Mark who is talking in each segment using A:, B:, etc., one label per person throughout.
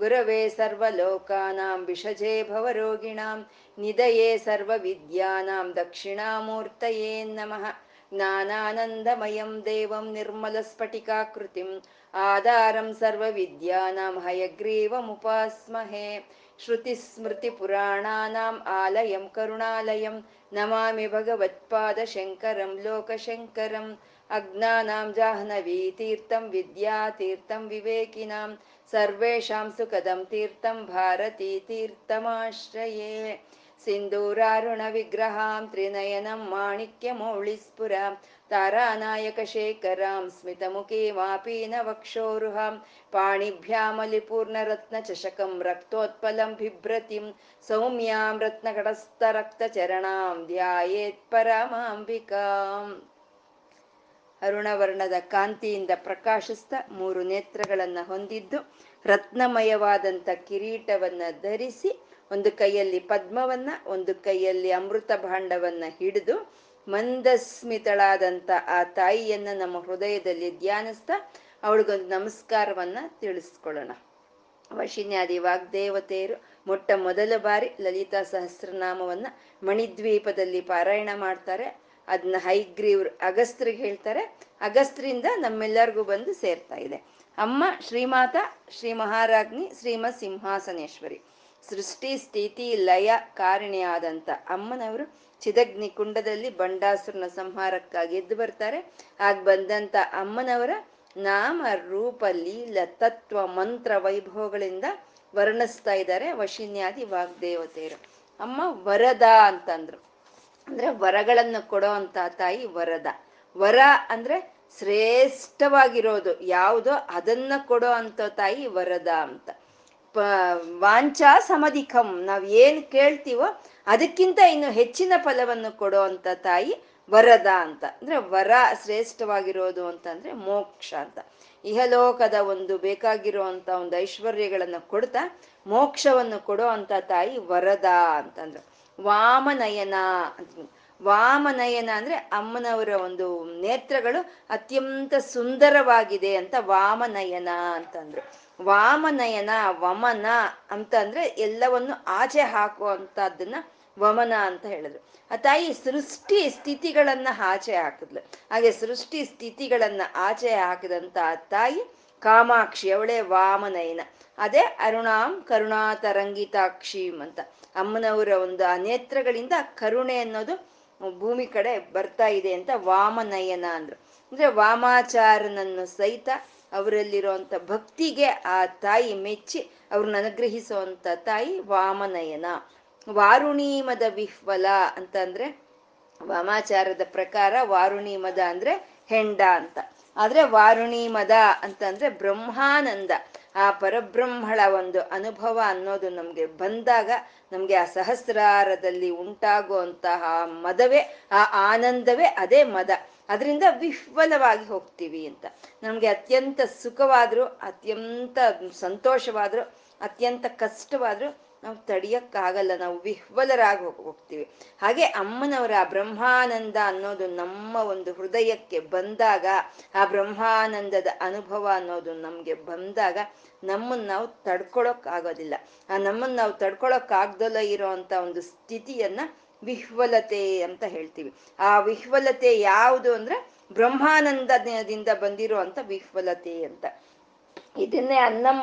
A: गुरवे सर्वलोकानां विषजे भवरोगिणां निदये सर्वविद्यानां दक्षिणामूर्तये नमः ज्ञानानन्दमयं देवं निर्मलस्फटिकाकृतिम् आधारं सर्वविद्यानां हयग्रीवमुपास्महे श्रुतिस्मृतिपुराणानाम् आलयं करुणालयं नमामि भगवत्पादशङ्करं लोकशङ्करम् अज्ञानां जाह्नवीतीर्थं विद्यातीर्थं विवेकिनां सर्वेषां सुखदं तीर्थं भारती तीर्थमाश्रये सिन्दूरारुणविग्रहां त्रिनयनं माणिक्यमौळिस्फुरां तारानायकशेखरां स्मितमुखीमापीनवक्षोरुहां पाणिभ्यामलिपूर्णरत्नचषकं रक्तोत्पलं बिभ्रतिं सौम्यां रत्नकटस्थरक्तचरणां ध्यायेत्परमाम्बिकाम् ಅರುಣವರ್ಣದ ಕಾಂತಿಯಿಂದ ಪ್ರಕಾಶಿಸ್ತ ಮೂರು ನೇತ್ರಗಳನ್ನ ಹೊಂದಿದ್ದು ರತ್ನಮಯವಾದಂಥ ಕಿರೀಟವನ್ನ ಧರಿಸಿ ಒಂದು ಕೈಯಲ್ಲಿ ಪದ್ಮವನ್ನ, ಒಂದು ಕೈಯಲ್ಲಿ ಅಮೃತ ಭಾಂಡವನ್ನ ಹಿಡಿದು ಮಂದಸ್ಮಿತಳಾದಂಥ ಆ ತಾಯಿಯನ್ನ ನಮ್ಮ ಹೃದಯದಲ್ಲಿ ಧ್ಯಾನಿಸ್ತಾ ಅವಳಿಗೊಂದು ನಮಸ್ಕಾರವನ್ನ ತಿಳಿಸ್ಕೊಳ್ಳೋಣ. ವಶಿನ್ಯಾದಿ ವಾಗ್ದೇವತೆಯರು ಮೊಟ್ಟ ಮೊದಲ ಬಾರಿ ಲಲಿತಾ ಸಹಸ್ರನಾಮವನ್ನ ಮಣಿದ್ವೀಪದಲ್ಲಿ ಪಾರಾಯಣ ಮಾಡ್ತಾರೆ. ಅದನ್ನ ಹೈಗ್ರೀವ್ರು ಅಗಸ್ತ್ರಿಗೆ ಹೇಳ್ತಾರೆ. ಅಗಸ್ತ್ರಿಂದ ನಮ್ಮೆಲ್ಲರಿಗೂ ಬಂದು ಸೇರ್ತಾ ಇದೆ. ಅಮ್ಮ ಶ್ರೀಮಾತ ಶ್ರೀ ಮಹಾರಾಜ್ನಿ ಶ್ರೀಮತ್ ಸಿಂಹಾಸನೇಶ್ವರಿ ಸೃಷ್ಟಿ, ಸ್ಥಿತಿ, ಲಯ ಕಾರಣಿಯಾದಂಥ ಅಮ್ಮನವರು ಚಿದಗ್ನಿ ಕುಂಡದಲ್ಲಿ ಬಂಡಾಸುರನ ಸಂಹಾರಕ್ಕಾಗಿ ಎದ್ದು ಬರ್ತಾರೆ. ಆಗ ಬಂದಂತ ಅಮ್ಮನವರ ನಾಮ, ರೂಪ, ಲೀಲ, ತತ್ವ, ಮಂತ್ರ, ವೈಭವಗಳಿಂದ ವರ್ಣಿಸ್ತಾ ಇದ್ದಾರೆ ವಶಿನ್ಯಾದಿ ವಾಗ್ದೇವತೆಯರು. ಅಮ್ಮ ವರದ ಅಂತಂದ್ರು. ಅಂದ್ರೆ ವರಗಳನ್ನು ಕೊಡೋ ಅಂತ ತಾಯಿ ವರದ. ವರ ಅಂದ್ರೆ ಶ್ರೇಷ್ಠವಾಗಿರೋದು. ಯಾವುದೋ ಅದನ್ನ ಕೊಡೋ ಅಂತ ತಾಯಿ ವರದ ಅಂತ. ಪ, ವಾಂಚಾ ಸಮಧಿಕಂ. ನಾವ್ ಏನ್ ಕೇಳ್ತೀವೋ ಅದಕ್ಕಿಂತ ಇನ್ನು ಹೆಚ್ಚಿನ ಫಲವನ್ನು ಕೊಡೋ ಅಂತ ತಾಯಿ ವರದ ಅಂತ. ಅಂದ್ರೆ ವರ ಶ್ರೇಷ್ಠವಾಗಿರೋದು ಅಂತಂದ್ರೆ ಮೋಕ್ಷ ಅಂತ. ಇಹಲೋಕದ ಒಂದು ಬೇಕಾಗಿರುವಂತ ಒಂದು ಐಶ್ವರ್ಯಗಳನ್ನ ಕೊಡ್ತಾ ಮೋಕ್ಷವನ್ನು ಕೊಡೋ ಅಂತ ತಾಯಿ ವರದ ಅಂತಂದ್ರು. ವಾಮನಯನ ವಾಮನಯನ ಅಂದ್ರೆ ಅಮ್ಮನವರ ಒಂದು ನೇತ್ರಗಳು ಅತ್ಯಂತ ಸುಂದರವಾಗಿದೆ ಅಂತ ವಾಮನಯನ ಅಂತಂದ್ರು. ವಾಮನಯನ, ವಮನ ಅಂತ ಅಂದ್ರೆ ಎಲ್ಲವನ್ನು ಆಚೆ ಹಾಕುವಂತದ್ದನ್ನ ವಮನ ಅಂತ ಹೇಳಿದ್ರು. ಆ ತಾಯಿ ಸೃಷ್ಟಿ ಸ್ಥಿತಿಗಳನ್ನ ಆಚೆ ಹಾಕಿದ್ಲು. ಹಾಗೆ ಸೃಷ್ಟಿ ಸ್ಥಿತಿಗಳನ್ನ ಆಚೆ ಹಾಕಿದಂತ ತಾಯಿ ಕಾಮಾಕ್ಷಿ, ಅವಳೇ ವಾಮನಯನ. ಅದೇ ಅರುಣಾಂ ಕರುಣಾ ತರಂಗಿತಾಕ್ಷೀಂ ಅಂತ. ಅಮ್ಮನವರ ಒಂದು ಆ ನೇತ್ರಗಳಿಂದ ಕರುಣೆ ಅನ್ನೋದು ಭೂಮಿ ಕಡೆ ಬರ್ತಾ ಇದೆ ಅಂತ ವಾಮನಯನ ಅಂದ್ರು. ಅಂದ್ರೆ ವಾಮಾಚಾರನನ್ನು ಸಹಿತ ಅವರಲ್ಲಿರುವಂತ ಭಕ್ತಿಗೆ ಆ ತಾಯಿ ಮೆಚ್ಚಿ ಅವ್ರನ್ನ ಅನುಗ್ರಹಿಸುವಂತ ತಾಯಿ ವಾಮನಯನ. ವಾರುಣೀಮದ ವಿಹ್ವಲ ಅಂತಂದ್ರೆ ವಾಮಾಚಾರದ ಪ್ರಕಾರ ವಾರುಣೀಮದ ಅಂದ್ರೆ ಹೆಂಡ ಅಂತ. ಆದ್ರೆ ವಾರುಣೀಮದ ಅಂತಂದ್ರೆ ಬ್ರಹ್ಮಾನಂದ. ಆ ಪರಬ್ರಹ್ಮಳ ಒಂದು ಅನುಭವ ಅನ್ನೋದು ನಮ್ಗೆ ಬಂದಾಗ ನಮ್ಗೆ ಆ ಸಹಸ್ರಾರದಲ್ಲಿ ಉಂಟಾಗುವಂತಹ ಮದವೇ, ಆ ಆನಂದವೇ ಅದೇ ಮದ. ಅದರಿಂದ ವಿಫಲವಾಗಿ ಹೋಗ್ತೀವಿ ಅಂತ. ನಮ್ಗೆ ಅತ್ಯಂತ ಸುಖವಾದ್ರು, ಅತ್ಯಂತ ಸಂತೋಷವಾದ್ರು, ಅತ್ಯಂತ ಕಷ್ಟವಾದ್ರು ನಾವು ತಡಿಯಕ್ಕಾಗಲ್ಲ, ನಾವು ವಿಹ್ವಲರಾಗಿ ಹೋಗ್, ಹೋಗ್ತೀವಿ. ಹಾಗೆ ಅಮ್ಮನವರ ಬ್ರಹ್ಮಾನಂದ ಅನ್ನೋದು ನಮ್ಮ ಒಂದು ಹೃದಯಕ್ಕೆ ಬಂದಾಗ, ಆ ಬ್ರಹ್ಮಾನಂದದ ಅನುಭವ ಅನ್ನೋದು ನಮ್ಗೆ ಬಂದಾಗ ನಮ್ಮನ್ನ ನಾವು ತಡ್ಕೊಳಕ್ ಆಗೋದಿಲ್ಲ ಆ ನಮ್ಮನ್ನ ನಾವು ತಡ್ಕೊಳಕ್ ಆಗ್ದಲ್ಲ ಇರೋಂತ ಒಂದು ಸ್ಥಿತಿಯನ್ನ ವಿಹ್ವಲತೆ ಅಂತ ಹೇಳ್ತೀವಿ. ಆ ವಿಹ್ವಲತೆ ಯಾವುದು ಅಂದ್ರೆ ಬ್ರಹ್ಮಾನಂದದಿಂದ ಬಂದಿರುವಂತ ವಿಹ್ವಲತೆ ಅಂತ. ಇದನ್ನೇ ಅನ್ನಂ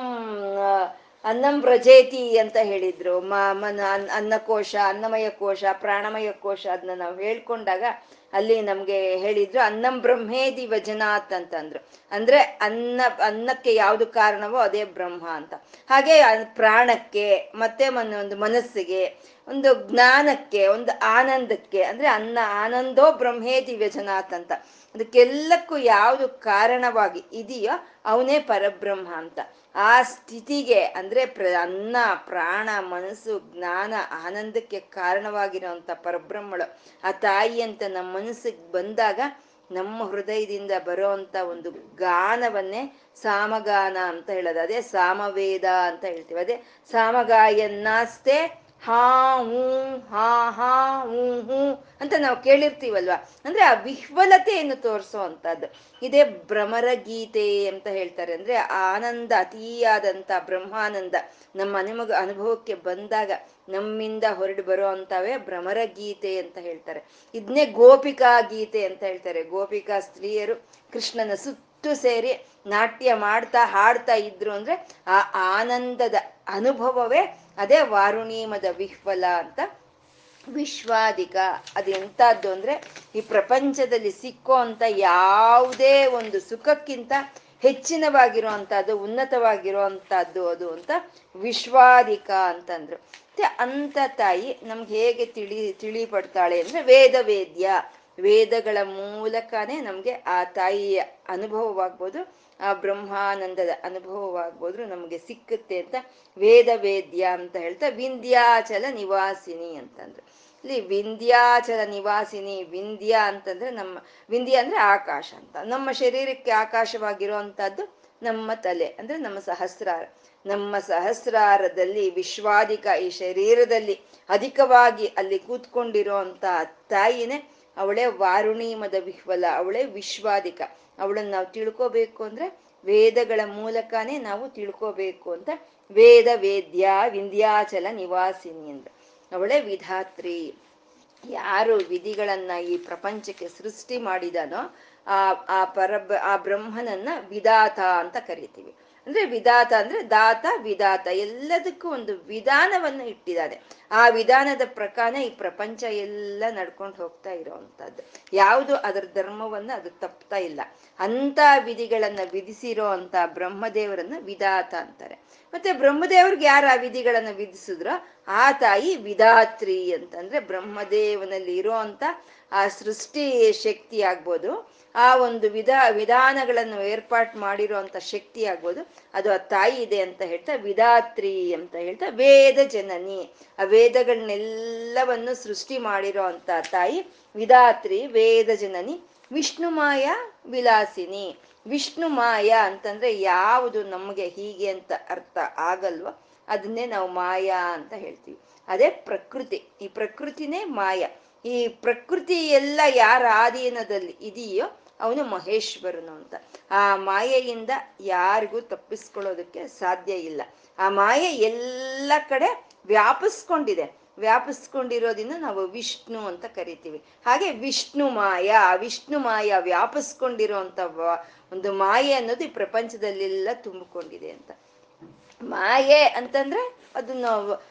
A: ಅನ್ನಂ ವ್ರಜೇತಿ ಅಂತ ಹೇಳಿದ್ರು. ಮ, ಮನ ಅನ್ನಕೋಶ, ಅನ್ನಮಯ ಕೋಶ, ಪ್ರಾಣಮಯ ಕೋಶ ಅದನ್ನ ನಾವು ಹೇಳ್ಕೊಂಡಾಗ ಅಲ್ಲಿ ನಮ್ಗೆ ಹೇಳಿದ್ರು ಅನ್ನಂ ಬ್ರಹ್ಮೇದಿ ವಜನಾತ್ ಅಂತಂದ್ರು. ಅಂದ್ರೆ ಅನ್ನ, ಅನ್ನಕ್ಕೆ ಯಾವ್ದು ಕಾರಣವೋ ಅದೇ ಬ್ರಹ್ಮ ಅಂತ. ಹಾಗೆ ಪ್ರಾಣಕ್ಕೆ, ಮತ್ತೆ ಒಂದು ಮನಸ್ಸಿಗೆ, ಒಂದು ಜ್ಞಾನಕ್ಕೆ, ಒಂದು ಆನಂದಕ್ಕೆ, ಅಂದ್ರೆ ಅನ್ನ, ಆನಂದೋ ಬ್ರಹ್ಮೇದಿ ವ್ಯಜನಾಥ್ ಅಂತ. ಅದಕ್ಕೆಲ್ಲಕ್ಕೂ ಯಾವುದು ಕಾರಣವಾಗಿ ಇದೆಯೋ ಅವನೇ ಪರಬ್ರಹ್ಮ ಅಂತ. ಆ ಸ್ಥಿತಿಗೆ ಅಂದ್ರೆ ಪ್ರ, ಅನ್ನ, ಪ್ರಾಣ, ಮನಸ್ಸು, ಜ್ಞಾನ, ಆನಂದಕ್ಕೆ ಕಾರಣವಾಗಿರೋಂಥ ಪರಬ್ರಹ್ಮಳು ಆ ತಾಯಿ ಅಂತ ನಮ್ಮ ಮನಸ್ಸಿಗೆ ಬಂದಾಗ ನಮ್ಮ ಹೃದಯದಿಂದ ಬರೋಂಥ ಒಂದು ಗಾನವನ್ನೇ ಸಾಮಗಾನ ಅಂತ ಹೇಳೋದು. ಅದೇ ಸಾಮವೇದ ಅಂತ ಹೇಳ್ತೀವಿ. ಅದೇ ಸಾಮಗಾಯನ್ನಾಸ್ತೆ ಹಾ ಹೂ ಹಾ ಹಾ ಹೂ ಹೂ ಅಂತ ನಾವು ಕೇಳಿರ್ತೀವಲ್ವ? ಅಂದ್ರೆ ಆ ವಿಹ್ವಲತೆಯನ್ನು ತೋರಿಸೋ ಅಂತದ್ದು ಇದೇ ಭ್ರಮರ ಗೀತೆ ಅಂತ ಹೇಳ್ತಾರೆ. ಅಂದ್ರೆ ಆನಂದ ಅತಿಯಾದಂತ ಬ್ರಹ್ಮಾನಂದ ನಮ್ಮ ಅನುಮಗ ಅನುಭವಕ್ಕೆ ಬಂದಾಗ ನಮ್ಮಿಂದ ಹೊರಡು ಬರೋ ಅಂತವೇ ಭ್ರಮರ ಗೀತೆ ಅಂತ ಹೇಳ್ತಾರೆ. ಇದನ್ನೇ ಗೋಪಿಕಾ ಗೀತೆ ಅಂತ ಹೇಳ್ತಾರೆ. ಗೋಪಿಕಾ ಸ್ತ್ರೀಯರು ಕೃಷ್ಣನ ಸುತ್ತು ಸೇರಿ ನಾಟ್ಯ ಮಾಡ್ತಾ ಹಾಡ್ತಾ ಇದ್ರು ಅಂದ್ರೆ ಆ ಆನಂದದ ಅನುಭವವೇ ಅದೇ ವಾರುಣೀಮದ ವಿಹ್ವಲ ಅಂತ ವಿಶ್ವಾದಿಕ, ಅದು ಎಂತದ್ದು ಅಂದ್ರೆ ಈ ಪ್ರಪಂಚದಲ್ಲಿ ಸಿಕ್ಕೋ ಅಂತ ಯಾವುದೇ ಒಂದು ಸುಖಕ್ಕಿಂತ ಹೆಚ್ಚಿನವಾಗಿರುವಂತಹದ್ದು ಉನ್ನತವಾಗಿರುವಂತಹದ್ದು ಅದು ಅಂತ ವಿಶ್ವಾದಿಕ ಅಂತಂದ್ರು. ಮತ್ತೆ ಅಂತ ತಾಯಿ ನಮ್ಗೆ ಹೇಗೆ ತಿಳಿ ತಿಳಿಪಡ್ತಾಳೆ ಅಂದ್ರೆ ವೇದ ವೇದ್ಯ ವೇದಗಳ ಮೂಲಕನೇ ನಮ್ಗೆ ಆ ತಾಯಿಯ ಅನುಭವವಾಗ್ಬೋದು, ಆ ಬ್ರಹ್ಮಾನಂದದ ಅನುಭವವಾಗ್ಬೋದು ನಮಗೆ ಸಿಕ್ಕುತ್ತೆ ಅಂತ ವೇದ ವೇದ್ಯ ಅಂತ ಹೇಳ್ತಾ ವಿಂಧ್ಯಾಚಲ ನಿವಾಸಿನಿ ಅಂತಂದ್ರು. ಇಲ್ಲಿ ವಿಂಧ್ಯಾಚಲ ನಿವಾಸಿನಿ, ವಿಂಧ್ಯ ಅಂತಂದ್ರೆ ನಮ್ಮ, ವಿಂಧ್ಯ ಅಂದ್ರೆ ಆಕಾಶ ಅಂತ. ನಮ್ಮ ಶರೀರಕ್ಕೆ ಆಕಾಶವಾಗಿರುವಂತಹದ್ದು ನಮ್ಮ ತಲೆ ಅಂದ್ರೆ ನಮ್ಮ ಸಹಸ್ರಾರ. ನಮ್ಮ ಸಹಸ್ರಾರದಲ್ಲಿ ವಿಶ್ವಾಧಿಕ ಈ ಶರೀರದಲ್ಲಿ ಅಧಿಕವಾಗಿ ಅಲ್ಲಿ ಕೂತ್ಕೊಂಡಿರೋ ತಾಯಿನೇ ಅವಳೇ ವಾರುಣಿ ಮದ ವಿಹ್ವಲ, ಅವಳೇ ವಿಶ್ವಾದಿಕ. ಅವಳನ್ನು ನಾವು ತಿಳ್ಕೋಬೇಕು ಅಂದ್ರೆ ವೇದಗಳ ಮೂಲಕನೇ ನಾವು ತಿಳ್ಕೋಬೇಕು ಅಂತ ವೇದ, ವೇದ್ಯ, ವಿಂಧ್ಯಾಚಲ ನಿವಾಸಿನಿ ಅಂದ್ರೆ ಅವಳೇ ವಿಧಾತ್ರಿ. ಯಾರು ವಿಧಿಗಳನ್ನ ಈ ಪ್ರಪಂಚಕ್ಕೆ ಸೃಷ್ಟಿ ಮಾಡಿದಾನೋ ಆ ಆ ಪರಬ್, ಆ ಬ್ರಹ್ಮನನ್ನ ವಿಧಾತ ಅಂತ ಕರಿತೀವಿ. ಅಂದ್ರೆ ವಿಧಾತ ಅಂದ್ರೆ ದಾತ, ವಿಧಾತ ಎಲ್ಲದಕ್ಕೂ ಒಂದು ವಿಧಾನವನ್ನು ಇಟ್ಟಿದ್ದಾನೆ ಆ ವಿಧಾನದ ಪ್ರಕಾರ ಈ ಪ್ರಪಂಚ ಎಲ್ಲ ನಡ್ಕೊಂಡು ಹೋಗ್ತಾ ಇರೋವಂಥದ್ದು. ಯಾವುದು ಅದರ ಧರ್ಮವನ್ನ ಅದು ತಪ್ತಾ ಇಲ್ಲ. ಅಂತ ವಿಧಿಗಳನ್ನ ವಿಧಿಸಿರೋ ಅಂತ ಬ್ರಹ್ಮದೇವರನ್ನ ವಿಧಾತ ಅಂತಾರೆ. ಮತ್ತೆ ಬ್ರಹ್ಮದೇವ್ರಿಗೆ ಯಾರು ಆ ವಿಧಿಗಳನ್ನ ವಿಧಿಸಿದ್ರೋ ಆ ತಾಯಿ ವಿಧಾತ್ರಿ ಅಂತಂದ್ರೆ ಬ್ರಹ್ಮದೇವನಲ್ಲಿ ಇರೋ ಅಂತ ಆ ಸೃಷ್ಟಿ ಶಕ್ತಿ ಆಗ್ಬೋದು. ಆ ಒಂದು ವಿಧ ವಿಧಾನಗಳನ್ನು ಏರ್ಪಾಟ್ ಮಾಡಿರುವಂತ ಶಕ್ತಿ ಆಗ್ಬೋದು. ಅದು ಆ ತಾಯಿ ಇದೆ ಅಂತ ಹೇಳ್ತಾ ವಿಧಾತ್ರಿ ಅಂತ ಹೇಳ್ತಾ ವೇದ ಜನನಿ. ಆ ವೇದಗಳನ್ನೆಲ್ಲವನ್ನು ಸೃಷ್ಟಿ ಮಾಡಿರೋ ಅಂತ ತಾಯಿ ವಿಧಾತ್ರಿ, ವೇದ ಜನನಿ ವಿಷ್ಣು ಮಾಯ ವಿಲಾಸಿನಿ. ವಿಷ್ಣು ಮಾಯ ಅಂತಂದ್ರೆ ಯಾವುದು ನಮಗೆ ಹೀಗೆ ಅಂತ ಅರ್ಥ ಆಗಲ್ವ? ಅದನ್ನೇ ನಾವು ಮಾಯಾ ಅಂತ ಹೇಳ್ತೀವಿ. ಅದೇ ಪ್ರಕೃತಿ. ಈ ಪ್ರಕೃತಿನೇ ಮಾಯ. ಈ ಪ್ರಕೃತಿ ಎಲ್ಲ ಯಾರ ಆಧೀನದಲ್ಲಿ ಇದೆಯೋ ಅವನು ಮಹೇಶ್ವರನು ಅಂತ. ಆ ಮಾಯೆಯಿಂದ ಯಾರಿಗೂ ತಪ್ಪಿಸ್ಕೊಳ್ಳೋದಕ್ಕೆ ಸಾಧ್ಯ ಇಲ್ಲ. ಆ ಮಾಯೆ ಎಲ್ಲ ಕಡೆ ವ್ಯಾಪಿಸ್ಕೊಂಡಿದೆ. ವ್ಯಾಪಿಸ್ಕೊಂಡಿರೋದಿಂದ ನಾವು ವಿಷ್ಣು ಅಂತ ಕರಿತೀವಿ. ಹಾಗೆ ವಿಷ್ಣು ಮಾಯ ವಿಷ್ಣು ಮಾಯ ವ್ಯಾಪಿಸ್ಕೊಂಡಿರೋ ಒಂದು ಮಾಯೆ ಅನ್ನೋದು ಈ ಪ್ರಪಂಚದಲ್ಲೆಲ್ಲ ತುಂಬಿಕೊಂಡಿದೆ ಅಂತ. ಮಾಯೆ ಅಂತಂದ್ರೆ ಅದನ್ನ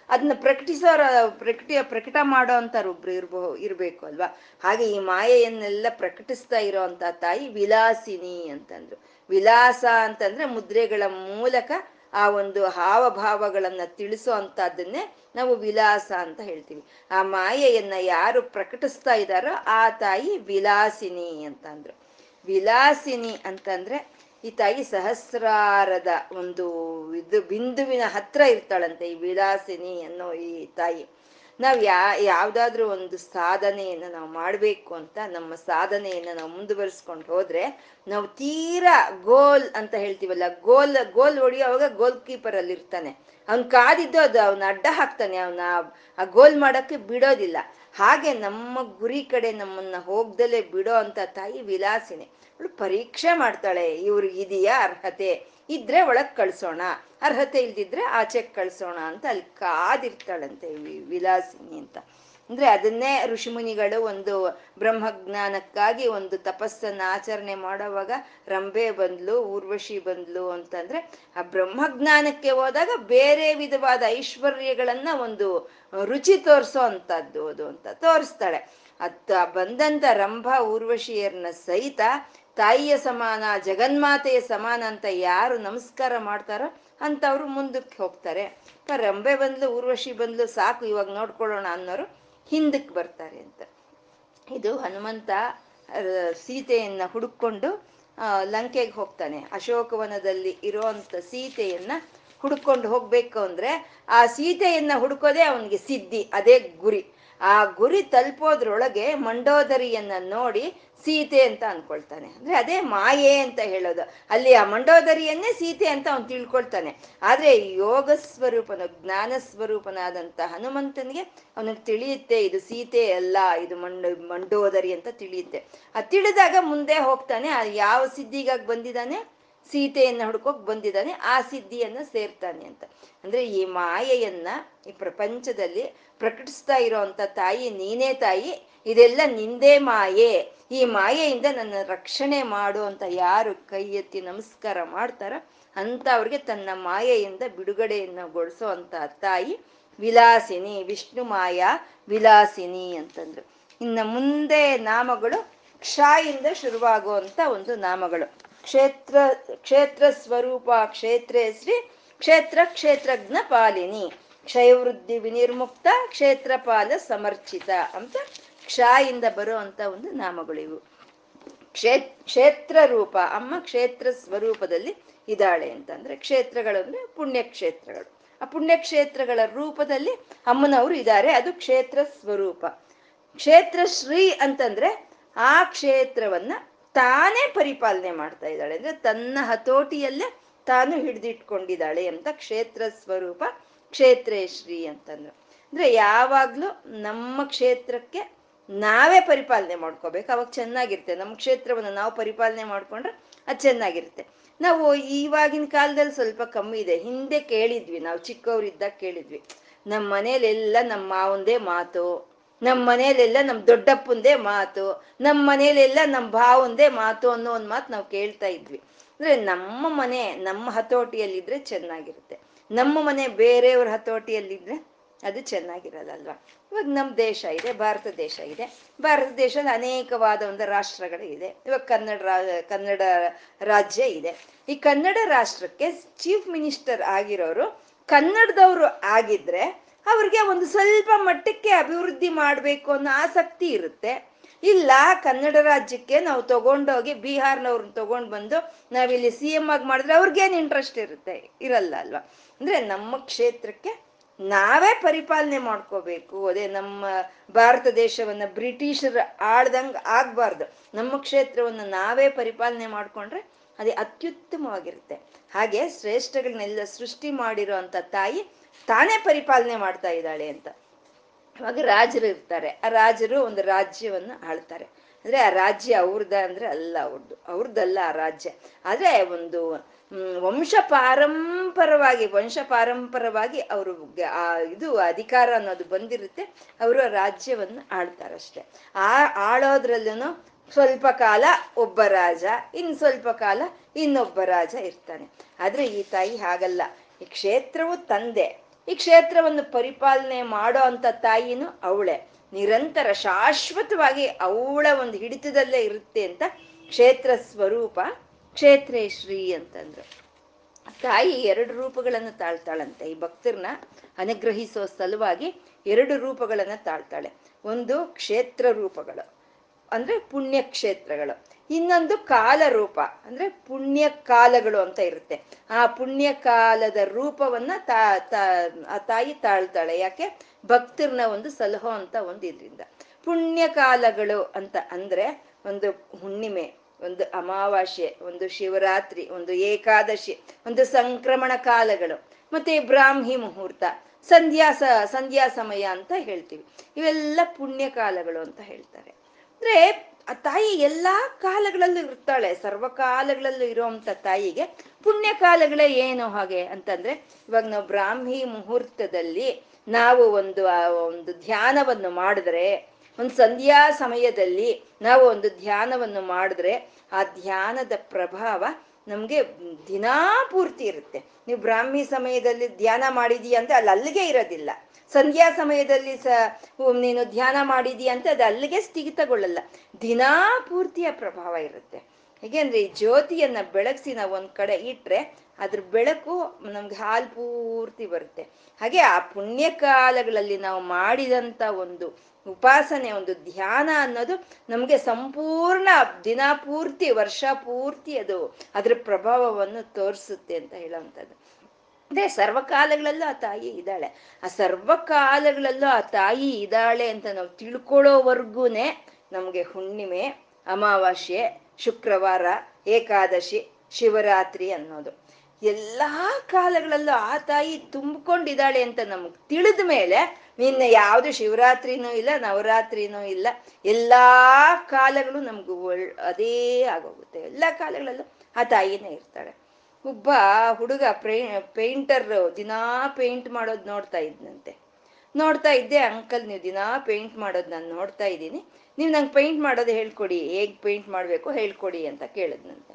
A: ಅದನ್ನ ಪ್ರಕಟಿಸೋರ ಪ್ರಕಟ ಪ್ರಕಟ ಮಾಡೋ ಅಂಥವ್ರು ಒಬ್ರು ಇರ್ಬೋ, ಇರ್ಬೇಕು ಅಲ್ವಾ? ಹಾಗೆ ಈ ಮಾಯೆಯನ್ನೆಲ್ಲ ಪ್ರಕಟಿಸ್ತಾ ಇರೋಂತ ತಾಯಿ ವಿಲಾಸಿನಿ ಅಂತಂದ್ರು. ವಿಲಾಸ ಅಂತಂದ್ರೆ ಮುದ್ರೆಗಳ ಮೂಲಕ ಆ ಒಂದು ಹಾವಭಾವಗಳನ್ನ ತಿಳಿಸೋ ಅಂತದನ್ನೇ ನಾವು ವಿಲಾಸ ಅಂತ ಹೇಳ್ತೀವಿ. ಆ ಮಾಯೆಯನ್ನ ಯಾರು ಪ್ರಕಟಿಸ್ತಾ ಇದ್ದಾರೋ ಆ ತಾಯಿ ವಿಲಾಸಿನಿ ಅಂತಂದ್ರು. ವಿಲಾಸಿನಿ ಅಂತಂದ್ರೆ ಈ ತಾಯಿ ಸಹಸ್ರಾರದ ಒಂದು ಇದು ಬಿಂದುವಿನ ಹತ್ರ ಇರ್ತಾಳಂತೆ, ಈ ವಿಲಾಸಿನಿ ಅನ್ನೋ ಈ ತಾಯಿ. ನಾವು ಯಾ, ಯಾವ್ದಾದ್ರು ಒಂದು ಸಾಧನೆಯನ್ನು ನಾವು ಮಾಡಬೇಕು ಅಂತ, ನಮ್ಮ ಸಾಧನೆಯನ್ನು ನಾವು ಮುಂದುವರಿಸ್ಕೊಂಡು ಹೋದ್ರೆ, ನಾವು ತೀರಾ ಗೋಲ್ ಅಂತ ಹೇಳ್ತೀವಲ್ಲ, ಗೋಲ್ ಗೋಲ್ ಹೊಡಿಯೋವಾಗ ಗೋಲ್ ಕೀಪರ್ ಅಲ್ಲಿ ಇರ್ತಾನೆ. ಅವ್ನ್ ಕಾದಿದ್ದು ಅದು, ಅವ್ನ ಅಡ್ಡ ಹಾಕ್ತಾನೆ, ಅವನ ಆ ಗೋಲ್ ಮಾಡಕ್ಕೆ ಬಿಡೋದಿಲ್ಲ. ಹಾಗೆ ನಮ್ಮ ಗುರಿ ಕಡೆ ನಮ್ಮನ್ನ ಹೋಗ್ದಲೇ ಬಿಡೋ ಅಂತ ತಾಯಿ ವಿಲಾಸಿನಿ. ಅವಳು ಪರೀಕ್ಷೆ ಮಾಡ್ತಾಳೆ ಇವ್ರಿಗೆ ಇದೆಯಾ ಅರ್ಹತೆ? ಇದ್ರೆ ಒಳಗ್ ಕಳ್ಸೋಣ, ಅರ್ಹತೆ ಇಲ್ದಿದ್ರೆ ಆಚೆ ಕಳ್ಸೋಣ ಅಂತ ಅಲ್ಲಿ ಕಾದಿರ್ತಾಳಂತೆ ವಿಲಾಸಿನಿ ಅಂತ. ಅಂದ್ರೆ ಅದನ್ನೇ ಋಷಿಮುನಿಗಳು ಒಂದು ಬ್ರಹ್ಮಜ್ಞಾನಕ್ಕಾಗಿ ಒಂದು ತಪಸ್ಸನ್ನ ಆಚರಣೆ ಮಾಡೋವಾಗ ರಂಭೆ ಬಂದ್ಲು, ಊರ್ವಶಿ ಬಂದ್ಲು ಅಂತಂದ್ರೆ ಆ ಬ್ರಹ್ಮಜ್ಞಾನಕ್ಕೆ ಹೋದಾಗ ಬೇರೆ ವಿಧವಾದ ಐಶ್ವರ್ಯಗಳನ್ನ ಒಂದು ರುಚಿ ತೋರಿಸೋ ಅಂತದ್ದು ಅದು ಅಂತ ತೋರಿಸ್ತಾಳೆ. ಅತ್ತ ಬಂದಂತ ರಂಭ ಊರ್ವಶಿಯರ್ನ ಸಹಿತ ತಾಯಿಯ ಸಮಾನ, ಜಗನ್ಮಾತೆಯ ಸಮಾನ ಅಂತ ಯಾರು ನಮಸ್ಕಾರ ಮಾಡ್ತಾರೋ ಅಂತವ್ರು ಮುಂದಕ್ಕೆ ಹೋಗ್ತಾರೆ. ರಂಬೆ ಬಂದ್ಲು, ಊರ್ವಶಿ ಬಂದ್ಲು ಸಾಕು ಇವಾಗ ನೋಡ್ಕೊಳ್ಳೋಣ ಅನ್ನೋರು ಹಿಂದಕ್ಕೆ ಬರ್ತಾರೆ ಅಂತ. ಇದು ಹನುಮಂತ ಸೀತೆಯನ್ನ ಹುಡುಕೊಂಡು ಲಂಕೆಗೆ ಹೋಗ್ತಾನೆ. ಅಶೋಕವನದಲ್ಲಿ ಇರುವಂತ ಸೀತೆಯನ್ನ ಹುಡುಕೊಂಡು ಹೋಗ್ಬೇಕು ಅಂದ್ರೆ ಆ ಸೀತೆಯನ್ನ ಹುಡುಕೋದೇ ಅವನಿಗೆ ಸಿದ್ಧಿ, ಅದೇ ಗುರಿ. ಆ ಗುರಿ ತಲುಪೋದ್ರೊಳಗೆ ಮಂಡೋದರಿಯನ್ನ ನೋಡಿ ಸೀತೆ ಅಂತ ಅನ್ಕೊಳ್ತಾನೆ. ಅಂದ್ರೆ ಅದೇ ಮಾಯೆ ಅಂತ ಹೇಳೋದು. ಅಲ್ಲಿ ಆ ಮಂಡೋದರಿಯನ್ನೇ ಸೀತೆ ಅಂತ ಅವನು ತಿಳ್ಕೊಳ್ತಾನೆ. ಆದ್ರೆ ಯೋಗ ಸ್ವರೂಪನ ಜ್ಞಾನ ಸ್ವರೂಪನಾದಂತ ಹನುಮಂತನಿಗೆ ಅವನಿಗೆ ತಿಳಿಯುತ್ತೆ, ಇದು ಸೀತೆ ಅಲ್ಲ, ಇದು ಮಂಡ, ಮಂಡೋದರಿ ಅಂತ ತಿಳಿಯುತ್ತೆ. ಆ ತಿಳಿದಾಗ ಮುಂದೆ ಹೋಗ್ತಾನೆ ಯಾವ ಸಿದ್ಧಿಗಾಗಿ ಬಂದಿದ್ದಾನೆ? ಸೀತೆಯನ್ನ ಹುಡ್ಕೋಕ್ ಬಂದಿದ್ದಾನೆ, ಆ ಸಿದ್ಧಿಯನ್ನು ಸೇರ್ತಾನೆ ಅಂತ. ಅಂದ್ರೆ ಈ ಮಾಯೆಯನ್ನ ಈ ಪ್ರಪಂಚದಲ್ಲಿ ಪ್ರಕಟಿಸ್ತಾ ಇರೋಂತ ತಾಯಿ ನೀನೇ ತಾಯಿ, ಇದೆಲ್ಲ ನಿಂದೇ ಮಾಯೆ. ಈ ಮಾಯೆಯಿಂದ ನನ್ನ ರಕ್ಷಣೆ ಮಾಡು ಅಂತ ಯಾರು ಕೈ ಎತ್ತಿ ನಮಸ್ಕಾರ ಮಾಡ್ತಾರ, ಅಂತ ಅವ್ರಿಗೆ ತನ್ನ ಮಾಯೆಯಿಂದ ಬಿಡುಗಡೆಯನ್ನು ಗೊಳಿಸೋ ಅಂತ ತಾಯಿ ವಿಲಾಸಿನಿ, ವಿಷ್ಣು ಮಾಯಾ ವಿಲಾಸಿನಿ ಅಂತಂದ್ರು. ಇನ್ನು ಮುಂದೆ ನಾಮಗಳು ಕ್ಷಾಯಿಂದ ಶುರುವಾಗುವಂತ ಒಂದು ನಾಮಗಳು. ಕ್ಷೇತ್ರ ಕ್ಷೇತ್ರ ಸ್ವರೂಪ ಕ್ಷೇತ್ರೇ ಶ್ರೀ ಕ್ಷೇತ್ರ ಕ್ಷೇತ್ರಜ್ಞ ಪಾಲಿನಿ. ಕ್ಷಯವೃದ್ಧಿ ವಿನಿರ್ಮುಕ್ತ, ಕ್ಷೇತ್ರಪಾಲ ಸಮರ್ಚಿತ ಅಂತ ಕ್ಷಾಯಿಂದ ಬರುವಂತ ಒಂದು ನಾಮಗಳಿವು ಕ್ಷೇ, ಕ್ಷೇತ್ರ ರೂಪ, ಅಮ್ಮ ಕ್ಷೇತ್ರ ಸ್ವರೂಪದಲ್ಲಿ ಇದ್ದಾಳೆ ಅಂತಂದ್ರೆ ಕ್ಷೇತ್ರಗಳು ಅಂದ್ರೆ ಪುಣ್ಯಕ್ಷೇತ್ರಗಳು. ಆ ಪುಣ್ಯಕ್ಷೇತ್ರಗಳ ರೂಪದಲ್ಲಿ ಅಮ್ಮನವರು ಇದ್ದಾರೆ, ಅದು ಕ್ಷೇತ್ರ ಸ್ವರೂಪ. ಕ್ಷೇತ್ರ ಶ್ರೀ ಅಂತಂದ್ರೆ ಆ ಕ್ಷೇತ್ರವನ್ನ ತಾನೇ ಪರಿಪಾಲನೆ ಮಾಡ್ತಾ ಇದ್ದಾಳೆ ಅಂದ್ರೆ ತನ್ನ ಹತೋಟಿಯಲ್ಲೇ ತಾನು ಹಿಡಿದಿಟ್ಕೊಂಡಿದ್ದಾಳೆ ಅಂತ ಕ್ಷೇತ್ರ ಸ್ವರೂಪ ಕ್ಷೇತ್ರೇಶ್ರೀ ಅಂತಂದ್ರು. ಅಂದ್ರೆ ಯಾವಾಗ್ಲೂ ನಮ್ಮ ಕ್ಷೇತ್ರಕ್ಕೆ ನಾವೇ ಪರಿಪಾಲನೆ ಮಾಡ್ಕೋಬೇಕು. ಅವಾಗ ಚೆನ್ನಾಗಿರುತ್ತೆ. ನಮ್ಮ ಕ್ಷೇತ್ರವನ್ನು ನಾವು ಪರಿಪಾಲನೆ ಮಾಡ್ಕೊಂಡ್ರೆ ಅದು ಚೆನ್ನಾಗಿರುತ್ತೆ. ನಾವು ಇವಾಗಿನ ಕಾಲದಲ್ಲಿ ಸ್ವಲ್ಪ ಕಮ್ಮಿ ಇದೆ. ಹಿಂದೆ ಕೇಳಿದ್ವಿ. ನಾವು ಚಿಕ್ಕವರಿದ್ದಾಗ ಕೇಳಿದ್ವಿ. ನಮ್ಮ ಮನೇಲೆಲ್ಲ ನಮ್ಮ ಮಾವಂದೇ ಮಾತು. ನಮ್ಮ ಮನೇಲೆಲ್ಲ ನಮ್ಮ ದೊಡ್ಡಪ್ಪಂದೇ ಮಾತು ನಮ್ಮ ಮನೆಯಲ್ಲೆಲ್ಲ ನಮ್ಮ ಭಾವಂದೇ ಮಾತು ಅನ್ನೋ ಒಂದು ಮಾತು ನಾವು ಕೇಳ್ತಾ ಇದ್ವಿ. ಅಂದ್ರೆ ನಮ್ಮ ಮನೆ, ನಮ್ಮ ಹತೋಟಿಯಲ್ಲಿದ್ರೆ ಚೆನ್ನಾಗಿರುತ್ತೆ. ನಮ್ಮ ಮನೆ ಬೇರೆಯವ್ರ ಹತೋಟಿಯಲ್ಲಿದ್ರೆ ಅದು ಚೆನ್ನಾಗಿರಲ್ಲ ಇವಾಗ ನಮ್ಮ ದೇಶ ಇದೆ, ಭಾರತ ದೇಶ ಇದೆ. ಭಾರತ ದೇಶದ ಅನೇಕವಾದ ಒಂದು ರಾಷ್ಟ್ರಗಳು ಇದೆ. ಇವಾಗ ಕನ್ನಡ ಕನ್ನಡ ರಾಜ್ಯ ಇದೆ. ಈ ಕನ್ನಡ ರಾಷ್ಟ್ರಕ್ಕೆ ಚೀಫ್ ಮಿನಿಸ್ಟರ್ ಆಗಿರೋರು ಕನ್ನಡದವರು ಆಗಿದ್ರೆ ಅವ್ರಿಗೆ ಒಂದು ಸ್ವಲ್ಪ ಮಟ್ಟಕ್ಕೆ ಅಭಿವೃದ್ಧಿ ಮಾಡಬೇಕು ಅನ್ನೋ ಆಸಕ್ತಿ ಇರುತ್ತೆ. ಇಲ್ಲ, ಕನ್ನಡ ರಾಜ್ಯಕ್ಕೆ ನಾವು ತಗೊಂಡೋಗಿ ಬಿಹಾರ್ನವ್ರನ್ನ ತಗೊಂಡು ಬಂದು ನಾವಿಲ್ಲಿ ಸಿ ಎಂ ಆಗಿ ಮಾಡಿದ್ರೆ ಅವ್ರಿಗೇನು ಇಂಟ್ರೆಸ್ಟ್ ಇರುತ್ತೆ? ಇರಲ್ಲ ಅಲ್ವಾ? ಅಂದ್ರೆ ನಮ್ಮ ಕ್ಷೇತ್ರಕ್ಕೆ ನಾವೇ ಪರಿಪಾಲನೆ ಮಾಡ್ಕೋಬೇಕು. ಅದೇ ನಮ್ಮ ಭಾರತ ದೇಶವನ್ನ ಬ್ರಿಟಿಷರ್ ಆಳ್ದಂಗೆ ಆಗಬಾರ್ದು. ನಮ್ಮ ಕ್ಷೇತ್ರವನ್ನು ನಾವೇ ಪರಿಪಾಲನೆ ಮಾಡ್ಕೊಂಡ್ರೆ ಅದೇ ಅತ್ಯುತ್ತಮವಾಗಿರುತ್ತೆ. ಹಾಗೆ ಶ್ರೇಷ್ಠಗಳನ್ನೆಲ್ಲ ಸೃಷ್ಟಿ ಮಾಡಿರೋ ತಾಯಿ ತಾನೇ ಪರಿಪಾಲನೆ ಮಾಡ್ತಾ ಇದ್ದಾಳೆ ಅಂತ. ಅವಾಗ ರಾಜರು ಇರ್ತಾರೆ. ಆ ರಾಜರು ಒಂದು ರಾಜ್ಯವನ್ನು ಆಳ್ತಾರೆ. ಅಂದ್ರೆ ಆ ರಾಜ್ಯ ಅವ್ರದ ಅಂದ್ರೆ ಅಲ್ಲ ಅವ್ರದ್ದು ಅವ್ರದ್ದಲ್ಲ ಆ ರಾಜ್ಯ. ಆದ್ರೆ ಒಂದು ವಂಶ ಪಾರಂಪರವಾಗಿ ವಂಶ ಪಾರಂಪರವಾಗಿ ಅವರು ಆ ಇದು ಅಧಿಕಾರ ಅನ್ನೋದು ಬಂದಿರುತ್ತೆ. ಅವರು ರಾಜ್ಯವನ್ನು ಆಳ್ತಾರಷ್ಟೆ ಆ ಆಳೋದ್ರಲ್ಲೂ ಸ್ವಲ್ಪ ಕಾಲ ಒಬ್ಬ ರಾಜ, ಇನ್ ಸ್ವಲ್ಪ ಕಾಲ ಇನ್ನೊಬ್ಬ ರಾಜ ಇರ್ತಾನೆ. ಆದ್ರೆ ಈ ತಾಯಿ ಹಾಗಲ್ಲ. ಈ ಕ್ಷೇತ್ರವು ತಂದೆ. ಈ ಕ್ಷೇತ್ರವನ್ನು ಪರಿಪಾಲನೆ ಮಾಡೋ ಅಂತ ತಾಯಿನೂ ಅವಳೆ. ನಿರಂತರ ಶಾಶ್ವತವಾಗಿ ಅವಳ ಒಂದು ಹಿಡಿತದಲ್ಲೇ ಇರುತ್ತೆ ಅಂತ ಕ್ಷೇತ್ರ ಸ್ವರೂಪ ಕ್ಷೇತ್ರೇಶ್ರೀ ಅಂತಂದ್ರು. ತಾಯಿ ಎರಡು ರೂಪಗಳನ್ನು ತಾಳ್ತಾಳಂತೆ. ಈ ಭಕ್ತರನ್ನ ಅನುಗ್ರಹಿಸೋ ಸಲುವಾಗಿ ಎರಡು ರೂಪಗಳನ್ನು ತಾಳ್ತಾಳೆ. ಒಂದು ಕ್ಷೇತ್ರ ರೂಪಗಳು. ಅಂದ್ರೆ ಪುಣ್ಯ ಕ್ಷೇತ್ರಗಳು ಇನ್ನೊಂದು ಕಾಲ ರೂಪ ಅಂದ್ರೆ ಪುಣ್ಯ ಕಾಲಗಳು ಅಂತ ಇರುತ್ತೆ. ಆ ಪುಣ್ಯ ಕಾಲದ ರೂಪವನ್ನ ತಾ ಆ ತಾಯಿ ತಾಳ್ತಾಳೆ. ಯಾಕೆ? ಭಕ್ತರನ್ನ ಒಂದು ಸಲಹೋ ಅಂತ ಒಂದು ಇದರಿಂದ. ಪುಣ್ಯ ಕಾಲಗಳು ಅಂತ ಅಂದ್ರೆ ಒಂದು ಹುಣ್ಣಿಮೆ, ಒಂದು ಅಮಾವಾಸ್ಯೆ, ಒಂದು ಶಿವರಾತ್ರಿ, ಒಂದು ಏಕಾದಶಿ, ಒಂದು ಸಂಕ್ರಮಣ ಕಾಲಗಳು. ಮತ್ತೆ ಬ್ರಾಹ್ಮಿ ಮುಹೂರ್ತ, ಸಂಧ್ಯಾ ಸಂಧ್ಯಾ ಸಮಯ ಅಂತ ಹೇಳ್ತೀವಿ. ಇವೆಲ್ಲ ಪುಣ್ಯ ಕಾಲಗಳು ಅಂತ ಹೇಳ್ತಾರೆ. ಅಂದ್ರೆ ಆ ತಾಯಿ ಎಲ್ಲಾ ಕಾಲಗಳಲ್ಲೂ ಇರ್ತಾಳೆ. ಸರ್ವಕಾಲಗಳಲ್ಲೂ ಇರುವಂತ ತಾಯಿಗೆ ಪುಣ್ಯ ಕಾಲಗಳೇ ಏನು ಹಾಗೆ ಅಂತಂದ್ರೆ ಇವಾಗ ನಾವು ಬ್ರಾಹ್ಮಿ ಮುಹೂರ್ತದಲ್ಲಿ ನಾವು ಒಂದು ಒಂದು ಧ್ಯಾನವನ್ನು ಮಾಡಿದ್ರೆ ಒಂದು ಸಂಧ್ಯಾ ಸಮಯದಲ್ಲಿ ನಾವು ಒಂದು ಧ್ಯಾನವನ್ನು ಮಾಡಿದ್ರೆ ಆ ಧ್ಯಾನದ ಪ್ರಭಾವ ನಮ್ಗೆ ದಿನಾ ಪೂರ್ತಿ ಇರುತ್ತೆ. ನೀವು ಬ್ರಾಹ್ಮಿ ಸಮಯದಲ್ಲಿ ಧ್ಯಾನ ಮಾಡಿದೀಯ ಅಂತ ಅಲ್ಲಿ ಅಲ್ಲಿಗೆ ಇರೋದಿಲ್ಲ. ಸಂಧ್ಯಾ ಸಮಯದಲ್ಲಿ ಸ ನೀನು ಧ್ಯಾನ ಮಾಡಿದೀಯ ಅಂತ ಅದು ಅಲ್ಲಿಗೆ ಸ್ಥಗಿತಗೊಳ್ಳಲ್ಲ. ದಿನಾ ಪೂರ್ತಿಯ ಪ್ರಭಾವ ಇರುತ್ತೆ. ಹೇಗೆಂದ್ರೆ ಈ ಜ್ಯೋತಿಯನ್ನ ಬೆಳಗಿಸಿ ನಾವು ಒಂದ್ ಕಡೆ ಇಟ್ರೆ ಅದ್ರ ಬೆಳಕು ನಮ್ಗೆ ಹಾಲು ಪೂರ್ತಿ ಬರುತ್ತೆ. ಹಾಗೆ ಆ ಪುಣ್ಯ ಕಾಲಗಳಲ್ಲಿ ನಾವು ಮಾಡಿದಂತ ಒಂದು ಉಪಾಸನೆ, ಒಂದು ಧ್ಯಾನ ಅನ್ನೋದು ನಮ್ಗೆ ಸಂಪೂರ್ಣ ದಿನ ಪೂರ್ತಿ, ವರ್ಷ ಪೂರ್ತಿ ಅದು ಅದ್ರ ಪ್ರಭಾವವನ್ನು ತೋರಿಸುತ್ತೆ ಅಂತ ಹೇಳೋವಂಥದ್ದು. ಅಂದ್ರೆ ಸರ್ವಕಾಲಗಳಲ್ಲೂ ಆ ತಾಯಿ ಇದ್ದಾಳೆ. ಆ ಸರ್ವಕಾಲಗಳಲ್ಲೂ ಆ ತಾಯಿ ಇದ್ದಾಳೆ ಅಂತ ನಾವು ತಿಳ್ಕೊಳ್ಳೋವರ್ಗುನೆ ನಮ್ಗೆ ಹುಣ್ಣಿಮೆ, ಅಮಾವಾಸ್ಯೆ, ಶುಕ್ರವಾರ, ಏಕಾದಶಿ, ಶಿವರಾತ್ರಿ ಅನ್ನೋದು. ಎಲ್ಲಾ ಕಾಲಗಳಲ್ಲೂ ಆ ತಾಯಿ ತುಂಬಿಕೊಂಡಿದ್ದಾಳೆ ಅಂತ ನಮಗೆ ತಿಳಿದ ಮೇಲೆ ನಿನ್ನ ಯಾವುದು ಶಿವರಾತ್ರಿನೂ ಇಲ್ಲ, ನವರಾತ್ರಿನೂ ಇಲ್ಲ, ಎಲ್ಲಾ ಕಾಲಗಳು ನಮ್ಗೆ ಒಳ್, ಅದೇ ಆಗೋಗುತ್ತೆ. ಎಲ್ಲ ಕಾಲಗಳಲ್ಲೂ ಆ ತಾಯಿನೇ ಇರ್ತಾಳೆ. ಒಬ್ಬ ಹುಡುಗ ಪೇಂಟರ್ ದಿನಾ ಪೇಂಟ್ ಮಾಡೋದು ನೋಡ್ತಾ ಇದ್ನಂತೆ. ನೋಡ್ತಾ ಇದ್ದೆ, ಅಂಕಲ್ ನೀವು ದಿನಾ ಪೇಂಟ್ ಮಾಡೋದು ನಾನು ನೋಡ್ತಾ ಇದ್ದೀನಿ. ನೀವು ನಂಗೆ ಪೇಂಟ್ ಮಾಡೋದು ಹೇಳ್ಕೊಡಿ, ಹೇಗೆ ಪೇಂಟ್ ಮಾಡಬೇಕು ಹೇಳ್ಕೊಡಿ ಅಂತ ಕೇಳಿದ್ನಂತೆ.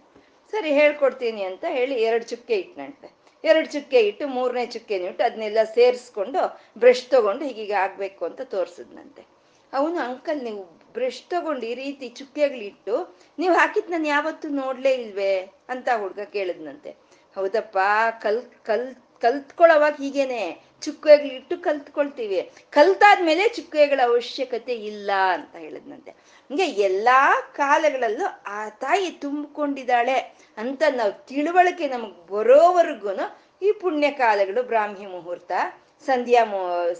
A: ಸರಿ, ಹೇಳ್ಕೊಡ್ತೀನಿ ಅಂತ ಹೇಳಿ ಎರಡು ಚುಕ್ಕೆ ಇಟ್ನಂತೆ. ಎರಡು ಚುಕ್ಕೆ ಇಟ್ಟು ಮೂರನೇ ಚುಕ್ಕೆನ ಇಟ್ಟು ಅದನ್ನೆಲ್ಲ ಸೇರಿಸ್ಕೊಂಡು, ಬ್ರಷ್ ತಗೊಂಡು ಹೀಗೀಗ ಆಗಬೇಕು ಅಂತ ತೋರಿಸಿದ್ನಂತೆ. ಅವನು, ಅಂಕಲ್ ನೀವು ಬ್ರಷ್ ತಗೊಂಡು ಈ ರೀತಿ ಚುಕ್ಕೆಗಳಿಟ್ಟು ನೀವು ಹಾಕಿದ್ ನಾನು ಯಾವತ್ತೂ ನೋಡ್ಲೇ ಇಲ್ವೇ? ಅಂತ ಹುಡ್ಗ ಕೇಳಿದ್ನಂತೆ. ಹೌದಪ್ಪ, ಕಲ್ ಕಲ್, ಕಲ್ತ್ಕೊಳ್ಳೋವಾಗ ಹೀಗೇನೆ. ಚುಕ್ಕೆಗಳಿಟ್ಟು ಕಲ್ತ್ಕೊಳ್ತೀವಿ. ಕಲ್ತಾದ್ಮೇಲೆ ಚುಕ್ಕೆಗಳ ಅವಶ್ಯಕತೆ ಇಲ್ಲ, ಅಂತ ಹೇಳಿದ್ನಂತೆ. ಹಂಗೆ ಎಲ್ಲಾ ಕಾಲಗಳಲ್ಲೂ ಆ ತಾಯಿ ತುಂಬಿಕೊಂಡಿದ್ದಾಳೆ ಅಂತ ನಾವು ತಿಳುವಳಿಕೆ ನಮಗ್ ಬರೋವರೆಗೂ ಈ ಪುಣ್ಯ ಕಾಲಗಳು ಬ್ರಾಹ್ಮಿ ಮುಹೂರ್ತ ಸಂಧ್ಯಾ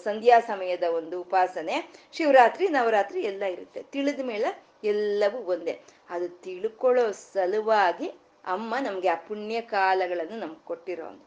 A: ಸಂಧ್ಯಾ ಸಮಯದ ಒಂದು ಉಪಾಸನೆ. ಶಿವರಾತ್ರಿ, ನವರಾತ್ರಿ ಎಲ್ಲ ಇರುತ್ತೆ. ತಿಳಿದ ಮೇಲೆ ಎಲ್ಲವೂ ಒಂದೇ. ಅದು ತಿಳ್ಕೊಳ್ಳೋ ಸಲುವಾಗಿ ಅಮ್ಮ ನಮ್ಗೆ ಆ ಪುಣ್ಯ ಕಾಲಗಳನ್ನು ನಮ್ಗೆ ಕೊಟ್ಟಿರೋ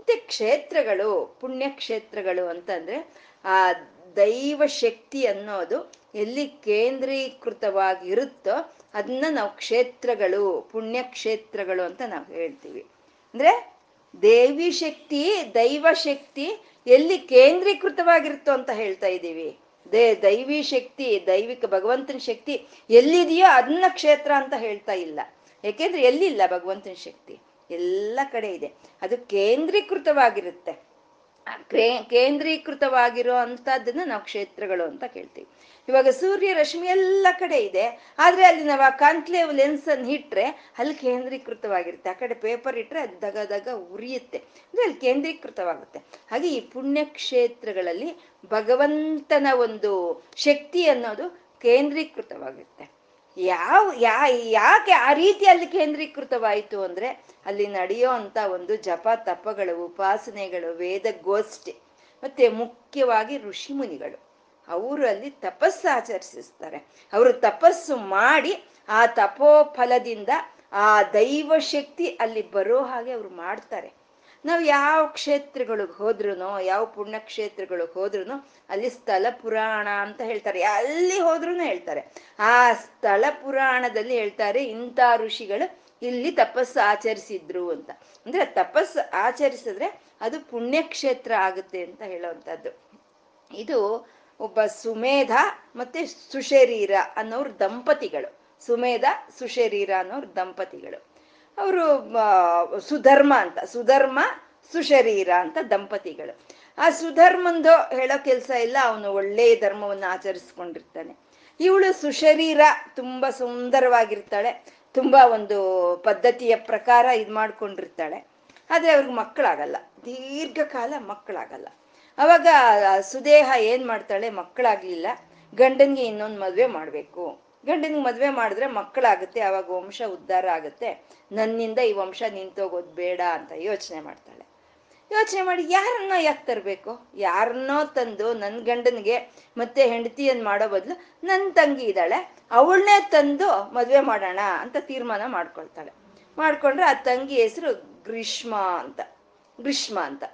A: ಮತ್ತೆ ಕ್ಷೇತ್ರಗಳು, ಪುಣ್ಯ ಕ್ಷೇತ್ರಗಳು ಅಂತಂದ್ರೆ ಆ ದೈವ ಶಕ್ತಿ ಅನ್ನೋದು ಎಲ್ಲಿ ಕೇಂದ್ರೀಕೃತವಾಗಿರುತ್ತೋ ಅದನ್ನ ನಾವು ಕ್ಷೇತ್ರಗಳು, ಪುಣ್ಯ ಕ್ಷೇತ್ರಗಳು ಅಂತ ನಾವು ಹೇಳ್ತೀವಿ. ಅಂದ್ರೆ ದೇವಿ ಶಕ್ತಿ, ದೈವ ಶಕ್ತಿ ಎಲ್ಲಿ ಕೇಂದ್ರೀಕೃತವಾಗಿರುತ್ತೋ ಅಂತ ಹೇಳ್ತಾ ಇದ್ದೀವಿ. ದೇ ದೈವಿ ಶಕ್ತಿ, ದೈವಿಕ ಭಗವಂತನ ಶಕ್ತಿ ಎಲ್ಲಿದೆಯೋ ಅದನ್ನ ಕ್ಷೇತ್ರ ಅಂತ ಹೇಳ್ತಾ ಇಲ್ಲ. ಯಾಕೆಂದ್ರೆ ಎಲ್ಲಿಲ್ಲ ಭಗವಂತನ ಶಕ್ತಿ? ಎಲ್ಲ ಕಡೆ ಇದೆ. ಅದು ಕೇಂದ್ರೀಕೃತವಾಗಿರುತ್ತೆ. ಕೇಂದ್ರೀಕೃತವಾಗಿರೋ ಅಂತದನ್ನ ನಾವು ಕ್ಷೇತ್ರಗಳು ಅಂತ ಕೇಳ್ತೀವಿ. ಇವಾಗ ಸೂರ್ಯ ರಶ್ಮಿ ಎಲ್ಲ ಕಡೆ ಇದೆ, ಆದ್ರೆ ಅಲ್ಲಿ ನಾವು ಆ ಕಾನ್ಕ್ಲೇವ್ ಲೆನ್ಸ್ ಅನ್ನು ಇಟ್ರೆ ಅಲ್ಲಿ ಕೇಂದ್ರೀಕೃತವಾಗಿರುತ್ತೆ. ಆ ಕಡೆ ಪೇಪರ್ ಇಟ್ರೆ ಅದು ದಗ ದಗ ಉರಿಯುತ್ತೆ. ಅಂದ್ರೆ ಅಲ್ಲಿ ಕೇಂದ್ರೀಕೃತವಾಗುತ್ತೆ. ಹಾಗೆ ಈ ಪುಣ್ಯ ಕ್ಷೇತ್ರಗಳಲ್ಲಿ ಭಗವಂತನ ಒಂದು ಶಕ್ತಿ ಅನ್ನೋದು ಕೇಂದ್ರೀಕೃತವಾಗಿರುತ್ತೆ. ಯಾವ, ಯಾ, ಯಾಕೆ ಆ ರೀತಿ ಅಲ್ಲಿ ಕೇಂದ್ರೀಕೃತವಾಯಿತು ಅಂದ್ರೆ ಅಲ್ಲಿ ನಡೆಯೋ ಅಂತ ಒಂದು ಜಪ, ತಪಗಳು, ಉಪಾಸನೆಗಳು, ವೇದಗೋಷ್ಠಿ, ಮತ್ತೆ ಮುಖ್ಯವಾಗಿ ಋಷಿ ಮುನಿಗಳು ಅವರು ಅಲ್ಲಿ ತಪಸ್ಸು ಆಚರಿಸಿಸ್ತಾರೆ. ಅವರು ತಪಸ್ಸು ಮಾಡಿ ಆ ತಪೋಫಲದಿಂದ ಆ ದೈವ ಶಕ್ತಿ ಅಲ್ಲಿ ಬರೋ ಹಾಗೆ ಅವ್ರು ಮಾಡ್ತಾರೆ. ನಾವು ಯಾವ ಕ್ಷೇತ್ರಗಳಿಗೆ ಹೋದ್ರು ಯಾವ ಪುಣ್ಯ ಕ್ಷೇತ್ರಗಳಿಗೆ ಹೋದ್ರು ಅಲ್ಲಿ ಸ್ಥಳ ಪುರಾಣ ಅಂತ ಹೇಳ್ತಾರೆ. ಅಲ್ಲಿ ಹೋದ್ರು ಹೇಳ್ತಾರೆ. ಆ ಸ್ಥಳ ಪುರಾಣದಲ್ಲಿ ಹೇಳ್ತಾರೆ, ಇಂಥ ಋಷಿಗಳು ಇಲ್ಲಿ ತಪಸ್ಸು ಆಚರಿಸಿದ್ರು ಅಂತ. ಅಂದ್ರೆ ತಪಸ್ಸು ಆಚರಿಸಿದ್ರೆ ಅದು ಪುಣ್ಯಕ್ಷೇತ್ರ ಆಗುತ್ತೆ ಅಂತ ಹೇಳೋವಂಥದ್ದು. ಇದು ಒಬ್ಬ ಸುಮೇಧ ಮತ್ತೆ ಸುಶರೀರ ಅನ್ನೋರು ದಂಪತಿಗಳು. ಸುಮೇಧ, ಸುಶರೀರ ಅನ್ನೋರು ದಂಪತಿಗಳು. ಅವರು ಸುಧರ್ಮ ಅಂತ, ಸುಧರ್ಮ ಸುಶರೀರ ಅಂತ ದಂಪತಿಗಳು. ಆ ಸುಧರ್ಮಂದು ಹೇಳೋ ಕೆಲಸ ಇಲ್ಲ, ಅವನು ಒಳ್ಳೆಯ ಧರ್ಮವನ್ನು ಆಚರಿಸ್ಕೊಂಡಿರ್ತಾನೆ. ಇವಳು ಸುಶರೀರ ತುಂಬ ಸುಂದರವಾಗಿರ್ತಾಳೆ, ತುಂಬ ಒಂದು ಪದ್ಧತಿಯ ಪ್ರಕಾರ ಇದು ಮಾಡ್ಕೊಂಡಿರ್ತಾಳೆ. ಆದ್ರೆ ಅವ್ರಿಗೆ ಮಕ್ಕಳಾಗಲ್ಲ, ದೀರ್ಘಕಾಲ ಮಕ್ಕಳಾಗಲ್ಲ. ಅವಾಗ ಸುದೇಹ ಏನು ಮಾಡ್ತಾಳೆ, ಮಕ್ಕಳಾಗ್ಲಿಲ್ಲ, ಗಂಡನಿಗೆ ಇನ್ನೊಂದು ಮದುವೆ ಮಾಡ್ಬೇಕು. ಗಂಡನಿಗೆ ಮದ್ವೆ ಮಾಡಿದ್ರೆ ಮಕ್ಕಳಾಗುತ್ತೆ ಅವಾಗ ವಂಶ ಉದ್ಧಾರ ಆಗುತ್ತೆ. ನನ್ನಿಂದ ಈ ವಂಶ ನಿಂತೋಗೋದು ಬೇಡ ಅಂತ ಯೋಚನೆ ಮಾಡ್ತಾಳೆ. ಯೋಚನೆ ಮಾಡಿ ಯಾರನ್ನ ಯಾಕೆ ತರಬೇಕು? ಯಾರನ್ನೋ ತಂದು ನನ್ನ ಗಂಡನಿಗೆ ಮತ್ತೆ ಹೆಂಡತಿಯನ್ನು ಮಾಡೋ ಬದಲು ನನ್ನ ತಂಗಿ ಇದ್ದಾಳೆ, ಅವಳನ್ನೇ ತಂದು ಮದುವೆ ಮಾಡೋಣ ಅಂತ ತೀರ್ಮಾನ ಮಾಡ್ಕೊಳ್ತಾಳೆ. ಮಾಡ್ಕೊಂಡ್ರೆ ಆ ತಂಗಿ ಹೆಸರು ಗ್ರೀಷ್ಮ ಅಂತ ಗ್ರೀಷ್ಮ ಅಂತ,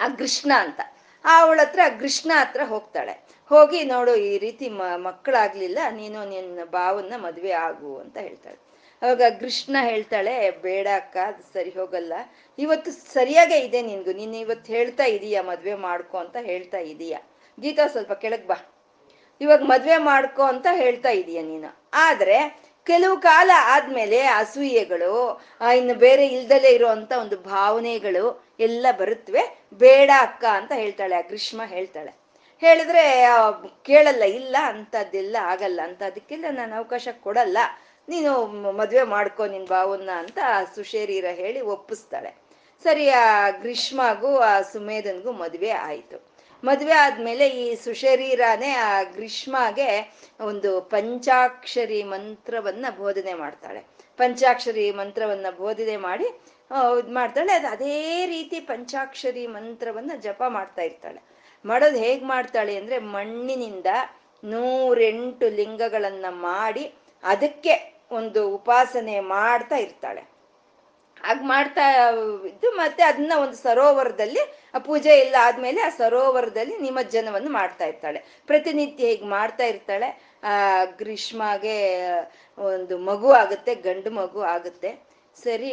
A: ಆ ಕೃಷ್ಣ ಅಂತ. ಅವಳ ಹತ್ರ ಕೃಷ್ಣ ಹತ್ರ ಹೋಗ್ತಾಳೆ. ಹೋಗಿ ನೋಡು, ಈ ರೀತಿ ಮ, ಮಕ್ಕಳಾಗ್ಲಿಲ್ಲ, ನೀನು ನಿನ್ನ ಭಾವನ್ನ ಮದುವೆ ಆಗು ಅಂತ ಹೇಳ್ತಾಳೆ. ಅವಾಗ ಕೃಷ್ಣ ಹೇಳ್ತಾಳೆ, ಬೇಡ ಅಕ್ಕ, ಅದು ಸರಿ ಹೋಗಲ್ಲ. ಇವತ್ತು ಸರಿಯಾಗೇ ಇದೆ ನಿನ್ಗು, ನೀನು ಇವತ್ತು ಹೇಳ್ತಾ ಇದೀಯ, ಮದುವೆ ಮಾಡ್ಕೊ ಅಂತ ಹೇಳ್ತಾ ಇದೀಯ. ಗೀತಾ ಸ್ವಲ್ಪ ಕೆಳಗ್ ಬಾ. ಇವಾಗ ಮದುವೆ ಮಾಡ್ಕೊ ಅಂತ ಹೇಳ್ತಾ ಇದೀಯ ನೀನು. ಆದ್ರೆ, ಕೆಲವು ಕಾಲ ಆದ್ಮೇಲೆ ಅಸೂಯೆಗಳು ಇನ್ನು ಬೇರೆ ಇಲ್ದಲೆ ಇರುವಂತ ಒಂದು ಭಾವನೆಗಳು ಎಲ್ಲ ಬರುತ್ತವೆ ಬೇಡ ಅಕ್ಕ ಅಂತ ಹೇಳ್ತಾಳೆ, ಆ ಗ್ರೀಷ್ಮ ಹೇಳ್ತಾಳೆ. ಹೇಳಿದ್ರೆ ಕೇಳಲ್ಲ, ಇಲ್ಲ, ಅಂತದ್ದೆಲ್ಲ ಆಗಲ್ಲ ಅಂತ ಅದಕ್ಕೆಲ್ಲ ನಾನು ಅವಕಾಶ ಕೊಡಲ್ಲ. ನೀನು ಮದ್ವೆ ಮಾಡ್ಕೋ ನಿನ್ ಭಾವನ್ನ ಅಂತ ಸುಶೇರೀರ ಹೇಳಿ ಒಪ್ಪಿಸ್ತಾಳೆ. ಸರಿ, ಆ, ಗ್ರೀಷ್ಮಗೂ, ಆ, ಸುಮೇಧನ್ಗೂ ಮದ್ವೆ ಆಯ್ತು. ಮದ್ವೆ ಆದ್ಮೇಲೆ ಈ ಸುಶರೀರನೇ, ಆ, ಗ್ರೀಷ್ಮಗೆ ಒಂದು ಪಂಚಾಕ್ಷರಿ ಮಂತ್ರವನ್ನ ಬೋಧನೆ ಮಾಡ್ತಾಳೆ. ಪಂಚಾಕ್ಷರಿ ಮಂತ್ರವನ್ನ ಬೋಧನೆ ಮಾಡಿ ಇದು ಮಾಡ್ತಾಳೆ ಅದು ಅದೇ ರೀತಿ ಪಂಚಾಕ್ಷರಿ ಮಂತ್ರವನ್ನ ಜಪ ಮಾಡ್ತಾ ಇರ್ತಾಳೆ. ಮಾಡೋದು ಹೇಗೆ ಮಾಡ್ತಾಳೆ ಅಂದ್ರೆ ಮಣ್ಣಿನಿಂದ ನೂರೆಂಟು ಲಿಂಗಗಳನ್ನು ಮಾಡಿ ಅದಕ್ಕೆ ಒಂದು ಉಪಾಸನೆ ಮಾಡ್ತಾ ಇರ್ತಾಳೆ. ಹಾಗೆ ಮಾಡ್ತಾ ಇದ್ದು ಮತ್ತೆ ಅದನ್ನ ಒಂದು ಸರೋವರದಲ್ಲಿ, ಆ ಪೂಜೆ ಎಲ್ಲ ಆದ್ಮೇಲೆ ಆ ಸರೋವರದಲ್ಲಿ ನಿಮಜ್ಜನವನ್ನು ಮಾಡ್ತಾ ಇರ್ತಾಳೆ. ಪ್ರತಿನಿತ್ಯ ಹೀಗೆ ಮಾಡ್ತಾ ಇರ್ತಾಳೆ? ಆ, ಗ್ರೀಷ್ಮಗೆ ಒಂದು ಮಗು ಆಗುತ್ತೆ, ಗಂಡು ಮಗು ಆಗುತ್ತೆ. ಸರಿ,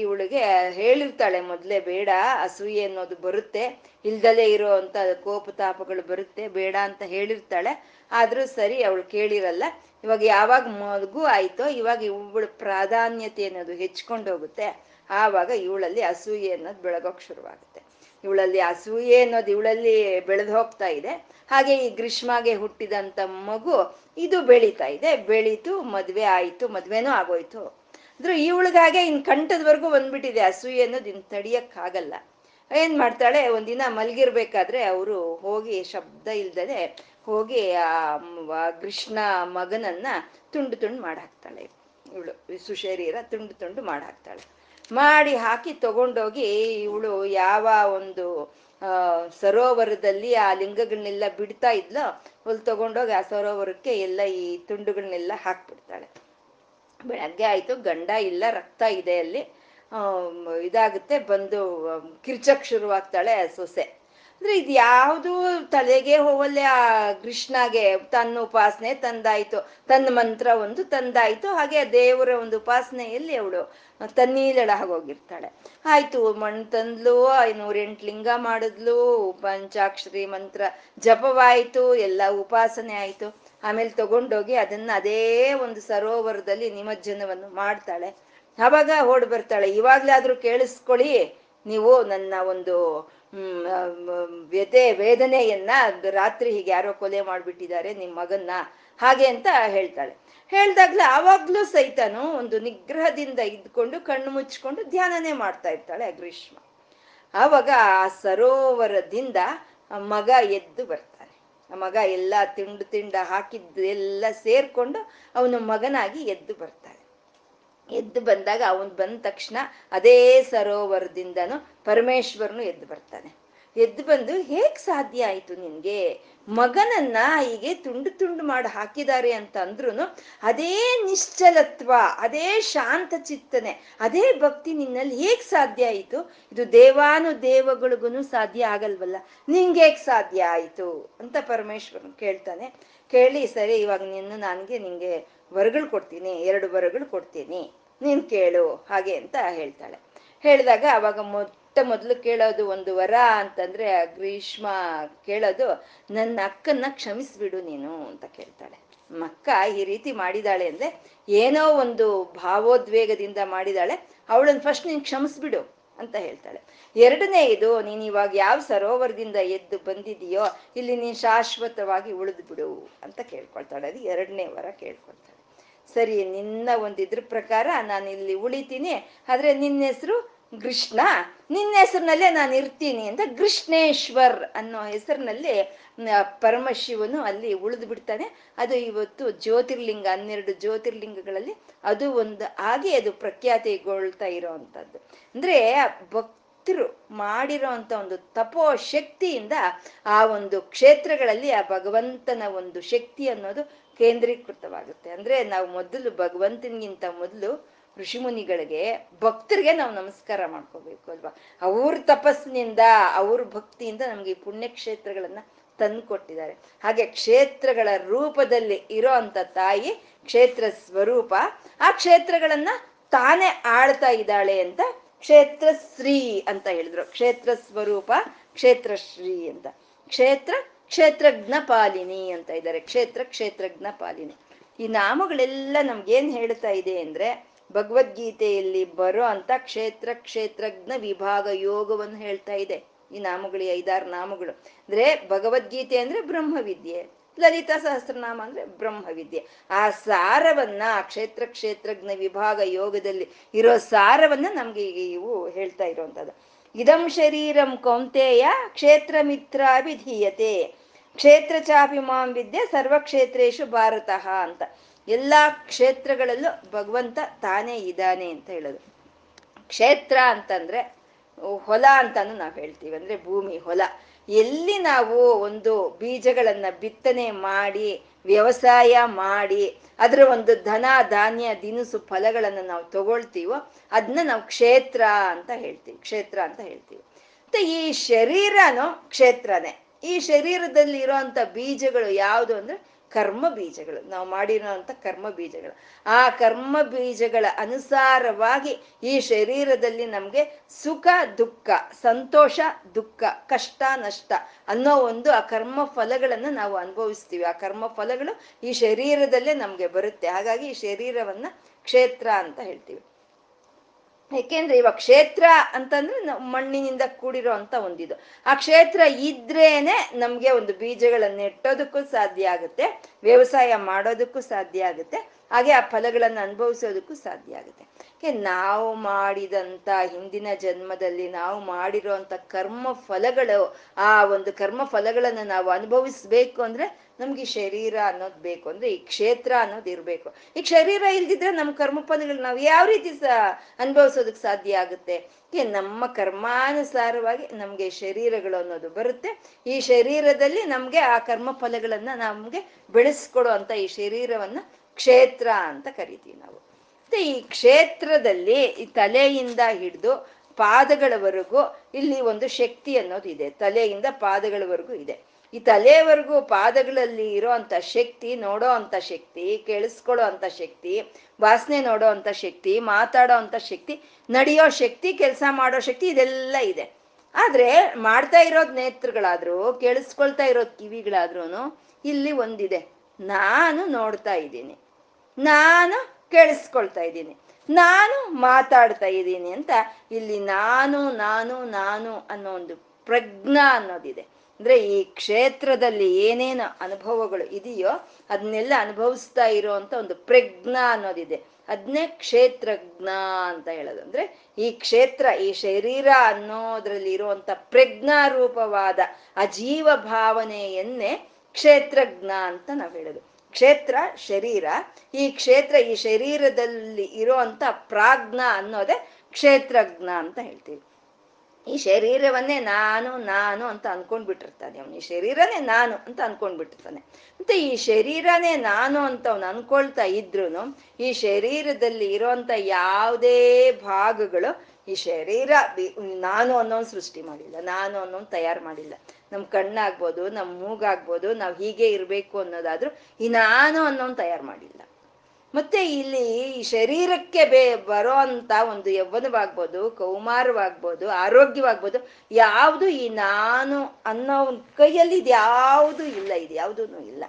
A: ಇವಳಿಗೆ ಹೇಳಿರ್ತಾಳೆ ಮೊದಲೇ, ಬೇಡ, ಅಸೂಯೆ ಅನ್ನೋದು ಬರುತ್ತೆ, ಇಲ್ದಲೇ ಇರೋ ಅಂತ ಕೋಪ ತಾಪಗಳು ಬರುತ್ತೆ, ಬೇಡ ಅಂತ ಹೇಳಿರ್ತಾಳೆ. ಆದ್ರೂ ಸರಿ, ಅವಳು ಕೇಳಿರಲ್ಲ. ಇವಾಗ ಯಾವಾಗ ಮಗು ಆಯ್ತೋ, ಇವಾಗ ಇವಳ ಪ್ರಾಧಾನ್ಯತೆ ಅನ್ನೋದು ಹೆಚ್ಕೊಂಡು ಹೋಗುತ್ತೆ. ಆವಾಗ ಇವಳಲ್ಲಿ ಅಸೂಯೆ ಅನ್ನೋದು ಬೆಳಗೋಕ್ ಶುರುವಾಗುತ್ತೆ. ಇವಳಲ್ಲಿ ಅಸೂಯೆ ಅನ್ನೋದು ಇವಳಲ್ಲಿ ಬೆಳೆದು ಹೋಗ್ತಾ ಇದೆ. ಹಾಗೆ ಈ ಗ್ರೀಷ್ಮಗೆ ಹುಟ್ಟಿದಂತ ಮಗು, ಇದು ಬೆಳೀತಾ ಇದೆ. ಬೆಳೀತು, ಮದ್ವೆ ಆಯ್ತು, ಮದ್ವೆನೂ ಆಗೋಯ್ತು. ಅಂದ್ರೆ ಇವಳಿಗಾಗೆ ಇನ್ ಕಂಠದವರೆಗೂ ಬಂದ್ಬಿಟ್ಟಿದೆ ಅಸೂಯೆ ಅನ್ನೋದು ಇನ್ ತಡಿಯಕ್ಕಾಗಲ್ಲ. ಏನ್ ಮಾಡ್ತಾಳೆ? ಒಂದಿನ ಮಲ್ಗಿರ್ಬೇಕಾದ್ರೆ ಅವರು ಹೋಗಿ ಶಬ್ದ ಇಲ್ದಲೆ ಹೋಗಿ ಆ ಕೃಷ್ಣ ಮಗನನ್ನ ತುಂಡು ತುಂಡು ಮಾಡಾಕ್ತಾಳೆ. ಇವಳು ಸುಶರೀರ ತುಂಡು ತುಂಡು ಮಾಡಾಕ್ತಾಳೆ. ಮಾಡಿ ಹಾಕಿ ತಗೊಂಡೋಗಿ ಇವಳು ಯಾವ ಒಂದು ಸರೋವರದಲ್ಲಿ ಆ ಲಿಂಗಗಳನ್ನೆಲ್ಲ ಬಿಡ್ತಾ ಇದ್ಲೋ, ಅಲ್ಲಿ ತಗೊಂಡೋಗಿ ಆ ಸರೋವರಕ್ಕೆ ಎಲ್ಲ ಈ ತುಂಡುಗಳನ್ನೆಲ್ಲ ಹಾಕ್ಬಿಡ್ತಾಳೆ. ಬೆಳಗ್ಗೆ ಆಯ್ತು, ಗಂಡ ಇಲ್ಲ, ರಕ್ತ ಇದೆ ಅಲ್ಲಿ. ಇದಾಗುತ್ತೆ, ಬಂದು, ಕಿರ್ಚಕ್ ಶುರುವಾಗ್ತಾಳೆ ಸೊಸೆ. ಅಂದ್ರೆ ಇದು ಯಾವುದು ತಲೆಗೆ ಹೋಗಲ್ಲೇ ಆ ಕೃಷ್ಣಗೆ, ತನ್ನ ಉಪಾಸನೆ ತಂದಾಯ್ತು. ತನ್ನ ಮಂತ್ರ ಒಂದು ತಂದಾಯ್ತು. ಹಾಗೆ ದೇವರ ಒಂದು ಉಪಾಸನೆಯಲ್ಲಿ ಅವಳು ತನ್ನೀಲಳ ಹೋಗಿರ್ತಾಳೆ. ಆಯ್ತು, ಮಣ್ಣು ತಂದ್ಲು ನೂರೆಂಟು ಲಿಂಗ ಮಾಡಿದ್ಲು, ಪಂಚಾಕ್ಷರಿ ಮಂತ್ರ ಜಪವಾಯ್ತು, ಎಲ್ಲ ಉಪಾಸನೆ ಆಯ್ತು. ಆಮೇಲೆ ತಗೊಂಡೋಗಿ ಅದನ್ನ ಅದೇ ಒಂದು ಸರೋವರದಲ್ಲಿ ನಿಮಜ್ಜನವನ್ನು ಮಾಡ್ತಾಳೆ. ಅವಾಗ ಓಡ್ ಬರ್ತಾಳೆ? ಇವಾಗ್ಲಾದ್ರೂ ಕೇಳಿಸ್ಕೊಳ್ಳಿ. ನೀವು ನನ್ನ ಒಂದು ವ್ಯತೆ ವೇದನೆಯನ್ನ ರಾತ್ರಿ ಹೀಗೆ ಯಾರೋ ಕೊಲೆ ಮಾಡಿಬಿಟ್ಟಿದ್ದಾರೆ ನಿಮ್ಮ ಮಗನ್ನ. ಹಾಗೆ ಅಂತ ಹೇಳ್ತಾಳೆ. ಹೇಳ್ದಾಗ್ಲೇ ಆವಾಗ್ಲೂ ಸಹಿತನು ಒಂದು ನಿಗ್ರಹದಿಂದ ಇದ್ಕೊಂಡು ಕಣ್ಣು ಮುಚ್ಕೊಂಡು ಧ್ಯಾನನೇ ಮಾಡ್ತಾ ಇರ್ತಾಳೆ ಗ್ರೀಷ್ಮ ಆವಾಗ ಆ ಸರೋವರದಿಂದ ಮಗ ಎದ್ದು ಬರ್ತಾನೆ. ಮಗ ಎಲ್ಲ ತಿಂಡು ತಿಂಡ ಹಾಕಿದ್ದು ಎಲ್ಲ ಸೇರ್ಕೊಂಡು ಅವನು ಮಗನಾಗಿ ಎದ್ದು ಬರ್ತಾನೆ ಎದ್ದು ಬಂದಾಗ ಅವನು ಬಂದ ತಕ್ಷಣ ಅದೇ ಸರೋವರದಿಂದನು ಪರಮೇಶ್ವರನು ಎದ್ದು ಬರ್ತಾನೆ. ಎದ್ದು ಬಂದು ಹೇಗ್ ಸಾಧ್ಯ ಆಯ್ತು ನಿನ್ಗೆ? ಮಗನನ್ನ ಹೀಗೆ ತುಂಡು ತುಂಡು ಮಾಡಿ ಹಾಕಿದ್ದಾರೆ ಅಂತ ಅಂದ್ರು ಅದೇ ನಿಶ್ಚಲತ್ವ, ಅದೇ ಶಾಂತ ಚಿತ್ತನೆ, ಅದೇ ಭಕ್ತಿ ನಿನ್ನಲ್ಲಿ ಹೇಗ್ ಸಾಧ್ಯ ಆಯ್ತು? ಇದು ದೇವಾನು ದೇವಗಳಿಗೂ ಸಾಧ್ಯ ಆಗಲ್ವಲ್ಲ, ನಿಂಗೆ ಹೇಗ್ ಸಾಧ್ಯ ಆಯ್ತು? ಅಂತ ಪರಮೇಶ್ವರನ್ ಕೇಳ್ತಾನೆ. ಕೇಳಿ, ಸರಿ, ಇವಾಗ ನಿನ್ನ ನನಗೆ ನಿಂಗೆ ವರಗಳು ಕೊಡ್ತೀನಿ, ಎರಡು ವರಗಳು ಕೊಡ್ತೀನಿ, ನೀನ್ ಕೇಳು, ಹಾಗೆ ಅಂತ ಹೇಳ್ತಾಳೆ. ಹೇಳಿದಾಗ ಅವಾಗ ಮೊಟ್ಟ ಮೊದಲು ಕೇಳೋದು ಒಂದು ವರ ಅಂತಂದ್ರೆ ಗ್ರೀಷ್ಮ ಕೇಳೋದು, ನನ್ನ ಅಕ್ಕನ್ನ ಕ್ಷಮಿಸ್ಬಿಡು ನೀನು ಅಂತ ಕೇಳ್ತಾಳೆ. ಮಕ್ಕ ಈ ರೀತಿ ಮಾಡಿದಾಳೆ ಅಂದ್ರೆ ಏನೋ ಒಂದು ಭಾವೋದ್ವೇಗದಿಂದ ಮಾಡಿದಾಳೆ, ಅವಳನ್ನ ಫಸ್ಟ್ ನೀನ್ ಕ್ಷಮಿಸ್ಬಿಡು ಅಂತ ಹೇಳ್ತಾಳೆ. ಎರಡನೇ ಇದು, ನೀನ್ ಇವಾಗ ಯಾವ ಸರೋವರದಿಂದ ಎದ್ದು ಬಂದಿದೀಯೋ, ಇಲ್ಲಿ ನೀನ್ ಶಾಶ್ವತವಾಗಿ ಉಳಿದು ಬಿಡು ಅಂತ ಕೇಳ್ಕೊಳ್ತಾಳೆ. ಅದು ಎರಡನೇ ವರ ಕೇಳ್ಕೊಳ್ತಾಳೆ. ಸರಿ, ನಿನ್ನ ಒಂದು ಇದ್ರ ಪ್ರಕಾರ ನಾನು ಇಲ್ಲಿ ಉಳಿತೀನಿ, ಆದ್ರೆ ನಿನ್ನ ಹೆಸರು ಕೃಷ್ಣ, ನಿನ್ನ ಹೆಸರಿನಲ್ಲೇ ನಾನು ಇರ್ತೀನಿ ಅಂತ ಕೃಷ್ಣೇಶ್ವರ್ ಅನ್ನೋ ಹೆಸರಿನಲ್ಲಿ ಪರಮಶಿವನು ಅಲ್ಲಿ ಉಳಿದು ಬಿಡ್ತಾನೆ. ಅದು ಇವತ್ತು ಜ್ಯೋತಿರ್ಲಿಂಗ, ಹನ್ನೆರಡು ಜ್ಯೋತಿರ್ಲಿಂಗಗಳಲ್ಲಿ ಅದು ಒಂದು ಹಾಗೆ ಅದು ಪ್ರಖ್ಯಾತಿಗೊಳ್ತಾ ಇರೋವಂಥದ್ದು. ಅಂದ್ರೆ ಭಕ್ತರು ಮಾಡಿರೋ ಒಂದು ತಪೋ ಶಕ್ತಿಯಿಂದ ಆ ಒಂದು ಕ್ಷೇತ್ರಗಳಲ್ಲಿ ಆ ಭಗವಂತನ ಒಂದು ಶಕ್ತಿ ಅನ್ನೋದು ಕೇಂದ್ರೀಕೃತವಾಗುತ್ತೆ. ಅಂದ್ರೆ ನಾವು ಮೊದಲು ಭಗವಂತನಿಗಿಂತ ಮೊದಲು ಋಷಿಮುನಿಗಳಿಗೆ ಭಕ್ತರಿಗೆ ನಾವು ನಮಸ್ಕಾರ ಮಾಡ್ಕೋಬೇಕು ಅಲ್ವಾ? ಅವ್ರ ತಪಸ್ಸಿನಿಂದ, ಅವ್ರ ಭಕ್ತಿಯಿಂದ ನಮ್ಗೆ ಈ ಪುಣ್ಯಕ್ಷೇತ್ರಗಳನ್ನ ತಂದು ಕೊಟ್ಟಿದ್ದಾರೆ ಹಾಗೆ ಕ್ಷೇತ್ರಗಳ ರೂಪದಲ್ಲಿ ಇರೋ ಅಂತ ತಾಯಿ ಕ್ಷೇತ್ರ ಸ್ವರೂಪ, ಆ ಕ್ಷೇತ್ರಗಳನ್ನ ತಾನೇ ಆಳ್ತಾ ಇದ್ದಾಳೆ ಅಂತ ಕ್ಷೇತ್ರ ಶ್ರೀ ಅಂತ ಹೇಳಿದ್ರು. ಕ್ಷೇತ್ರ ಸ್ವರೂಪ, ಕ್ಷೇತ್ರ ಶ್ರೀ ಅಂತ. ಕ್ಷೇತ್ರ ಕ್ಷೇತ್ರಜ್ಞ ಪಾಲಿನಿ ಅಂತ ಇದ್ದಾರೆ. ಕ್ಷೇತ್ರ ಕ್ಷೇತ್ರಜ್ಞ ಪಾಲಿನಿ ಈ ನಾಮಗಳೆಲ್ಲ ನಮ್ಗೇನ್ ಹೇಳ್ತಾ ಇದೆ ಅಂದ್ರೆ ಭಗವದ್ಗೀತೆಯಲ್ಲಿ ಬರೋ ಅಂತ ಕ್ಷೇತ್ರ ಕ್ಷೇತ್ರಜ್ಞ ವಿಭಾಗ ಯೋಗವನ್ನು ಹೇಳ್ತಾ ಇದೆ. ಈ ನಾಮಗಳು ಐದಾರು ನಾಮಗಳು. ಅಂದ್ರೆ ಭಗವದ್ಗೀತೆ ಅಂದ್ರೆ ಬ್ರಹ್ಮವಿದ್ಯೆ. ಲಲಿತಾ ಸಹಸ್ರನಾಮ ಅಂದ್ರೆ ಬ್ರಹ್ಮವಿದ್ಯೆ. ಆ ಸಾರವನ್ನ ಕ್ಷೇತ್ರ ಕ್ಷೇತ್ರಜ್ಞ ವಿಭಾಗ ಯೋಗದಲ್ಲಿ ಇರೋ ಸಾರವನ್ನ ನಮ್ಗೆ ಇವು ಹೇಳ್ತಾ ಇರುವಂತದ್ದು ಇದಂ ಶರೀರಂ ಕೌಂತೆಯ ಕ್ಷೇತ್ರ ಮಿತ್ರಾಭಿಧೀಯತೆ ಕ್ಷೇತ್ರ ಚಾಪಿ ಮಾಂ ವಿದ್ಯೆ ಸರ್ವಕ್ಷೇತ್ರೇಶು ಭಾರತಃ ಅಂತ. ಎಲ್ಲಾ ಕ್ಷೇತ್ರಗಳಲ್ಲೂ ಭಗವಂತ ತಾನೇ ಇದ್ದಾನೆ ಅಂತ ಹೇಳೋದು. ಕ್ಷೇತ್ರ ಅಂತಂದ್ರೆ ಹೊಲ ಅಂತಾನು ನಾವು ಹೇಳ್ತೀವಿ. ಅಂದ್ರೆ ಭೂಮಿ, ಹೊಲ. ಎಲ್ಲಿ ನಾವು ಒಂದು ಬೀಜಗಳನ್ನ ಬಿತ್ತನೆ ಮಾಡಿ, ವ್ಯವಸಾಯ ಮಾಡಿ, ಅದರ ಒಂದು ಧನ, ಧಾನ್ಯ, ದಿನಸು ಫಲಗಳನ್ನು ನಾವು ತಗೊಳ್ತೀವೋ ಅದನ್ನ ನಾವು ಕ್ಷೇತ್ರ ಅಂತ ಹೇಳ್ತೀವಿ. ಕ್ಷೇತ್ರ ಅಂತ ಹೇಳ್ತೀವಿ. ಮತ್ತೆ ಈ ಶರೀರನು ಕ್ಷೇತ್ರನೇ. ಈ ಶರೀರದಲ್ಲಿ ಇರುವಂತ ಬೀಜಗಳು ಯಾವುದು ಅಂದ್ರೆ ಕರ್ಮ ಬೀಜಗಳು, ನಾವು ಮಾಡಿರೋಂಥ ಕರ್ಮ ಬೀಜಗಳು. ಆ ಕರ್ಮ ಬೀಜಗಳ ಅನುಸಾರವಾಗಿ ಈ ಶರೀರದಲ್ಲಿ ನಮಗೆ ಸುಖ, ದುಃಖ, ಸಂತೋಷ, ದುಃಖ, ಕಷ್ಟ, ನಷ್ಟ ಅನ್ನೋ ಒಂದು ಆ ಕರ್ಮ ಫಲಗಳನ್ನು ನಾವು ಅನುಭವಿಸ್ತೀವಿ. ಆ ಕರ್ಮ ಫಲಗಳು ಈ ಶರೀರದಲ್ಲೇ ನಮಗೆ ಬರುತ್ತೆ. ಹಾಗಾಗಿ ಈ ಶರೀರವನ್ನ ಕ್ಷೇತ್ರ ಅಂತ ಹೇಳ್ತೀವಿ. ಯಾಕೆಂದ್ರೆ ಇವಾಗ ಕ್ಷೇತ್ರ ಅಂತಂದ್ರೆ ಮಣ್ಣಿನಿಂದ ಕೂಡಿರೋ ಅಂತ ಒಂದಿದು. ಆ ಕ್ಷೇತ್ರ ಇದ್ರೇನೆ ನಮ್ಗೆ ಒಂದು ಬೀಜಗಳನ್ನ ನೆಟ್ಟೋದಕ್ಕೂ ಸಾಧ್ಯ ಆಗುತ್ತೆ, ವ್ಯವಸಾಯ ಮಾಡೋದಕ್ಕೂ ಸಾಧ್ಯ ಆಗುತ್ತೆ, ಹಾಗೆ ಆ ಫಲಗಳನ್ನು ಅನುಭವಿಸೋದಕ್ಕೂ ಸಾಧ್ಯ ಆಗುತ್ತೆ. ನಾವು ಮಾಡಿದಂತ ಹಿಂದಿನ ಜನ್ಮದಲ್ಲಿ ನಾವು ಮಾಡಿರೋಂಥ ಕರ್ಮ ಫಲಗಳು ಆ ಒಂದು ಕರ್ಮ ಫಲಗಳನ್ನು ನಾವು ಅನುಭವಿಸ್ಬೇಕು ಅಂದ್ರೆ ನಮ್ಗೆ ಈ ಶರೀರ ಅನ್ನೋದು ಬೇಕು ಅಂದ್ರೆ ಈ ಕ್ಷೇತ್ರ ಅನ್ನೋದು ಇರ್ಬೇಕು. ಈ ಶರೀರ ಇಲ್ದಿದ್ರೆ ನಮ್ಮ ಕರ್ಮ ಫಲಗಳು ನಾವು ಯಾವ ರೀತಿ ಸ ಅನುಭವಿಸೋದಕ್ಕೆ ಸಾಧ್ಯ ಆಗುತ್ತೆ? ನಮ್ಮ ಕರ್ಮಾನುಸಾರವಾಗಿ ನಮ್ಗೆ ಶರೀರಗಳು ಅನ್ನೋದು ಬರುತ್ತೆ. ಈ ಶರೀರದಲ್ಲಿ ನಮ್ಗೆ ಆ ಕರ್ಮ ಫಲಗಳನ್ನ ನಮ್ಗೆ ಬೆಳೆಸ್ಕೊಡೋ ಅಂತ ಈ ಶರೀರವನ್ನ ಕ್ಷೇತ್ರ ಅಂತ ಕರಿತೀವಿ ನಾವು. ಮತ್ತೆ ಈ ಕ್ಷೇತ್ರದಲ್ಲಿ ಈ ತಲೆಯಿಂದ ಹಿಡಿದು ಪಾದಗಳವರೆಗೂ ಇಲ್ಲಿ ಒಂದು ಶಕ್ತಿ ಅನ್ನೋದು ಇದೆ. ತಲೆಯಿಂದ ಪಾದಗಳವರೆಗೂ ಇದೆ. ಈ ತಲೆವರೆಗೂ ಪಾದಗಳಲ್ಲಿ ಇರೋ ಅಂತ ಶಕ್ತಿ, ನೋಡೋ ಅಂತ ಶಕ್ತಿ, ಕೇಳಿಸ್ಕೊಳ್ಳೋ ಅಂತ ಶಕ್ತಿ, ವಾಸನೆ ನೋಡೋ ಅಂತ ಶಕ್ತಿ, ಮಾತಾಡೋ ಅಂತ ಶಕ್ತಿ, ನಡೆಯೋ ಶಕ್ತಿ, ಕೆಲಸ ಮಾಡೋ ಶಕ್ತಿ ಇದೆಲ್ಲ ಇದೆ. ಆದ್ರೆ ಮಾಡ್ತಾ ಇರೋದ್ ನೇತ್ರಗಳಾದ್ರೂ, ಕೇಳಿಸ್ಕೊಳ್ತಾ ಇರೋದ್ ಕಿವಿಗಳಾದ್ರೂ ಇಲ್ಲಿ ಒಂದಿದೆ. ನಾನು ನೋಡ್ತಾ ಇದ್ದೀನಿ. ನಾನು ಕೇಳಿಸ್ಕೊಳ್ತಾ ಇದ್ದೀನಿ. ನಾನು ಮಾತಾಡ್ತಾ ಇದ್ದೀನಿ ಅಂತ ಇಲ್ಲಿ ನಾನು ನಾನು ನಾನು ಅನ್ನೋ ಒಂದು ಪ್ರಜ್ಞಾ ಅನ್ನೋದಿದೆ. ಅಂದ್ರೆ ಈ ಕ್ಷೇತ್ರದಲ್ಲಿ ಏನೇನು ಅನುಭವಗಳು ಇದೆಯೋ ಅದನ್ನೆಲ್ಲ ಅನುಭವಿಸ್ತಾ ಇರುವಂತ ಒಂದು ಪ್ರಜ್ಞಾ ಅನ್ನೋದಿದೆ. ಅದ್ನೇ ಕ್ಷೇತ್ರಜ್ಞ ಅಂತ ಹೇಳೋದು. ಅಂದ್ರೆ ಈ ಕ್ಷೇತ್ರ, ಈ ಶರೀರ ಅನ್ನೋದ್ರಲ್ಲಿ ಇರುವಂತ ಪ್ರಜ್ಞಾ ರೂಪವಾದ ಅಜೀವ ಭಾವನೆಯನ್ನೇ ಕ್ಷೇತ್ರಜ್ಞ ಅಂತ ನಾವು ಹೇಳೋದು. ಕ್ಷೇತ್ರ, ಶರೀರ, ಈ ಕ್ಷೇತ್ರ, ಈ ಶರೀರದಲ್ಲಿ ಇರುವಂತ ಪ್ರಾಜ್ಞ ಅನ್ನೋದೇ ಕ್ಷೇತ್ರಜ್ಞ ಅಂತ ಹೇಳ್ತೀವಿ. ಈ ಶರೀರವನ್ನೇ ನಾನು ನಾನು ಅಂತ ಅನ್ಕೊಂಡ್ಬಿಟ್ಟಿರ್ತಾನೆ ಅವನು. ಈ ಶರೀರನೇ ನಾನು ಅಂತ ಅನ್ಕೊಂಡ್ಬಿಟ್ಟಿರ್ತಾನೆ. ಮತ್ತೆ ಈ ಶರೀರನೇ ನಾನು ಅಂತ ಅವನು ಅನ್ಕೊಳ್ತಾ ಇದ್ರು ಈ ಶರೀರದಲ್ಲಿ ಇರೋಂಥ ಯಾವುದೇ ಭಾಗಗಳು ಈ ಶರೀರ ನಾನು ಅನ್ನೋನ್ ಸೃಷ್ಟಿ ಮಾಡಿಲ್ಲ, ನಾನು ಅನ್ನೋನ್ ತಯಾರು ಮಾಡಿಲ್ಲ. ನಮ್ ಕಣ್ಣಾಗ್ಬೋದು, ನಮ್ ಮೂಗಾಗ್ಬೋದು, ನಾವು ಹೀಗೆ ಇರ್ಬೇಕು ಅನ್ನೋದಾದ್ರೂ ಈ ನಾನು ಅನ್ನೋನ್ ತಯಾರು ಮಾಡಿಲ್ಲ. ಮತ್ತೆ ಇಲ್ಲಿ ಈ ಶರೀರಕ್ಕೆ ಬೇ ಬರೋ ಅಂತ ಒಂದು ಯೌವನವಾಗ್ಬೋದು, ಕೌಮಾರವಾಗ್ಬೋದು, ಆರೋಗ್ಯವಾಗ್ಬೋದು, ಯಾವುದು ಈ ನಾನು ಅನ್ನೋ ಕೈಯಲ್ಲಿ ಇದು ಯಾವುದು ಇಲ್ಲ, ಇದು ಯಾವುದೂ ಇಲ್ಲ.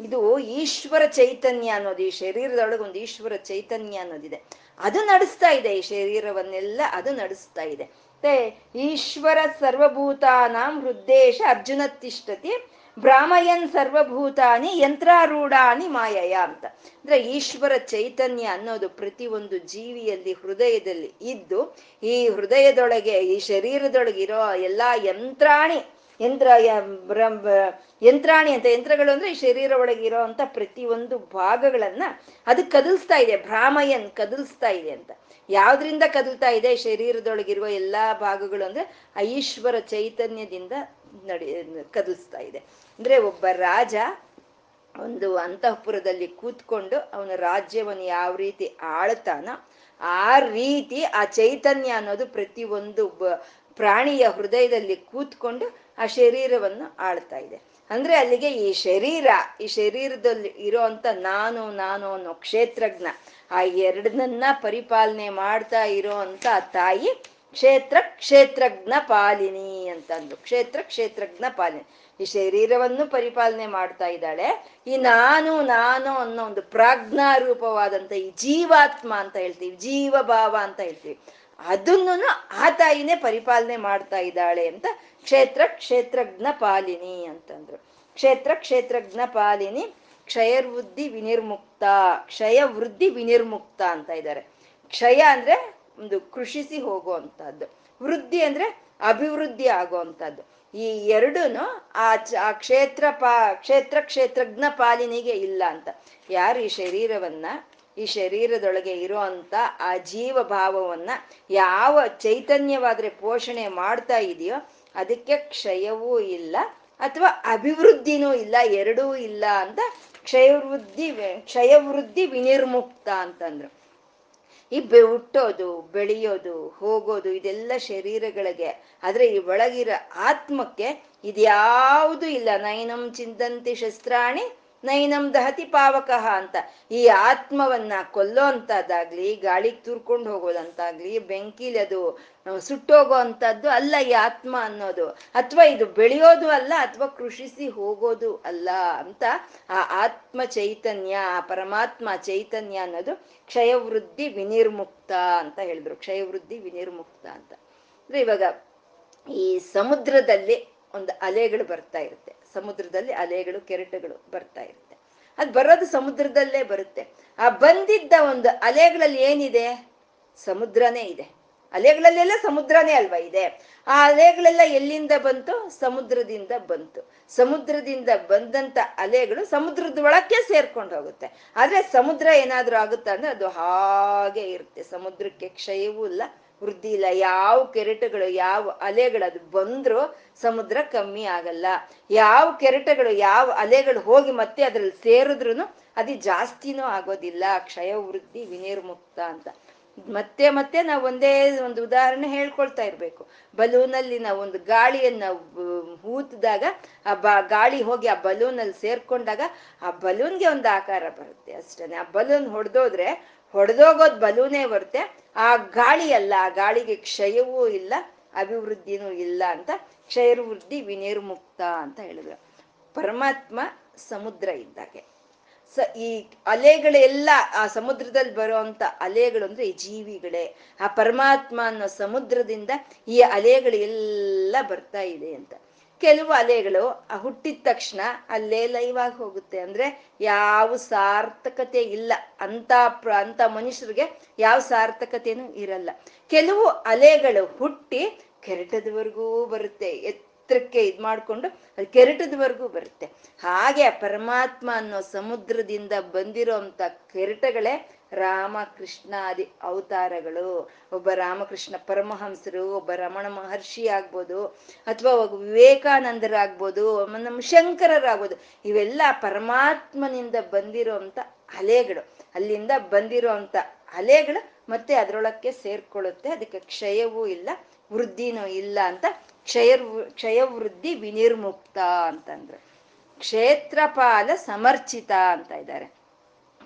A: ಇದು ಈಶ್ವರ ಚೈತನ್ಯ ಅನ್ನೋದು, ಈ ಶರೀರದೊಳಗೆ ಒಂದು ಈಶ್ವರ ಚೈತನ್ಯ ಅನ್ನೋದಿದೆ. ಅದು ನಡೆಸ್ತಾ ಇದೆ, ಈ ಶರೀರವನ್ನೆಲ್ಲ ಅದು ನಡೆಸ್ತಾ ಇದೆ. ಮತ್ತೆ ಈಶ್ವರ ಸರ್ವಭೂತಾನಾಂ ಹೃದ್ದೇಶ ಅರ್ಜುನ ತಿಷ್ಟತಿ. ಭ್ರಾಮಯನ್ ಸರ್ವಭೂತಾನಿ ಯಂತ್ರಾರೂಢಾನಿ ಮಾಯಯ ಅಂತ. ಅಂದ್ರೆ ಈಶ್ವರ ಚೈತನ್ಯ ಅನ್ನೋದು ಪ್ರತಿ ಒಂದು ಜೀವಿಯಲ್ಲಿ ಹೃದಯದಲ್ಲಿ ಇದ್ದು, ಈ ಹೃದಯದೊಳಗೆ, ಈ ಶರೀರದೊಳಗೆ ಇರೋ ಎಲ್ಲಾ ಯಂತ್ರಾಣಿ, ಯಂತ್ರ ಯಂತ್ರಾಣಿ ಅಂತ ಯಂತ್ರಗಳು ಅಂದ್ರೆ ಈ ಶರೀರ ಒಳಗೆ ಇರೋ ಅಂತ ಪ್ರತಿ ಒಂದು ಭಾಗಗಳನ್ನ ಅದು ಕದಲ್ಸ್ತಾ ಇದೆ ಭ್ರಾಮಯನ್ ಕದಲ್ಸ್ತಾ ಇದೆ ಅಂತ. ಯಾವ್ದ್ರಿಂದ ಕದಲ್ತಾ ಇದೆ ಶರೀರದೊಳಗಿರುವ ಎಲ್ಲಾ ಭಾಗಗಳು ಅಂದ್ರೆ ಆ ಈಶ್ವರ ಚೈತನ್ಯದಿಂದ ನಡಿ, ಕದಲ್ಸ್ತಾ ಇದೆ. ಅಂದ್ರೆ ಒಬ್ಬ ರಾಜ ಒಂದು ಅಂತಃಪುರದಲ್ಲಿ ಕೂತ್ಕೊಂಡು ಅವನ ರಾಜ್ಯವನ್ನು ಯಾವ ರೀತಿ ಆಳ್ತಾನೋ ಆ ರೀತಿ ಆ ಚೈತನ್ಯ ಅನ್ನೋದು ಪ್ರತಿ ಒಂದು ಪ್ರಾಣಿಯ ಹೃದಯದಲ್ಲಿ ಕೂತ್ಕೊಂಡು ಆ ಶರೀರವನ್ನು ಆಳ್ತಾ ಇದೆ. ಅಂದ್ರೆ ಅಲ್ಲಿಗೆ ಈ ಶರೀರ, ಈ ಶರೀರದಲ್ಲಿ ಇರೋಂತ ನಾನು ನಾನು ಅನ್ನೋ ಕ್ಷೇತ್ರಜ್ಞ ಆ ಎರಡನ್ನ ಪರಿಪಾಲನೆ ಮಾಡ್ತಾ ಇರೋ ಅಂತ ತಾಯಿ ಕ್ಷೇತ್ರ ಕ್ಷೇತ್ರಜ್ಞ ಪಾಲಿನಿ ಅಂತಂದ್ರು ಕ್ಷೇತ್ರ ಕ್ಷೇತ್ರಜ್ಞ ಪಾಲಿನಿ. ಈ ಶರೀರವನ್ನು ಪರಿಪಾಲನೆ ಮಾಡ್ತಾ ಇದ್ದಾಳೆ. ಈ ನಾನು ನಾನು ಅನ್ನೋ ಒಂದು ಪ್ರಾಜ್ಞಾರೂಪವಾದಂತ ಈ ಜೀವಾತ್ಮ ಅಂತ ಹೇಳ್ತೀವಿ, ಜೀವಭಾವ ಅಂತ ಹೇಳ್ತೀವಿ. ಅದನ್ನು ಆ ತಾಯಿನೇ ಪರಿಪಾಲನೆ ಮಾಡ್ತಾ ಇದ್ದಾಳೆ ಅಂತ ಕ್ಷೇತ್ರ ಕ್ಷೇತ್ರಜ್ಞ ಪಾಲಿನಿ ಅಂತಂದ್ರು. ಕ್ಷೇತ್ರ ಕ್ಷೇತ್ರಜ್ಞ ಪಾಲಿನಿ, ಕ್ಷಯವೃದ್ಧಿ ವಿನಿರ್ಮುಕ್ತ ಕ್ಷಯ ವೃದ್ಧಿ ವಿನಿರ್ಮುಕ್ತ ಅಂತ ಇದ್ದಾರೆ. ಕ್ಷಯ ಅಂದ್ರೆ ಒಂದು ಕೃಷಿಸಿ ಹೋಗುವಂಥದ್ದು. ವೃದ್ಧಿ ಅಂದ್ರೆ ಅಭಿವೃದ್ಧಿ ಆಗುವಂಥದ್ದು. ಈ ಎರಡೂನು ಆ ಆ ಕ್ಷೇತ್ರ ಪಾ, ಕ್ಷೇತ್ರ ಕ್ಷೇತ್ರಜ್ಞ ಪಾಲಿನಿಗೆ ಇಲ್ಲ ಅಂತ. ಯಾರು ಈ ಶರೀರವನ್ನ, ಈ ಶರೀರದೊಳಗೆ ಇರುವಂತ ಆ ಜೀವ ಭಾವವನ್ನ ಯಾವ ಚೈತನ್ಯವಾದ್ರೆ ಪೋಷಣೆ ಮಾಡ್ತಾ ಇದೆಯೋ ಅದಕ್ಕೆ ಕ್ಷಯವೂ ಇಲ್ಲ ಅಥವಾ ಅಭಿವೃದ್ಧಿನೂ ಇಲ್ಲ, ಎರಡೂ ಇಲ್ಲ ಅಂತ ಕ್ಷಯವೃದ್ಧಿ ಕ್ಷಯವೃದ್ಧಿ ವಿನಿರ್ಮುಕ್ತ ಅಂತಂದ್ರು. ಈ ಹುಟ್ಟೋದು, ಬೆಳೆಯೋದು, ಹೋಗೋದು, ಇದೆಲ್ಲ ಶರೀರಗಳಿಗೆ. ಆದ್ರೆ ಈ ಒಳಗಿರೋ ಆತ್ಮಕ್ಕೆ ಇದ್ಯಾವುದು ಇಲ್ಲ. ನೈನಂ ಚಿಂತಂತಿ ಶಸ್ತ್ರಾಣಿ ನೈನಂ ದಹತಿ ಪಾವಕಃ ಅಂತ. ಈ ಆತ್ಮವನ್ನ ಕೊಲ್ಲೋ ಅಂತದ್ದಾಗ್ಲಿ ಗಾಳಿಗೆ ತೂರ್ಕೊಂಡು ಹೋಗೋದಂತಾಗ್ಲಿ, ಬೆಂಕಿಲಿ ಅದು ಸುಟ್ಟೋಗೋ ಅಂತದ್ದು ಅಲ್ಲ ಈ ಆತ್ಮ ಅನ್ನೋದು. ಅಥವಾ ಇದು ಬೆಳೆಯೋದು ಅಲ್ಲ, ಅಥವಾ ಕೃಷಿಸಿ ಹೋಗೋದು ಅಲ್ಲ ಅಂತ ಆ ಆತ್ಮ ಚೈತನ್ಯ, ಆ ಪರಮಾತ್ಮ ಚೈತನ್ಯ ಅನ್ನೋದು ಕ್ಷಯವೃದ್ಧಿ ವಿನಿರ್ಮುಕ್ತ ಅಂತ ಹೇಳಿದ್ರು. ಕ್ಷಯವೃದ್ಧಿ ವಿನಿರ್ಮುಕ್ತ ಅಂತ. ಅಂದ್ರೆ ಇವಾಗ ಈ ಸಮುದ್ರದಲ್ಲಿ ಒಂದು ಅಲೆಗಳು ಬರ್ತಾ ಇರುತ್ತೆ. ಸಮುದ್ರದಲ್ಲಿ ಅಲೆಗಳು, ಕೆರೆಟಗಳು ಬರ್ತಾ ಇರುತ್ತೆ. ಅದು ಬರೋದು ಸಮುದ್ರದಲ್ಲೇ ಬರುತ್ತೆ. ಆ ಬಂದಿದ್ದ ಒಂದು ಅಲೆಗಳಲ್ಲಿ ಏನಿದೆ? ಸಮುದ್ರನೇ ಇದೆ. ಅಲೆಗಳಲ್ಲೆಲ್ಲ ಸಮುದ್ರನೇ ಅಲ್ವಾ ಇದೆ? ಆ ಅಲೆಗಳೆಲ್ಲ ಎಲ್ಲಿಂದ ಬಂತು? ಸಮುದ್ರದಿಂದ ಬಂತು. ಸಮುದ್ರದಿಂದ ಬಂದಂತ ಅಲೆಗಳು ಸಮುದ್ರದ ಒಳಕ್ಕೆ ಸೇರ್ಕೊಂಡು ಹೋಗುತ್ತೆ. ಆದ್ರೆ ಸಮುದ್ರ ಏನಾದ್ರೂ ಆಗುತ್ತಾ ಅಂದ್ರೆ ಅದು ಹಾಗೆ ಇರುತ್ತೆ. ಸಮುದ್ರಕ್ಕೆ ಕ್ಷಯವೂ ಇಲ್ಲ ವೃದ್ಧಿ ಇಲ್ಲ, ಯಾವ ಕೆರೆಟಗಳು, ಯಾವ ಅಲೆಗಳು ಅದು ಬಂದ್ರು ಸಮುದ್ರ ಕಮ್ಮಿ ಆಗಲ್ಲ. ಯಾವ ಕೆರೆಟಗಳು, ಯಾವ ಅಲೆಗಳು ಹೋಗಿ ಮತ್ತೆ ಅದ್ರಲ್ಲಿ ಸೇರಿದ್ರು ಅದು ಜಾಸ್ತಿನೂ ಆಗೋದಿಲ್ಲ. ಕ್ಷಯ ವೃದ್ಧಿ ವಿನಿರ್ಮುಕ್ತ ಅಂತ. ಮತ್ತೆ ಮತ್ತೆ ನಾವು ಒಂದೇ ಒಂದು ಉದಾಹರಣೆ ಹೇಳ್ಕೊಳ್ತಾ ಇರ್ಬೇಕು. ಬಲೂನಲ್ಲಿ ನಾವು ಒಂದು ಗಾಳಿಯನ್ನ ಊತಿದಾಗ ಆ ಬ, ಗಾಳಿ ಹೋಗಿ ಆ ಬಲೂನಲ್ಲಿ ಸೇರ್ಕೊಂಡಾಗ ಆ ಬಲೂನ್ಗೆ ಒಂದು ಆಕಾರ ಬರುತ್ತೆ ಅಷ್ಟೇ ಆ ಬಲೂನ್ ಹೊಡೆದೋದ್ರೆ ಹೊಡೆದೋಗೋದ್ ಬಲೂನೇ ಬರುತ್ತೆ. ಆ ಗಾಳಿ ಅಲ್ಲ ಆ ಗಾಳಿಗೆ ಕ್ಷಯವೂ ಇಲ್ಲ, ಅಭಿವೃದ್ಧಿನೂ ಇಲ್ಲ ಅಂತ ಕ್ಷಯವೃದ್ಧಿ ವಿನಿರ್ಮುಕ್ತ ಅಂತ ಹೇಳಿದ್ರು. ಪರಮಾತ್ಮ ಸಮುದ್ರ ಇದ್ದಾಗೆ. ಸ ಈ ಅಲೆಗಳೆಲ್ಲ ಆ ಸಮುದ್ರದಲ್ಲಿ ಬರುವಂತ ಅಲೆಗಳು ಅಂದ್ರೆ ಈ ಜೀವಿಗಳೇ. ಆ ಪರಮಾತ್ಮ ಅನ್ನೋ ಸಮುದ್ರದಿಂದ ಈ ಅಲೆಗಳು ಎಲ್ಲ ಬರ್ತಾ ಇದೆ ಅಂತ. ಕೆಲವು ಅಲೆಗಳು ಹುಟ್ಟಿದ ತಕ್ಷಣ ಅಲ್ಲೇ ಲೈವ್ ಆಗಿ ಹೋಗುತ್ತೆ. ಅಂದ್ರೆ ಯಾವ ಸಾರ್ಥಕತೆ ಇಲ್ಲ. ಅಂತ ಅಂತ ಮನುಷ್ಯರಿಗೆ ಯಾವ ಸಾರ್ಥಕತೆನೂ ಇರಲ್ಲ. ಕೆಲವು ಅಲೆಗಳು ಹುಟ್ಟಿ ಕೆರೆಟದವರೆಗೂ ಬರುತ್ತೆ. ಎತ್ತರಕ್ಕೆ ಇದ್ ಮಾಡ್ಕೊಂಡು ಅದು ಕೆರೆಟದವರೆಗೂ ಬರುತ್ತೆ. ಹಾಗೆ ಪರಮಾತ್ಮ ಅನ್ನೋ ಸಮುದ್ರದಿಂದ ಬಂದಿರೋಂಥ ಕೆರೆಟಗಳೇ ರಾಮ ಕೃಷ್ಣಾದಿ ಅವತಾರಗಳು. ಒಬ್ಬ ರಾಮಕೃಷ್ಣ ಪರಮಹಂಸರು, ಒಬ್ಬ ರಮಣ ಮಹರ್ಷಿ ಆಗ್ಬೋದು, ಅಥವಾ ವಿವೇಕಾನಂದರಾಗ್ಬೋದು ನಮ್ಮ ಶಂಕರರಾಗ್ಬೋದು. ಇವೆಲ್ಲ ಪರಮಾತ್ಮನಿಂದ ಬಂದಿರುವಂತ ಅಲೆಗಳು. ಅಲ್ಲಿಂದ ಬಂದಿರುವಂತ ಅಲೆಗಳು ಮತ್ತೆ ಅದರೊಳಕ್ಕೆ ಸೇರ್ಕೊಳ್ಳುತ್ತೆ. ಅದಕ್ಕೆ ಕ್ಷಯವೂ ಇಲ್ಲ, ವೃದ್ಧಿನೂ ಇಲ್ಲ ಅಂತ. ಕ್ಷಯ ಕ್ಷಯವೃದ್ಧಿ ವಿನಿರ್ಮುಕ್ತ ಅಂತಂದ್ರು. ಕ್ಷೇತ್ರಪಾಲ ಸಮರ್ಚಿತ ಅಂತ ಇದ್ದಾರೆ.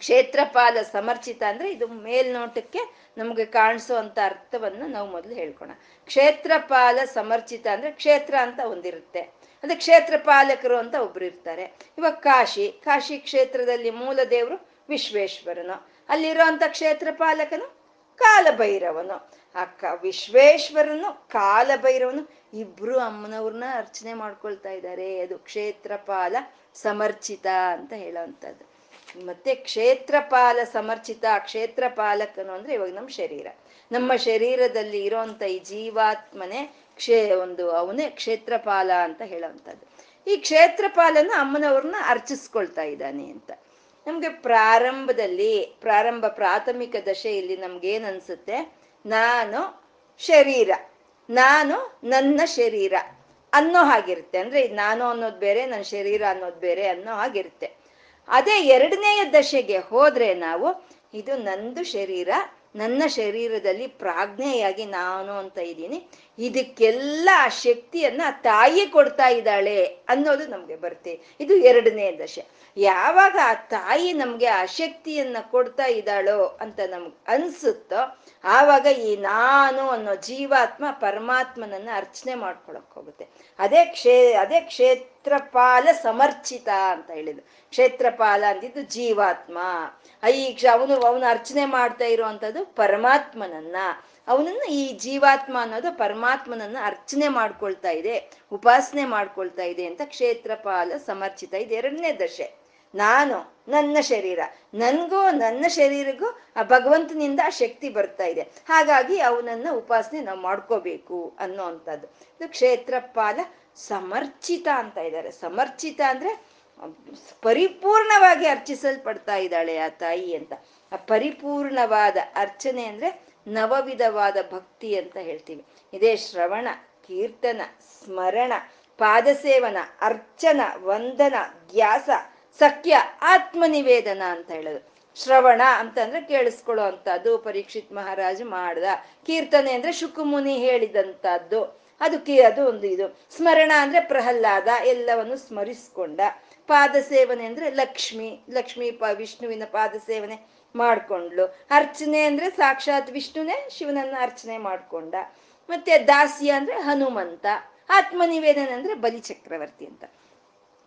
A: ಕ್ಷೇತ್ರಪಾಲ ಸಮರ್ಚಿತ ಅಂದ್ರೆ ಇದು ಮೇಲ್ನೋಟಕ್ಕೆ ನಮಗೆ ಕಾಣಿಸುವಂತ ಅರ್ಥವನ್ನು ನಾವು ಮೊದಲು ಹೇಳ್ಕೊಣ ಕ್ಷೇತ್ರಪಾಲ ಸಮರ್ಚಿತ ಅಂದ್ರೆ ಕ್ಷೇತ್ರ ಅಂತ ಒಂದಿರುತ್ತೆ. ಅಂದ್ರೆ ಕ್ಷೇತ್ರಪಾಲಕರು ಅಂತ ಒಬ್ರು ಇರ್ತಾರೆ. ಇವಾಗ ಕಾಶಿ ಕಾಶಿ ಕ್ಷೇತ್ರದಲ್ಲಿ ಮೂಲ ದೇವರು ವಿಶ್ವೇಶ್ವರನು. ಅಲ್ಲಿರುವಂತ ಕ್ಷೇತ್ರಪಾಲಕನು ಕಾಲಭೈರವನು. ಆ ಕ ವಿಶ್ವೇಶ್ವರನು, ಕಾಲಭೈರವನು ಇಬ್ರು ಅಮ್ಮನವ್ರನ್ನ ಅರ್ಚನೆ ಮಾಡ್ಕೊಳ್ತಾ ಇದ್ದಾರೆ. ಅದು ಕ್ಷೇತ್ರಪಾಲ ಸಮರ್ಚಿತ ಅಂತ ಹೇಳೋವಂಥದ್ದು. ಮತ್ತೆ ಕ್ಷೇತ್ರಪಾಲ ಸಮರ್ಚಿತ ಕ್ಷೇತ್ರ ಪಾಲಕನು ಅಂದ್ರೆ ಇವಾಗ ನಮ್ಮ ಶರೀರ. ನಮ್ಮ ಶರೀರದಲ್ಲಿ ಇರೋಂಥ ಈ ಜೀವಾತ್ಮನೆ ಕ್ಷೇ, ಒಂದು ಅವನೇ ಕ್ಷೇತ್ರಪಾಲ ಅಂತ ಹೇಳೋವಂಥದ್ದು. ಈ ಕ್ಷೇತ್ರಪಾಲನ ಅಮ್ಮನವ್ರನ್ನ ಅರ್ಚಿಸ್ಕೊಳ್ತಾ ಇದ್ದಾನೆ ಅಂತ. ನಮ್ಗೆ ಪ್ರಾರಂಭದಲ್ಲಿ, ಪ್ರಾರಂಭ ಪ್ರಾಥಮಿಕ ದಶೆಯಲ್ಲಿ ನಮ್ಗೇನ್ ಅನ್ಸುತ್ತೆ? ನಾನು ಶರೀರ, ನಾನು ನನ್ನ ಶರೀರ ಅನ್ನೋ ಹಾಗಿರುತ್ತೆ. ಅಂದ್ರೆ ನಾನು ಅನ್ನೋದು ಬೇರೆ, ನನ್ನ ಶರೀರ ಅನ್ನೋದು ಬೇರೆ ಅನ್ನೋ ಹಾಗಿರುತ್ತೆ. ಅದೇ ಎರಡನೆಯ ದಶೆಗೆ ಹೋದ್ರೆ ನಾವು ಇದು ನಂದು ಶರೀರ, ನನ್ನ ಶರೀರದಲ್ಲಿ ಪ್ರಾಜ್ಞೆಯಾಗಿ ನಾನು ಅಂತ ಇದ್ದೀನಿ. ಇದಕ್ಕೆಲ್ಲ ಆ ಶಕ್ತಿಯನ್ನ ತಾಯಿ ಕೊಡ್ತಾ ಇದ್ದಾಳೆ ಅನ್ನೋದು ನಮ್ಗೆ ಬರುತ್ತೆ. ಇದು ಎರಡನೇ ದಶೆ. ಯಾವಾಗ ಆ ತಾಯಿ ನಮ್ಗೆ ಆ ಶಕ್ತಿಯನ್ನ ಕೊಡ್ತಾ ಇದ್ದಾಳೋ ಅಂತ ನಮ್ಗೆ ಅನ್ಸುತ್ತೋ, ಆವಾಗ ಈ ನಾನು ಅನ್ನೋ ಜೀವಾತ್ಮ ಪರಮಾತ್ಮನನ್ನ ಅರ್ಚನೆ ಮಾಡ್ಕೊಳಕ್ ಹೋಗುತ್ತೆ. ಅದೇ ಕ್ಷೇ, ಅದೇ ಕ್ಷೇತ್ರಪಾಲ ಸಮರ್ಚಿತ ಅಂತ ಹೇಳಿದ್ರು. ಕ್ಷೇತ್ರಪಾಲ ಅಂದಿದ್ದು ಜೀವಾತ್ಮ. ಈ ಅವನು ಅವನು ಅರ್ಚನೆ ಮಾಡ್ತಾ ಇರುವಂತದ್ದು ಪರಮಾತ್ಮನನ್ನ. ಅವನನ್ನ ಈ ಜೀವಾತ್ಮ ಅನ್ನೋದು ಪರಮಾತ್ಮನನ್ನ ಅರ್ಚನೆ ಮಾಡ್ಕೊಳ್ತಾ ಇದೆ, ಉಪಾಸನೆ ಮಾಡ್ಕೊಳ್ತಾ ಇದೆ ಅಂತ ಕ್ಷೇತ್ರಪಾಲ ಸಮರ್ಚಿತ ಇದೆ. ಎರಡನೇ ದಶೆ, ನಾನು, ನನ್ನ ಶರೀರ. ನನ್ಗೂ, ನನ್ನ ಶರೀರಗೂ ಆ ಭಗವಂತನಿಂದ ಆ ಶಕ್ತಿ ಬರ್ತಾ ಇದೆ. ಹಾಗಾಗಿ ಅವನನ್ನ ಉಪಾಸನೆ ನಾವು ಮಾಡ್ಕೋಬೇಕು ಅನ್ನೋ ಅಂಥದ್ದು ಇದು ಕ್ಷೇತ್ರಪಾಲ ಸಮರ್ಚಿತ ಅಂತ ಇದ್ದಾರೆ. ಸಮರ್ಚಿತ ಅಂದ್ರೆ ಪರಿಪೂರ್ಣವಾಗಿ ಅರ್ಚಿಸಲ್ಪಡ್ತಾ ಇದ್ದಾಳೆ ಆ ತಾಯಿ ಅಂತ. ಆ ಪರಿಪೂರ್ಣವಾದ ಅರ್ಚನೆ ಅಂದ್ರೆ ನವವಿಧವಾದ ಭಕ್ತಿ ಅಂತ ಹೇಳ್ತೀವಿ. ಇದೇ ಶ್ರವಣ, ಕೀರ್ತನ, ಸ್ಮರಣ, ಪಾದಸೇವನ, ಅರ್ಚನ, ವಂದನ, ಧ್ಯಾಸ, ಸಖ್ಯ, ಆತ್ಮನಿವೇದನ ಅಂತ ಹೇಳೋದು. ಶ್ರವಣ ಅಂತಂದ್ರೆ ಕೇಳಿಸ್ಕೊಳ್ಳೋ ಅಂತದ್ದು ಪರೀಕ್ಷಿತ್ ಮಹಾರಾಜ ಮಾಡ್ದ ಕೀರ್ತನೆ ಅಂದ್ರೆ ಶುಕುಮುನಿ ಹೇಳಿದಂತದ್ದು ಅದು ಕಿ, ಅದು ಒಂದು ಇದು. ಸ್ಮರಣ ಅಂದ್ರೆ ಪ್ರಹ್ಲಾದ, ಎಲ್ಲವನ್ನು ಸ್ಮರಿಸ್ಕೊಂಡ. ಪಾದ ಸೇವನೆ ಅಂದ್ರೆ ಲಕ್ಷ್ಮಿ ಲಕ್ಷ್ಮಿ ಪ, ವಿಷ್ಣುವಿನ ಪಾದ ಸೇವನೆ ಮಾಡ್ಕೊಂಡ್ಲು. ಅರ್ಚನೆ ಅಂದ್ರೆ ಸಾಕ್ಷಾತ್ ವಿಷ್ಣುನೇ ಶಿವನನ್ನ ಅರ್ಚನೆ ಮಾಡ್ಕೊಂಡ. ಮತ್ತೆ ದಾಸ್ಯ ಅಂದ್ರೆ ಹನುಮಂತ. ಆತ್ಮನಿವೇದನ ಅಂದ್ರೆ ಬಲಿ ಚಕ್ರವರ್ತಿ ಅಂತ.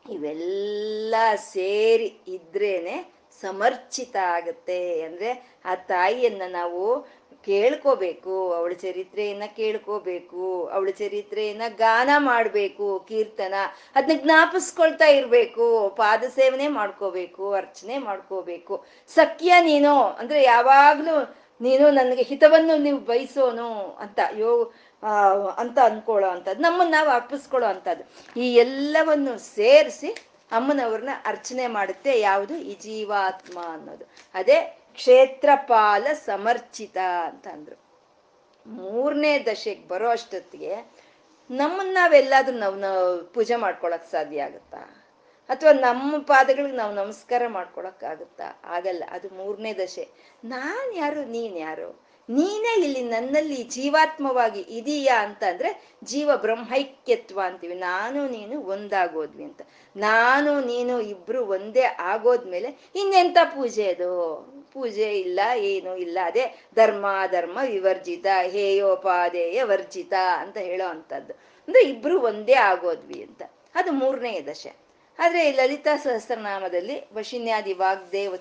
A: ಇವೆಲ್ಲ ಸೇರಿ ಇದ್ರೇನೆ ಸಮರ್ಚಿತ ಆಗುತ್ತೆ. ಅಂದ್ರೆ ಆ ತಾಯಿಯನ್ನ ನಾವು ಕೇಳ್ಕೋಬೇಕು, ಅವಳ ಚರಿತ್ರೆಯನ್ನ ಕೇಳ್ಕೋಬೇಕು, ಅವಳ ಚರಿತ್ರೆಯನ್ನ ಗಾನ ಮಾಡಬೇಕು, ಕೀರ್ತನ ಅದನ್ನ ಜ್ಞಾಪಿಸ್ಕೊಳ್ತಾ ಇರ್ಬೇಕು, ಪಾದ ಸೇವನೆ ಮಾಡ್ಕೋಬೇಕು, ಅರ್ಚನೆ ಮಾಡ್ಕೋಬೇಕು. ಸಖ್ಯ ನೀನು, ಅಂದ್ರೆ ಯಾವಾಗ್ಲೂ ನೀನು ನನಗೆ ಹಿತವನ್ನು ನೀವು ಬಯಸೋನು ಅಂತ, ಯೋ ಅಂತ ಅನ್ಕೊಳ್ಳೋ ಅಂಥದ್ದು, ನಮ್ಮನ್ನ ನಾವು ಅರ್ಪಿಸ್ಕೊಳ್ಳೋ ಅಂಥದ್ದು. ಈ ಎಲ್ಲವನ್ನು ಸೇರಿಸಿ ಅಮ್ಮನವ್ರನ್ನ ಅರ್ಚನೆ ಮಾಡುತ್ತೆ, ಯಾವುದು ಈ ಜೀವಾತ್ಮ ಅನ್ನೋದು. ಅದೇ ಕ್ಷೇತ್ರಪಾಲ ಸಮರ್ಚಿತ ಅಂತ ಅಂದ್ರು ಮೂರನೇ ದಶೆಗೆ ಬರೋ ಅಷ್ಟೊತ್ತಿಗೆ ನಮ್ಮನ್ನ ನಾವೆಲ್ಲಾದ್ರೂ ನಾವು ಪೂಜೆ ಮಾಡ್ಕೊಳಕ್ ಸಾಧ್ಯ ಆಗುತ್ತಾ? ಅಥವಾ ನಮ್ಮ ಪಾದಗಳಿಗೆ ನಾವು ನಮಸ್ಕಾರ ಮಾಡ್ಕೊಳಕ್ ಆಗುತ್ತಾ? ಆಗಲ್ಲ, ಅದು ಮೂರನೇ ದಶೆ. ನಾನ್ ಯಾರು, ನೀನ್ ಯಾರು? ನೀನೇ ಇಲ್ಲಿ ನನ್ನಲ್ಲಿ ಜೀವಾತ್ಮವಾಗಿ ಇದೀಯಾ ಅಂತ ಅಂದ್ರೆ ಜೀವ ಬ್ರಹ್ಮೈಕ್ಯತ್ವ ಅಂತೀವಿ. ನಾನು, ನೀನು ಒಂದಾಗೋದ್ವಿ ಅಂತ. ನಾನು, ನೀನು ಇಬ್ರು ಒಂದೇ ಆಗೋದ್ಮೇಲೆ ಇನ್ನೆಂತ ಪೂಜೆ ಅದು? ಪೂಜೆ ಇಲ್ಲ, ಏನು ಇಲ್ಲ. ಅದೇ ಧರ್ಮ ಧರ್ಮ ವಿವರ್ಜಿತ ಹೇಯೋಪಾದೇಯ ವರ್ಜಿತ ಅಂತ ಹೇಳೋ ಅಂಥದ್ದು. ಅಂದ್ರೆ ಇಬ್ರು ಒಂದೇ ಆಗೋದ್ವಿ ಅಂತ. ಅದು ಮೂರನೇ ದಶೆ. ಆದ್ರೆ ಲಲಿತಾ ಸಹಸ್ರನಾಮದಲ್ಲಿ ವಶಿನ್ಯಾದಿ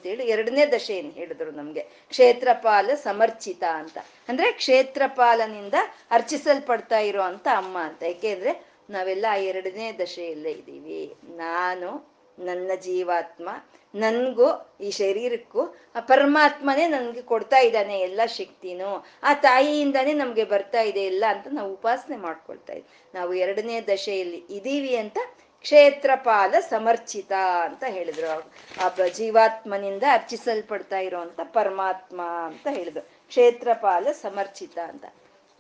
A: ಹೇಳಿ ಎರಡನೇ ದಶೆಯನ್ನು ಹೇಳಿದ್ರು ನಮ್ಗೆ? ಕ್ಷೇತ್ರಪಾಲ ಸಮರ್ಚಿತ ಅಂತ. ಅಂದ್ರೆ ಕ್ಷೇತ್ರಪಾಲನಿಂದ ಅರ್ಚಿಸಲ್ಪಡ್ತಾ ಇರೋ ಅಂತ ಅಮ್ಮ ಅಂತ. ಯಾಕೆಂದ್ರೆ ನಾವೆಲ್ಲ ಎರಡನೇ ದಶೆಯಲ್ಲೇ ಇದ್ದೀವಿ. ನಾನು ನನ್ನ ಜೀವಾತ್ಮ, ನನ್ಗೂ, ಈ ಶರೀರಕ್ಕೂ, ಆ ಪರಮಾತ್ಮನೇ ನನ್ಗೆ ಕೊಡ್ತಾ ಇದ್ದಾನೆ ಎಲ್ಲ ಶಕ್ತಿನೂ, ಆ ತಾಯಿಯಿಂದಾನೇ ನಮ್ಗೆ ಬರ್ತಾ ಇದೆ ಎಲ್ಲ ಅಂತ ನಾವು ಉಪಾಸನೆ ಮಾಡ್ಕೊಳ್ತಾ ಇದ್ವಿ. ನಾವು ಎರಡನೇ ದಶೆಯಲ್ಲಿ ಇದೀವಿ ಅಂತ ಕ್ಷೇತ್ರಪಾಲ ಸಮರ್ಚಿತ ಅಂತ ಹೇಳಿದ್ರು ಆ ಜೀವಾತ್ಮನಿಂದ ಅರ್ಚಿಸಲ್ಪಡ್ತಾ ಇರುವಂತ ಪರಮಾತ್ಮ ಅಂತ ಹೇಳಿದ್ರು. ಕ್ಷೇತ್ರಪಾಲ ಸಮರ್ಚಿತ ಅಂತ.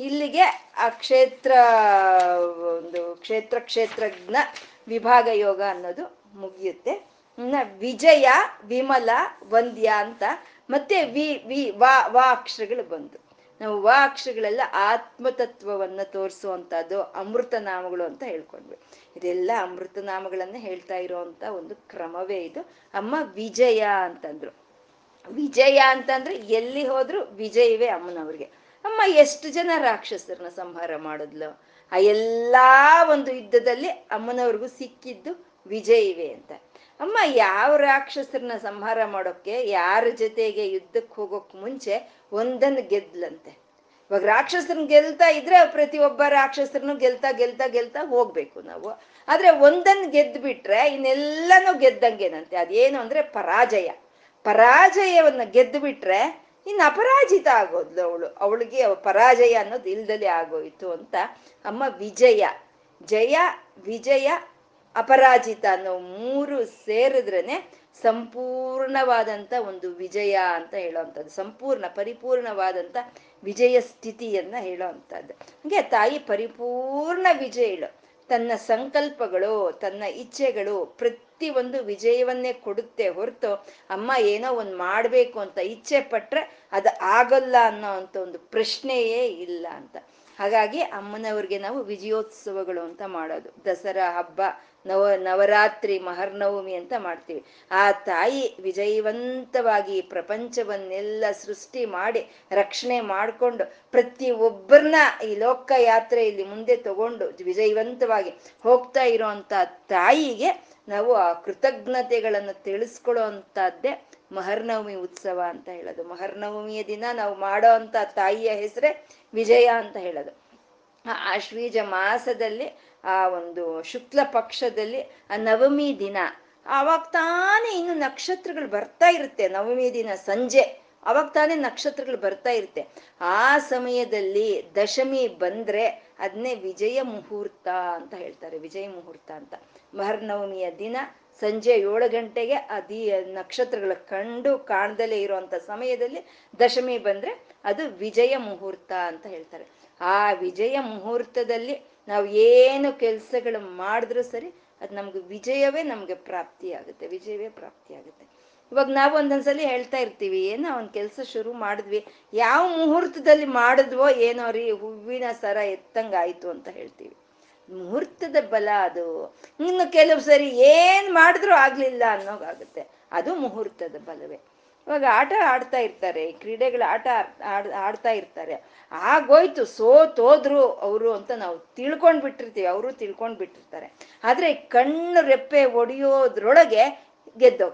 A: ಇಲ್ಲಿಗೆ ಆ ಕ್ಷೇತ್ರ, ಒಂದು ಕ್ಷೇತ್ರ ಕ್ಷೇತ್ರಜ್ಞ ವಿಭಾಗ ಯೋಗ ಅನ್ನೋದು ಮುಗಿಯುತ್ತೆ. ವಿಜಯ, ವಿಮಲ, ವಂದ್ಯ ಅಂತ ಮತ್ತೆ ವಿ ವಿ, ವಾ ವಾ ಅಕ್ಷರಗಳು ಬಂದು. ನಾವು ವಾ ಅಕ್ಷರಗಳೆಲ್ಲ ಆತ್ಮತತ್ವವನ್ನ ತೋರಿಸುವಂತದ್ದು ಅಮೃತ ನಾಮಗಳು ಅಂತ ಹೇಳ್ಕೊಂಡ್ವಿ. ಇದೆಲ್ಲ ಅಮೃತ ನಾಮಗಳನ್ನ ಹೇಳ್ತಾ ಇರೋಂತ ಒಂದು ಕ್ರಮವೇ ಇದು. ಅಮ್ಮ ವಿಜಯ ಅಂತಂದ್ರು. ವಿಜಯ ಅಂತಂದ್ರೆ ಎಲ್ಲಿ ಹೋದ್ರು ವಿಜಯವೇ ಅಮ್ಮನವ್ರಿಗೆ. ಅಮ್ಮ ಎಷ್ಟು ಜನ ರಾಕ್ಷಸರನ್ನ ಸಂಹಾರ ಮಾಡಿದ್ಲು? ಆ ಎಲ್ಲಾ ಒಂದು ಯುದ್ಧದಲ್ಲಿ ಅಮ್ಮನವ್ರಿಗೂ ಸಿಕ್ಕಿದ್ದು ವಿಜಯವೇ ಅಂತ. ಅಮ್ಮ, ಯಾವ ರಾಕ್ಷಸರನ್ನ ಸಂಹಾರ ಮಾಡೋಕ್ಕೆ ಯಾರ ಜೊತೆಗೆ ಯುದ್ಧಕ್ಕೆ ಹೋಗೋಕ್ ಮುಂಚೆ ಒಂದನ್ನು ಗೆದ್ಲಂತೆ. ಇವಾಗ ರಾಕ್ಷಸರನ್ನ ಗೆಲ್ತಾ ಇದ್ರೆ ಪ್ರತಿಯೊಬ್ಬ ರಾಕ್ಷಸರನ್ನು ಗೆಲ್ತಾ ಗೆಲ್ತಾ ಗೆಲ್ತಾ ಹೋಗ್ಬೇಕು ನಾವು. ಆದ್ರೆ ಒಂದನ್ನು ಗೆದ್ದು ಬಿಟ್ರೆ ಇನ್ನೆಲ್ಲನೂ ಗೆದ್ದಂಗೆನಂತೆ. ಅದೇನು ಅಂದ್ರೆ ಪರಾಜಯ. ಪರಾಜಯವನ್ನು ಗೆದ್ದು ಬಿಟ್ರೆ ಇನ್ನು ಅಪರಾಜಿತ ಆಗೋದ್ಲು ಅವಳು. ಅವಳಿಗೆ ಪರಾಜಯ ಅನ್ನೋದು ಇಲ್ದಲೆ ಆಗೋಯ್ತು ಅಂತ ಅಮ್ಮ ವಿಜಯ. ಜಯ, ವಿಜಯ ಅಪರಾಜಿತ ಅನ್ನೋ ಮೂರು ಸೇರಿದ್ರೇನೆ ಸಂಪೂರ್ಣವಾದಂತ ಒಂದು ವಿಜಯ ಅಂತ ಹೇಳೋವಂಥದ್ದು, ಸಂಪೂರ್ಣ ಪರಿಪೂರ್ಣವಾದಂತ ವಿಜಯ ಸ್ಥಿತಿಯನ್ನ ಹೇಳೋವಂಥದ್ದು. ಹಾಗೆ ತಾಯಿ ಪರಿಪೂರ್ಣ ವಿಜಯಳು. ತನ್ನ ಸಂಕಲ್ಪಗಳು, ತನ್ನ ಇಚ್ಛೆಗಳು ಪ್ರತಿ ಒಂದು ವಿಜಯವನ್ನೇ ಕೊಡುತ್ತೆ ಹೊರತು ಅಮ್ಮ ಏನೋ ಒಂದು ಮಾಡಬೇಕು ಅಂತ ಇಚ್ಛೆ ಪಟ್ರೆ ಅದು ಆಗಲ್ಲ ಅನ್ನೋ ಅಂತ ಒಂದು ಪ್ರಶ್ನೆಯೇ ಇಲ್ಲ ಅಂತ. ಹಾಗಾಗಿ ಅಮ್ಮನವ್ರಿಗೆ ನಾವು ವಿಜಯೋತ್ಸವಗಳು ಅಂತ ಮಾಡೋದು. ದಸರಾ ಹಬ್ಬ ನವ ನವರಾತ್ರಿ ಮಹರ್ನವಮಿ ಅಂತ ಮಾಡ್ತೀವಿ. ಆ ತಾಯಿ ವಿಜಯವಂತವಾಗಿ ಪ್ರಪಂಚವನ್ನೆಲ್ಲ ಸೃಷ್ಟಿ ಮಾಡಿ, ರಕ್ಷಣೆ ಮಾಡಿಕೊಂಡು ಪ್ರತಿ ಒಬ್ಬರನ್ನ ಈ ಲೋಕ ಯಾತ್ರೆಯಲ್ಲಿ ಮುಂದೆ ತಗೊಂಡು ವಿಜಯವಂತವಾಗಿ ಹೋಗ್ತಾ ಇರೋಂಥ ತಾಯಿಗೆ ನಾವು ಆ ಕೃತಜ್ಞತೆಗಳನ್ನು ತಿಳಿಸ್ಕೊಳ್ಳೋ ಅಂಥದ್ದೇ ಮಹರ್ನವಮಿ ಉತ್ಸವ ಅಂತ ಹೇಳೋದು. ಮಹರ್ನವಮಿಯ ದಿನ ನಾವು ಮಾಡೋ ಅಂತ ತಾಯಿಯ ಹೆಸರೇ ವಿಜಯ ಅಂತ ಹೇಳೋದು. ಆಶ್ವೀಜ ಮಾಸದಲ್ಲಿ ಆ ಒಂದು ಶುಕ್ಲ ಪಕ್ಷದಲ್ಲಿ, ಆ ನವಮಿ ದಿನ. ಅವಾಗ ತಾನೇ ಇನ್ನು ನಕ್ಷತ್ರಗಳು ಬರ್ತಾ ಇರುತ್ತೆ. ನವಮಿ ದಿನ ಸಂಜೆ ಅವಾಗ ತಾನೇ ನಕ್ಷತ್ರಗಳು ಬರ್ತಾ ಇರುತ್ತೆ. ಆ ಸಮಯದಲ್ಲಿ ದಶಮಿ ಬಂದ್ರೆ ಅದನ್ನೇ ವಿಜಯ ಮುಹೂರ್ತ ಅಂತ ಹೇಳ್ತಾರೆ. ವಿಜಯ ಮುಹೂರ್ತ ಅಂತ. ಮಹರ್ನವಮಿಯ ದಿನ ಸಂಜೆ ಏಳು ಗಂಟೆಗೆ ಅದಿ, ನಕ್ಷತ್ರಗಳ ಕಂಡು ಕಾಣ್ದಲೇ ಇರುವಂತ ಸಮಯದಲ್ಲಿ ದಶಮಿ ಬಂದ್ರೆ ಅದು ವಿಜಯ ಮುಹೂರ್ತ ಅಂತ ಹೇಳ್ತಾರೆ. ಆ ವಿಜಯ ಮುಹೂರ್ತದಲ್ಲಿ ನಾವು ಏನು ಕೆಲಸಗಳು ಮಾಡಿದ್ರೂ ಸರಿ ಅದು ನಮ್ಗೆ ವಿಜಯವೇ ನಮ್ಗೆ ಪ್ರಾಪ್ತಿ ಆಗುತ್ತೆ ವಿಜಯವೇ ಪ್ರಾಪ್ತಿ ಆಗುತ್ತೆ ಇವಾಗ ನಾವು ಒಂದೊಂದ್ಸಲಿ ಹೇಳ್ತಾ ಇರ್ತೀವಿ, ಏನೋ ಒಂದು ಕೆಲಸ ಶುರು ಮಾಡಿದ್ವಿ, ಯಾವ ಮುಹೂರ್ತದಲ್ಲಿ ಮಾಡಿದ್ವೋ ಏನೋ ರೀ, ಹೂವಿನ ಸರ ಎತ್ತಂಗಾಯ್ತು ಅಂತ ಹೇಳ್ತೀವಿ. ಮುಹೂರ್ತದ ಬಲ ಅದು. ಇನ್ನು ಕೆಲವು ಸರಿ ಏನು ಮಾಡಿದ್ರೂ ಆಗ್ಲಿಲ್ಲ ಅನ್ನೋಗಾಗುತ್ತೆ. ಅದು ಮುಹೂರ್ತದ ಬಲವೇ. ಇವಾಗ ಆಟ ಆಡ್ತಾ ಇರ್ತಾರೆ, ಕ್ರೀಡೆಗಳ ಆಟ ಆಡ್ತಾ ಇರ್ತಾರೆ. ಆಗೋಯ್ತು ಸೋತೋದ್ರು ಅವರು ಅಂತ ನಾವು ತಿಳ್ಕೊಂಡು ಬಿಟ್ಟಿರ್ತೀವಿ ಅವರು ತಿಳ್ಕೊಂಡು ಬಿಟ್ಟಿರ್ತಾರೆ ಆದ್ರೆ ಕಣ್ಣು ರೆಪ್ಪೆ ಒಡೆಯೋದ್ರೊಳಗೆ ಗೆದ್ದೋ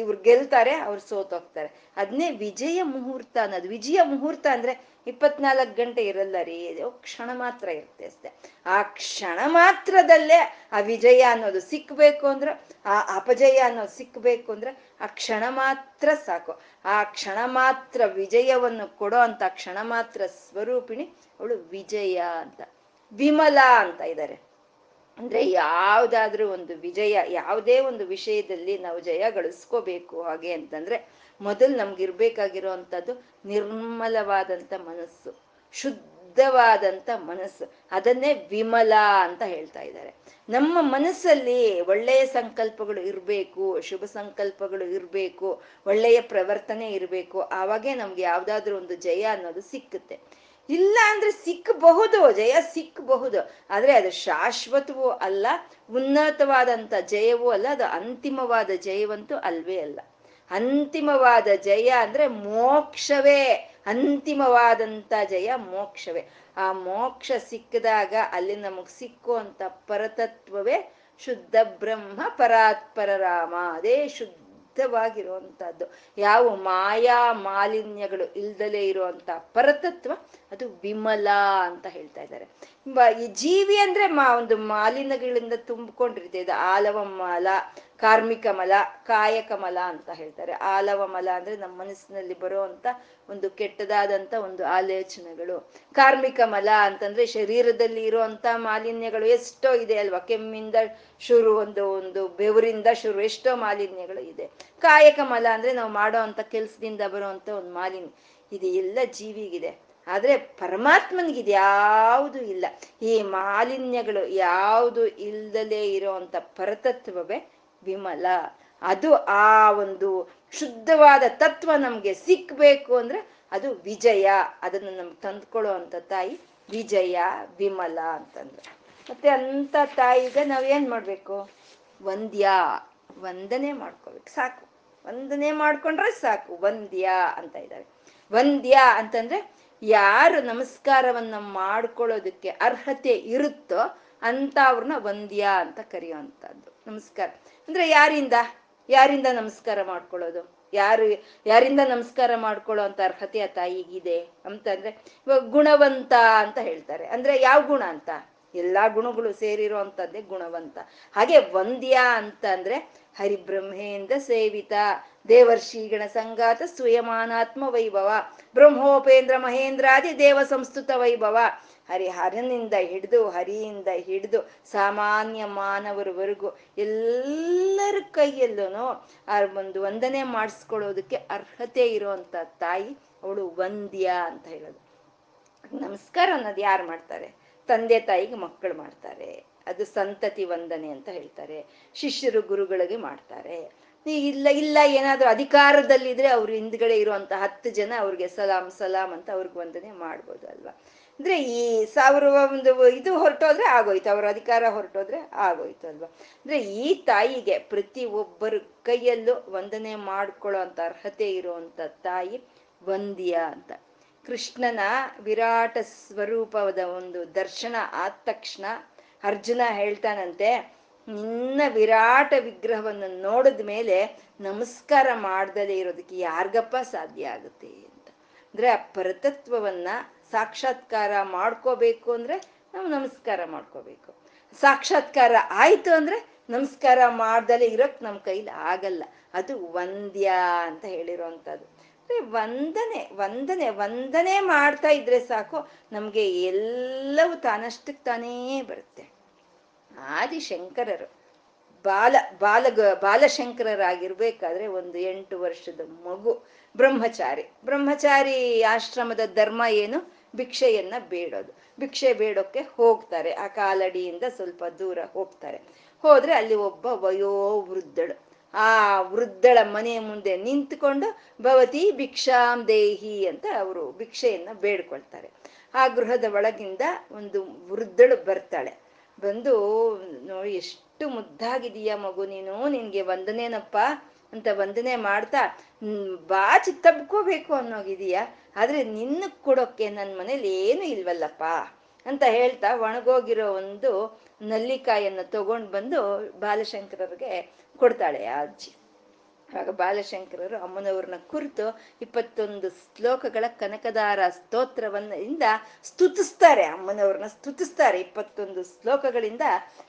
A: ಇವ್ರು ಗೆಲ್ತಾರೆ, ಅವ್ರು ಸೋತೋಗ್ತಾರೆ. ಅದನ್ನೇ ವಿಜಯ ಮುಹೂರ್ತ ಅನ್ನೋದು. ವಿಜಯ ಮುಹೂರ್ತ ಅಂದ್ರೆ ಇಪ್ಪತ್ನಾಲ್ಕು ಗಂಟೆ ಇರಲ್ಲ ರೀ ಕ್ಷಣ ಮಾತ್ರ ಇರುತ್ತೆ ಅಷ್ಟೆ. ಆ ಕ್ಷಣ ಮಾತ್ರದಲ್ಲೇ ಆ ವಿಜಯ ಅನ್ನೋದು ಸಿಕ್ಬೇಕು ಅಂದ್ರೆ, ಆ ಅಪಜಯ ಅನ್ನೋದು ಸಿಕ್ಬೇಕು ಅಂದ್ರೆ, ಆ ಕ್ಷಣ ಮಾತ್ರ ಸಾಕು. ಆ ಕ್ಷಣ ಮಾತ್ರ ವಿಜಯವನ್ನು ಕೊಡೋ ಅಂತ ಕ್ಷಣ ಮಾತ್ರ ಸ್ವರೂಪಿಣಿ ಅವಳು ವಿಜಯ ಅಂತ. ವಿಮಲ ಅಂತ ಇದ್ದಾರೆ. ಅಂದ್ರೆ ಯಾವ್ದಾದ್ರೂ ಒಂದು ವಿಜಯ, ಯಾವುದೇ ಒಂದು ವಿಷಯದಲ್ಲಿ ನಾವು ಜಯ ಗಳಿಸ್ಕೋಬೇಕು ಹಾಗೆ ಅಂತಂದ್ರೆ ಮೊದಲು ನಮ್ಗಿರ್ಬೇಕಾಗಿರೋ ಅಂಥದ್ದು ನಿರ್ಮಲವಾದಂಥ ಮನಸ್ಸು, ಶುದ್ಧವಾದಂಥ ಮನಸ್ಸು, ಅದನ್ನೇ ವಿಮಲ ಅಂತ ಹೇಳ್ತಾ ಇದ್ದಾರೆ. ನಮ್ಮ ಮನಸ್ಸಲ್ಲಿ ಒಳ್ಳೆಯ ಸಂಕಲ್ಪಗಳು ಇರಬೇಕು, ಶುಭ ಸಂಕಲ್ಪಗಳು ಇರಬೇಕು, ಒಳ್ಳೆಯ ಪ್ರವರ್ತನೆ ಇರಬೇಕು, ಆವಾಗೇ ನಮ್ಗೆ ಯಾವ್ದಾದ್ರು ಒಂದು ಜಯ ಅನ್ನೋದು ಸಿಕ್ಕುತ್ತೆ. ಇಲ್ಲ ಅಂದ್ರೆ ಸಿಕ್ಕಬಹುದು ಜಯ ಸಿಕ್ಕಬಹುದು ಆದ್ರೆ ಅದು ಶಾಶ್ವತವೂ ಅಲ್ಲ, ಉನ್ನತವಾದಂತ ಜಯವೂ ಅಲ್ಲ, ಅದು ಅಂತಿಮವಾದ ಜಯವಂತೂ ಅಲ್ವೇ ಅಲ್ಲ. ಅಂತಿಮವಾದ ಜಯ ಅಂದ್ರೆ ಮೋಕ್ಷವೇ. ಅಂತಿಮವಾದಂತ ಜಯ ಮೋಕ್ಷವೇ. ಆ ಮೋಕ್ಷ ಸಿಕ್ಕಿದಾಗ ಅಲ್ಲಿ ನಮಗ್ ಸಿಕ್ಕುವಂತ ಪರತತ್ವವೇ ಶುದ್ಧ ಬ್ರಹ್ಮ ಪರಾತ್ಪರ ರಾಮ. ಅದೇ ಶುದ್ಧವಾಗಿರುವಂತಹದ್ದು. ಯಾವ ಮಾಯಾ ಮಾಲಿನ್ಯಗಳು ಇಲ್ದಲೇ ಇರುವಂತ ಪರತತ್ವ ಅದು ವಿಮಲ ಅಂತ ಹೇಳ್ತಾ ಇದ್ದಾರೆ. ಈ ಜೀವಿ ಅಂದ್ರೆ ಮಾ ಒಂದು ಮಾಲಿನ್ಯಗಳಿಂದ ತುಂಬಿಕೊಂಡಿರ್ತದೆ. ಆಲವ ಮಲ ಕಾರ್ಮಿಕ ಮಲ, ಕಾಯಕ ಮಲ ಅಂತ ಹೇಳ್ತಾರೆ. ಆಲವ ಮಲ ಅಂದ್ರೆ ನಮ್ಮ ಮನಸ್ಸಿನಲ್ಲಿ ಬರುವಂತ ಒಂದು ಕೆಟ್ಟದಾದಂತ ಒಂದು ಆಲೋಚನೆಗಳು. ಕಾರ್ಮಿಕ ಮಲ ಅಂತಂದ್ರೆ ಶರೀರದಲ್ಲಿ ಇರುವಂತ ಮಾಲಿನ್ಯಗಳು ಎಷ್ಟೋ ಇದೆ ಅಲ್ವಾ? ಕೆಮ್ಮಿಂದ ಶುರು ಒಂದು ಒಂದು ಬೆವರಿಂದ ಶುರು ಎಷ್ಟೋ ಮಾಲಿನ್ಯಗಳು ಇದೆ. ಕಾಯಕ ಮಲ ಅಂದ್ರೆ ನಾವು ಮಾಡೋ ಅಂತ ಕೆಲ್ಸದಿಂದ ಬರುವಂತ ಒಂದು ಮಾಲಿನ್ಯ. ಇದು ಎಲ್ಲ ಜೀವಿಗಿದೆ. ಆದ್ರೆ ಪರಮಾತ್ಮನಿಗೆ ಯಾವುದು ಇಲ್ಲ. ಈ ಮಾಲಿನ್ಯಗಳು ಯಾವುದು ಇಲ್ದಲೇ ಇರೋವಂಥ ಪರತತ್ವವೇ ವಿಮಲ. ಅದು ಆ ಒಂದು ಶುದ್ಧವಾದ ತತ್ವ ನಮ್ಗೆ ಸಿಕ್ಬೇಕು ಅಂದ್ರೆ ಅದು ವಿಜಯ. ಅದನ್ನು ನಮ್ಗೆ ತಂದ್ಕೊಳ್ಳೋ ಅಂತ ತಾಯಿ ವಿಜಯ, ವಿಮಲ ಅಂತಂದ್ರೆ. ಮತ್ತೆ ಅಂತ ತಾಯಿಗೆ ನಾವ್ ಏನ್ ಮಾಡ್ಬೇಕು? ವಂದ್ಯ. ವಂದನೆ ಮಾಡ್ಕೋಬೇಕು. ಸಾಕು. ವಂದನೆ ಮಾಡ್ಕೊಂಡ್ರೆ ಸಾಕು. ವಂದ್ಯ ಅಂತ ಇದ್ದಾರೆ. ವಂದ್ಯ ಅಂತಂದ್ರೆ ಯಾರು ನಮಸ್ಕಾರವನ್ನ ಮಾಡ್ಕೊಳ್ಳೋದಕ್ಕೆ ಅರ್ಹತೆ ಇರುತ್ತೋ ಅಂತ ಅವ್ರನ್ನ ವಂದ್ಯ ಅಂತ ಕರೆಯುವಂಥದ್ದು. ನಮಸ್ಕಾರ. ಅಂದ್ರೆ ಯಾರಿಂದ? ಯಾರಿಂದ ನಮಸ್ಕಾರ ಮಾಡ್ಕೊಳ್ಳೋದು? ಯಾರು, ಯಾರಿಂದ ನಮಸ್ಕಾರ ಮಾಡ್ಕೊಳ್ಳೋ ಅಂತ ಅರ್ಹತೆ ಆ ತಾಯಿಗಿದೆ ಅಂತಂದ್ರೆ ಇವಾಗ ಗುಣವಂತ ಅಂತ ಹೇಳ್ತಾರೆ. ಅಂದ್ರೆ ಯಾವ ಗುಣ ಅಂತ? ಎಲ್ಲಾ ಗುಣಗಳು ಸೇರಿರೋ ಅಂತದ್ದೇ ಗುಣವಂತ. ಹಾಗೆ ವಂದ್ಯ ಅಂತ ಅಂದ್ರೆ ಹರಿಬ್ರಹ್ಮೇಂದ್ರ ಸೇವಿತ, ದೇವರ್ಷಿಗಣ ಸಂಗಾತ ಸ್ವಯಮಾನಾತ್ಮ ವೈಭವ, ಬ್ರಹ್ಮೋಪೇಂದ್ರ ಮಹೇಂದ್ರಾದಿ ದೇವ ಸಂಸ್ತುತ ವೈಭವ. ಹರಿ ಹರನಿಂದ ಹಿಡಿದು ಹರಿಯಿಂದ ಹಿಡಿದು ಸಾಮಾನ್ಯ ಮಾನವರವರೆಗೂ ಎಲ್ಲರ ಕೈಯಲ್ಲೂ ಆ ಒಂದು ವಂದನೆ ಮಾಡಿಸ್ಕೊಳ್ಳೋದಕ್ಕೆ ಅರ್ಹತೆ ಇರುವಂತ ತಾಯಿ ಅವಳು ವಂದ್ಯ ಅಂತ ಹೇಳೋದು. ನಮಸ್ಕಾರ ಅನ್ನೋದು ಯಾರು ಮಾಡ್ತಾರೆ? ತಂದೆ ತಾಯಿಗೆ ಮಕ್ಕಳು ಮಾಡ್ತಾರೆ. ಅದು ಸಂತತಿ ವಂದನೆ ಅಂತ ಹೇಳ್ತಾರೆ. ಶಿಷ್ಯರು ಗುರುಗಳಿಗೆ ಮಾಡ್ತಾರೆ. ಇಲ್ಲ ಇಲ್ಲ ಏನಾದ್ರೂ ಅಧಿಕಾರದಲ್ಲಿದ್ರೆ ಅವ್ರ ಹಿಂದ್ಗಡೆ ಇರುವಂತ ಹತ್ತು ಜನ ಅವ್ರಿಗೆ ಸಲಾಂ ಸಲಾಂ ಅಂತ ಅವ್ರಿಗೆ ವಂದನೆ ಮಾಡ್ಬೋದು ಅಲ್ವಾ? ಅಂದ್ರೆ ಈ ಸಾವಿರ ಒಂದು ಇದು ಹೊರಟೋದ್ರೆ ಆಗೋಯ್ತು, ಅವರ ಅಧಿಕಾರ ಹೊರಟೋದ್ರೆ ಆಗೋಯ್ತು ಅಲ್ವಾ? ಅಂದ್ರೆ ಈ ತಾಯಿಗೆ ಪ್ರತಿ ಒಬ್ಬರ ಕೈಯಲ್ಲೂ ವಂದನೆ ಮಾಡ್ಕೊಳ್ಳೋ ಅಂತ ಅರ್ಹತೆ ಇರುವಂತ ತಾಯಿ ವಂದ್ಯ ಅಂತ. ಕೃಷ್ಣನ ವಿರಾಟ ಸ್ವರೂಪದ ಒಂದು ದರ್ಶನ ಆದ ತಕ್ಷಣ ಅರ್ಜುನ ಹೇಳ್ತಾನಂತೆ, ನಿನ್ನ ವಿರಾಟ ವಿಗ್ರಹವನ್ನು ನೋಡಿದ ಮೇಲೆ ನಮಸ್ಕಾರ ಮಾಡ್ದಲೇ ಇರೋದಕ್ಕೆ ಯಾರಿಗಪ್ಪ ಸಾಧ್ಯ ಆಗುತ್ತೆ ಅಂತ. ಅಂದ್ರೆ ಆ ಪರತತ್ವವನ್ನ ಸಾಕ್ಷಾತ್ಕಾರ ಮಾಡ್ಕೋಬೇಕು ಅಂದ್ರೆ ನಾವು ನಮಸ್ಕಾರ ಮಾಡ್ಕೋಬೇಕು. ಸಾಕ್ಷಾತ್ಕಾರ ಆಯ್ತು ಅಂದ್ರೆ ನಮಸ್ಕಾರ ಮಾಡ್ದಲೇ ಇರೋಕ್ ನಮ್ಮ ಕೈಲಿ ಆಗಲ್ಲ. ಅದು ವಂದ್ಯ ಅಂತ ಹೇಳಿರೋಂಥದ್ದು ವಂದನೆ ವಂದನೆ ವಂದನೆ ಮಾಡ್ತಾ ಇದ್ರೆ ಸಾಕು, ನಮ್ಗೆ ಎಲ್ಲವೂ ತಾನಷ್ಟಕ್ಕೆ ತಾನೇ ಬರುತ್ತೆ. ಆದಿಶಂಕರರು, ಬಾಲ ಬಾಲ ಬಾಲಶಂಕರರಾಗಿರ್ಬೇಕಾದ್ರೆ ಒಂದು ಎಂಟು ವರ್ಷದ ಮಗು ಬ್ರಹ್ಮಚಾರಿ. ಬ್ರಹ್ಮಚಾರಿ ಆಶ್ರಮದ ಧರ್ಮ ಏನು? ಭಿಕ್ಷೆಯನ್ನ ಬೇಡೋದು. ಭಿಕ್ಷೆ ಬೇಡೋಕ್ಕೆ ಹೋಗ್ತಾರೆ. ಆ ಕಾಲಡಿಯಿಂದ ಸ್ವಲ್ಪ ದೂರ ಹೋಗ್ತಾರೆ. ಹೋದ್ರೆ ಅಲ್ಲಿ ಒಬ್ಬ ವಯೋ ವೃದ್ಧಳು ಆ ವೃದ್ಧಳ ಮನೆಯ ಮುಂದೆ ನಿಂತ್ಕೊಂಡು ಭವತಿ ಭಿಕ್ಷಾಂ ದೇಹಿ ಅಂತ ಅವರು ಭಿಕ್ಷೆಯನ್ನ ಬೇಡ್ಕೊಳ್ತಾರೆ. ಆ ಗೃಹದ ಒಳಗಿಂದ ಒಂದು ವೃದ್ಧಳು ಬರ್ತಾಳೆ. ಬಂದು, ನೋಡಿ, ಎಷ್ಟು ಮುದ್ದಾಗಿದೀಯ ಮಗು ನೀನು. ನಿನ್ಗೆ ವಂದನೇನಪ್ಪ. ಅಂತ ವಂದನೆ ಮಾಡ್ತಾ ಬಾ ತಬ್ಕೋಬೇಕು ಅನ್ನೋಗಿದೀಯ ಆದ್ರೆ ನಿನ್ನ ಕೊಡೋಕೆ ನನ್ನ ಮನೇಲಿ ಏನು ಇಲ್ವಲ್ಲಪ್ಪ ಅಂತ ಹೇಳ್ತಾ ಒಣಗೋಗಿರೋ ಒಂದು ನಲ್ಲಿಕಾಯನ್ನು ತಗೊಂಡು ಬಂದು ಬಾಲಶಂಕರರಿಗೆ ಕೊಡ್ತಾಳೆ ಆ ಅಜ್ಜಿ. ಆಗ ಬಾಲಶಂಕರರು ಅಮ್ಮನವ್ರನ್ನ ಕುರಿತು ಇಪ್ಪತ್ತೊಂದು ಶ್ಲೋಕಗಳ ಕನಕದಾರ ಸ್ತೋತ್ರವನ್ನ ಇಂದ ಸ್ತುತಿಸ್ತಾರೆ. ಅಮ್ಮನವ್ರನ್ನ ಸ್ತುತಿಸ್ತಾರೆ. ಇಪ್ಪತ್ತೊಂದು ಶ್ಲೋಕಗಳಿಂದ